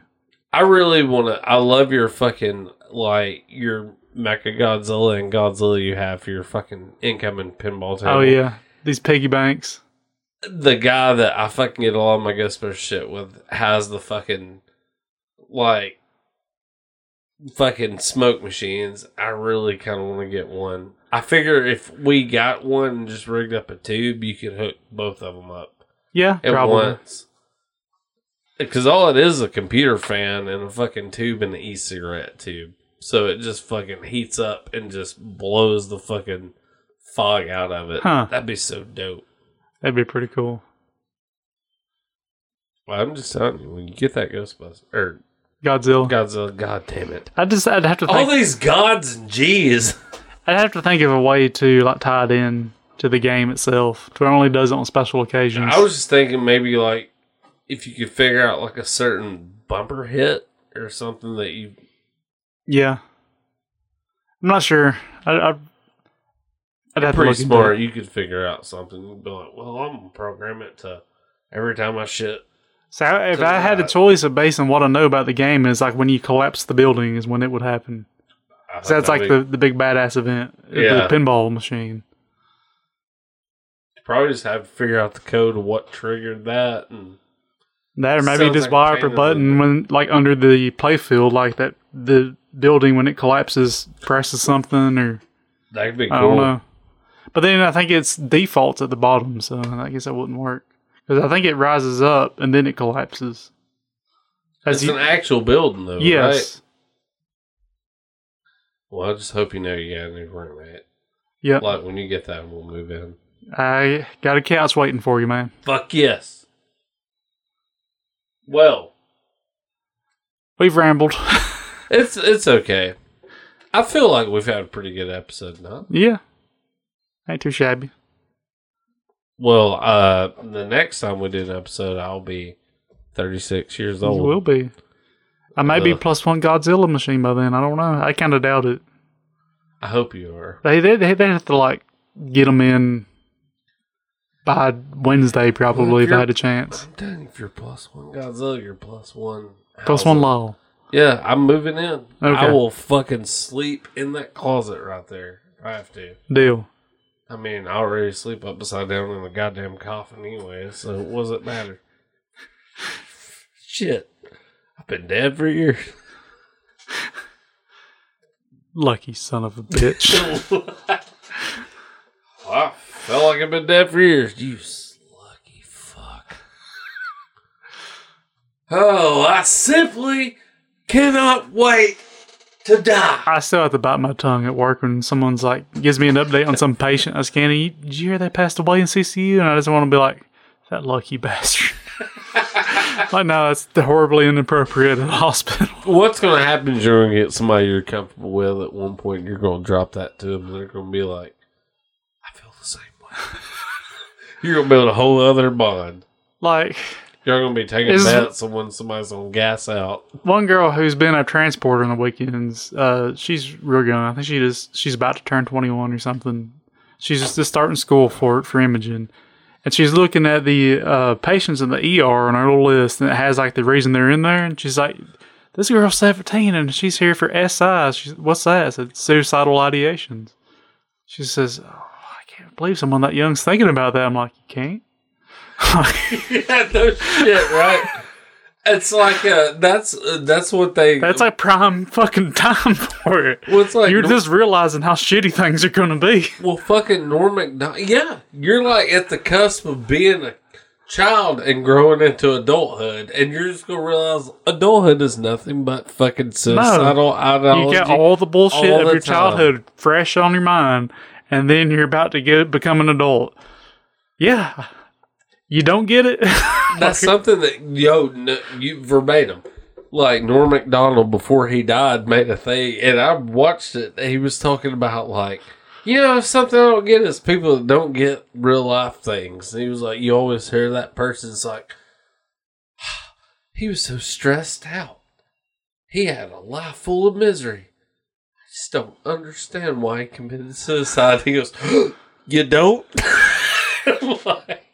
Speaker 1: I really want to. I love your fucking like your Mecha Godzilla and Godzilla you have for your fucking incoming pinball table.
Speaker 2: Oh yeah. These piggy banks.
Speaker 1: the guy that I fucking get all my Ghostbusters shit with has the fucking like fucking smoke machines. I really kind of want to get one. I figure if we got one and just rigged up a tube, you could hook both of them up
Speaker 2: Yeah,
Speaker 1: at
Speaker 2: probably.
Speaker 1: once. Because all it is is a computer fan and a fucking tube and an e-cigarette tube. So it just fucking heats up and just blows the fucking fog out of it.
Speaker 2: Huh.
Speaker 1: That'd be so dope.
Speaker 2: That'd be pretty cool.
Speaker 1: Well, I'm just telling you, when you get that Ghostbuster or
Speaker 2: Godzilla.
Speaker 1: Godzilla, god damn it!
Speaker 2: I just I'd have to
Speaker 1: All these gods and G's.
Speaker 2: I'd have to think of a way to like tie it in to the game itself. To it only does it on special occasions.
Speaker 1: I was just thinking maybe like if you could figure out like a certain bumper hit or something that you.
Speaker 2: yeah. I'm not sure. I, I I'd have to
Speaker 1: Pretty smart. You could figure out something. You'd be like, well, I'm gonna program it to every time I shit.
Speaker 2: So if I had a choice of based on what I know about the game is like when you collapse the building is when it would happen. So that's like the, the big badass event,
Speaker 1: Yeah.
Speaker 2: the pinball machine.
Speaker 1: be- probably just have to figure out the code of what triggered that and.
Speaker 2: That or maybe
Speaker 1: Sounds
Speaker 2: just
Speaker 1: like
Speaker 2: wire up a button when like under the playfield, like that the building when it collapses presses something or
Speaker 1: That could be cool.
Speaker 2: I don't know. But then I think it's defaults at the bottom, so I guess that wouldn't work because I think it rises up and then it collapses.
Speaker 1: It's
Speaker 2: you,
Speaker 1: an actual building though, right?
Speaker 2: yes,
Speaker 1: Well, I just hope you know you got a new roommate.
Speaker 2: yeah.
Speaker 1: Like when you get that, we'll move in.
Speaker 2: I got a couch waiting for you, man.
Speaker 1: Fuck yes. Well,
Speaker 2: We've rambled.
Speaker 1: it's it's okay. I feel like we've had a pretty good episode now.
Speaker 2: yeah, ain't too shabby.
Speaker 1: Well, uh, the next time we do an episode, I'll be thirty six years
Speaker 2: You
Speaker 1: old.
Speaker 2: will be. I may be plus one Godzilla machine by then. I don't know. I kind of doubt it.
Speaker 1: I hope you are.
Speaker 2: They they they they have to like get them in by Wednesday probably if I had a chance.
Speaker 1: I'm telling you, if you're plus one Godzilla, you're plus one.
Speaker 2: Plus one law.
Speaker 1: Yeah, I'm moving in. I will fucking sleep in that closet right there. I have to.
Speaker 2: Deal.
Speaker 1: I mean, I already sleep upside down in the goddamn coffin anyway, so what does it matter? Shit. I've been dead for years.
Speaker 2: Lucky son of a bitch.
Speaker 1: I felt like I've been dead for years. You lucky fuck. Oh, I simply cannot wait to die.
Speaker 2: I still have to bite my tongue at work when someone's like gives me an update on some patient I scan. "You- Did you hear they passed away in CCU? And I just want to be like, that lucky bastard. like, no, that's horribly inappropriate at a hospital.
Speaker 1: What's going to happen is you're going to get somebody you're comfortable with at one point. You're going to drop that to them, and they're going to be like, I feel the same way. you're going to build a whole other bond.
Speaker 2: Like,
Speaker 1: You're going to be taking
Speaker 2: Is-
Speaker 1: bets on when somebody's on gas out.
Speaker 2: one girl who's been a transporter on the weekends, uh, she's real young. I think she just she's about to turn twenty one or something. She's just, just starting school for for imaging, and she's looking at the uh, patients in the ER on her little list, and it has like the reason they're in there, and she's like, "This girl's seventeen, and she's here for SI. She's, What's that?" I said, "Suicidal ideations." She says, oh, "I can't believe someone that young's thinking about that." I'm like, "You can't."
Speaker 1: yeah, no shit, right? It's like uh, that's uh, that's what they.
Speaker 2: That's like prime fucking time for it.
Speaker 1: well, it's like
Speaker 2: You're just realizing how shitty things are going to be.
Speaker 1: well, fucking Norm Macdonald. Yeah, you're like at the cusp of being a child and growing into adulthood, and you're just gonna realize adulthood is nothing but fucking suicidal ideology.
Speaker 2: You get all the bullshit
Speaker 1: all
Speaker 2: of
Speaker 1: the
Speaker 2: your
Speaker 1: time.
Speaker 2: childhood fresh on your mind, and then you're about to get become an adult. Yeah, you don't get it.
Speaker 1: That's something that yo, no, you verbatim. Like Norm Macdonald before he died made a thing, and I watched it. He was talking about like, you know, something I don't get is people that don't get real life things. And he was like, you always hear that person's like, he was so stressed out. He had a life full of misery. Don't understand why he committed suicide. He goes, you don't. Like,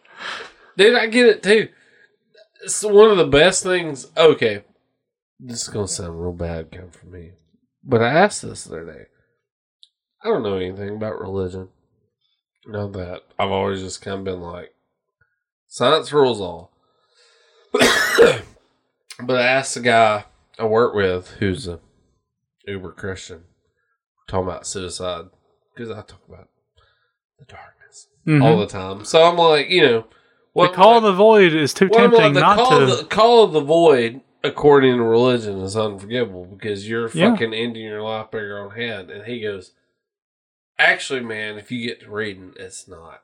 Speaker 1: Dude, I get it too. It's one of the best things. Okay, this is gonna sound real bad coming from me, but I asked this the other day. I don't know anything about religion. Know that I've always just kind of been like, science rules all. but I asked the guy I work with, who's a uber Christian, talking about suicide because I talk about the darkness
Speaker 2: Mhm.
Speaker 1: all the time. So I'm like, you know,
Speaker 2: the
Speaker 1: what
Speaker 2: call of the void is too tempting
Speaker 1: the
Speaker 2: not
Speaker 1: call,
Speaker 2: to.
Speaker 1: the call of the void, according to religion, is unforgivable because you're
Speaker 2: Yeah.
Speaker 1: fucking ending your life by your own hand. And he goes, "Actually, man, if you get to reading, it's not."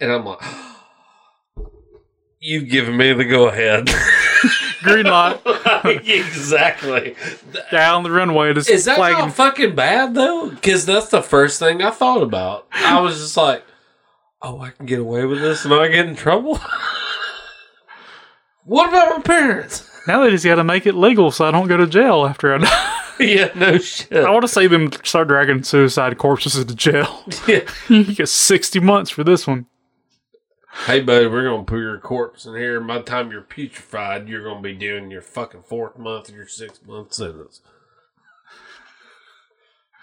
Speaker 1: And I'm like, "You've given me the go ahead."
Speaker 2: Green light
Speaker 1: exactly.
Speaker 2: down the runway. Just
Speaker 1: Is that
Speaker 2: flagging.
Speaker 1: not fucking bad though? Because that's the first thing I thought about. I was just like, "Oh, I can get away with this Am I get in trouble." what about my parents?
Speaker 2: Now they just got to make it legal so I don't go to jail after I die.
Speaker 1: yeah, no shit.
Speaker 2: I want to see them start dragging suicide corpses into jail.
Speaker 1: Yeah.
Speaker 2: you get 60 months for this one.
Speaker 1: Hey, buddy, we're gonna put your corpse in here. By the time you're putrefied, you're gonna be doing your fucking fourth month of your six month sentence.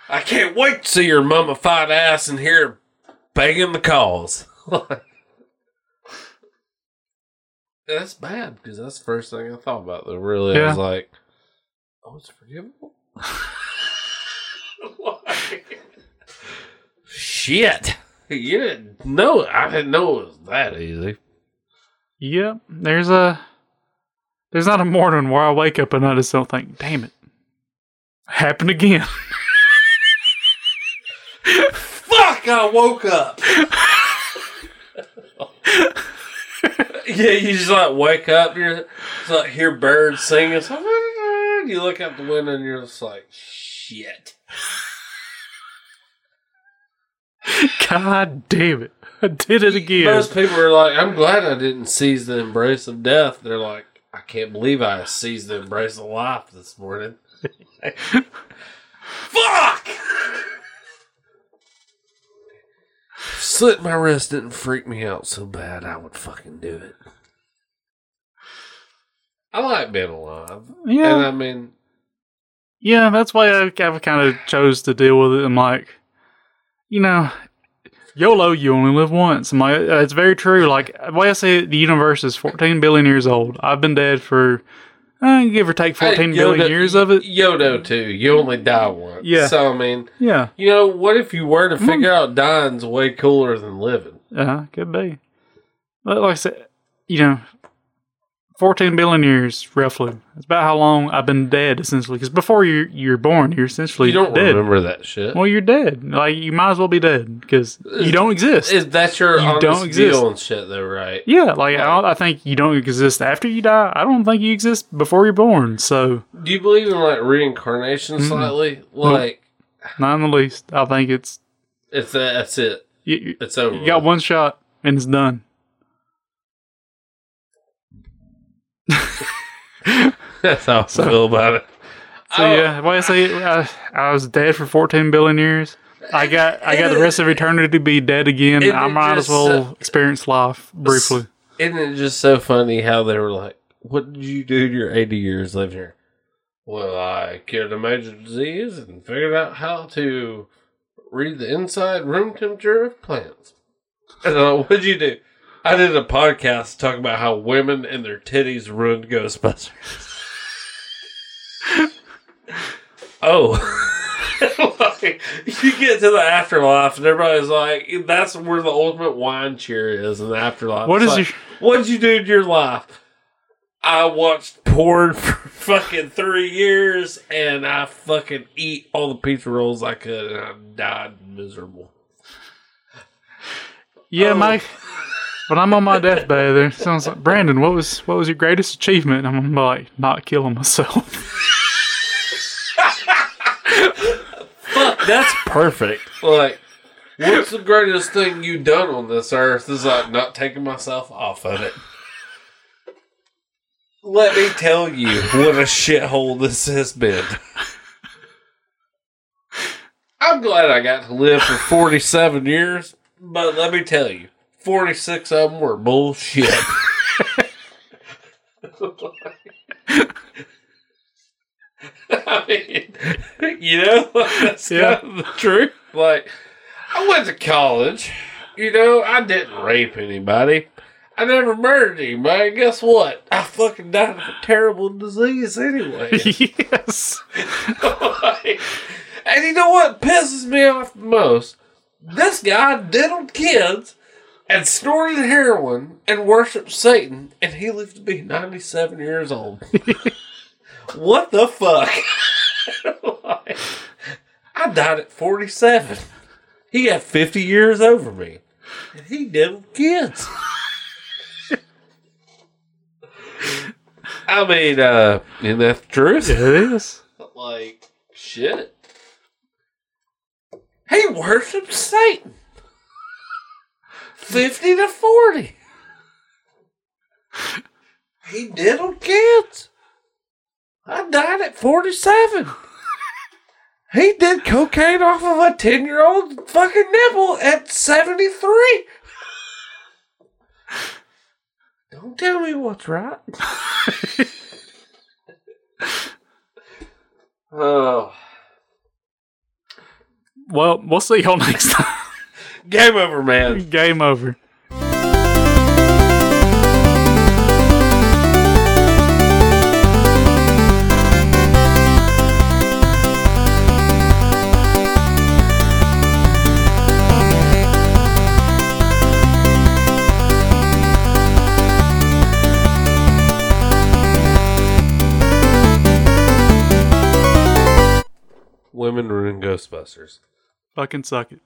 Speaker 1: I can't wait to see your mummified ass in here begging the calls. that's bad because that's the first thing I thought about. Though, really, I was like, "Oh, it's forgivable." Why? Shit. You didn't know. I didn't know it was that easy.
Speaker 2: Yep. There's a. There's not a morning where I wake up and I just don't think, damn it. Happened again.
Speaker 1: Fuck! I woke up. yeah, you just like wake up. You're just like hear birds singing. So, ah, you look out the window and you're just like, shit.
Speaker 2: God damn it. I did it again.
Speaker 1: Most people are like, I'm glad I didn't seize the embrace of death. They're like, I can't believe I seized the embrace of life this morning. Fuck! Slit my wrist didn't freak me out so bad, I would fucking do it. I like being alive.
Speaker 2: Yeah.
Speaker 1: And I mean,
Speaker 2: Yeah, that's why I, kind of chose to deal with it. I'm like, you know, YOLO, you only live once. I'm like, uh, it's very true. Like, the way I say it, the universe is 14 billion years old. I've been dead for, uh, give or take fourteen
Speaker 1: hey,
Speaker 2: billion
Speaker 1: Yoda-
Speaker 2: years of it.
Speaker 1: Yodo too. You only die once.
Speaker 2: Yeah.
Speaker 1: So I mean,
Speaker 2: Yeah,
Speaker 1: you know, what if you were to figure out dying's way cooler than living?
Speaker 2: uh, could be. But like I said, you know, 14 billion years, roughly. It's about how long I've been dead, essentially. Because before you're, you're born, you're essentially
Speaker 1: You don't
Speaker 2: dead.
Speaker 1: remember that shit.
Speaker 2: Well, you're dead. Like, you might as well be dead because you don't exist.
Speaker 1: Is that your
Speaker 2: You
Speaker 1: honest
Speaker 2: don't exist.
Speaker 1: deal and shit though, right?
Speaker 2: Yeah, like I, I think you don't exist after you die. I don't think you exist before you're born. So,
Speaker 1: Do you believe in like reincarnation slightly? Like
Speaker 2: not in the least. I think it's
Speaker 1: it's that that's it.
Speaker 2: you, you-
Speaker 1: It's over.
Speaker 2: you got
Speaker 1: with.
Speaker 2: one shot and it's done.
Speaker 1: That's how I feel about it.
Speaker 2: So
Speaker 1: Oh.
Speaker 2: yeah, well, I say I, I was dead for 14 billion years. I got I got the rest of eternity to be dead again. I might as well
Speaker 1: uh,
Speaker 2: experience life briefly.
Speaker 1: Isn't it just so funny how they were like, "What did you do your eighty years living here?" Well, I cured a major disease and figured out how to read the inside room temperature of plants. And I'm like, what'd you do? I did a podcast talking about how women and their titties ruined Ghostbusters. oh. like, you get to the afterlife, and everybody's like, "That's where the ultimate wine cheer is." In the afterlife,
Speaker 2: What
Speaker 1: It's
Speaker 2: is
Speaker 1: like,
Speaker 2: your-
Speaker 1: What did you do in your life? I watched porn for fucking three years, and I fucking eat all the pizza rolls I could, and I died miserable.
Speaker 2: Yeah,
Speaker 1: Oh.
Speaker 2: Mike. When I'm on my deathbed, there sounds like Brandon. What was what was your greatest achievement? And I'm like not killing myself.
Speaker 1: Fuck, that's perfect. Like, what's the greatest thing you've done on this earth? Is like not taking myself off of it. Let me tell you what a shithole this has been. I'm glad I got to live for 47 years, but let me tell you, 46 of them were bullshit. I mean, you know, that's
Speaker 2: Yeah.
Speaker 1: kind of the truth. Like, I went to college. You know, I didn't rape anybody. I never murdered anybody. Guess what? I fucking died of a terrible disease anyway.
Speaker 2: yes.
Speaker 1: Like, and you know what pisses me off the most? This guy diddled kids and snorted heroin and worshiped Satan, and he lived to be 97 years old. what the fuck? Like, I died at 47. He got 50 years over me, and he diddled kids. I mean, uh, isn't that the truth?
Speaker 2: It is.
Speaker 1: Like, shit. He worshipped Satan. 50 to 40. He diddled kids. I died at 47. He did cocaine off of a 10 year old fucking nipple at 73. Don't tell me what's right. oh.
Speaker 2: Well, we'll see y'all next time.
Speaker 1: Game over, man.
Speaker 2: Game over.
Speaker 1: Women ruin Ghostbusters.
Speaker 2: Fucking suck it.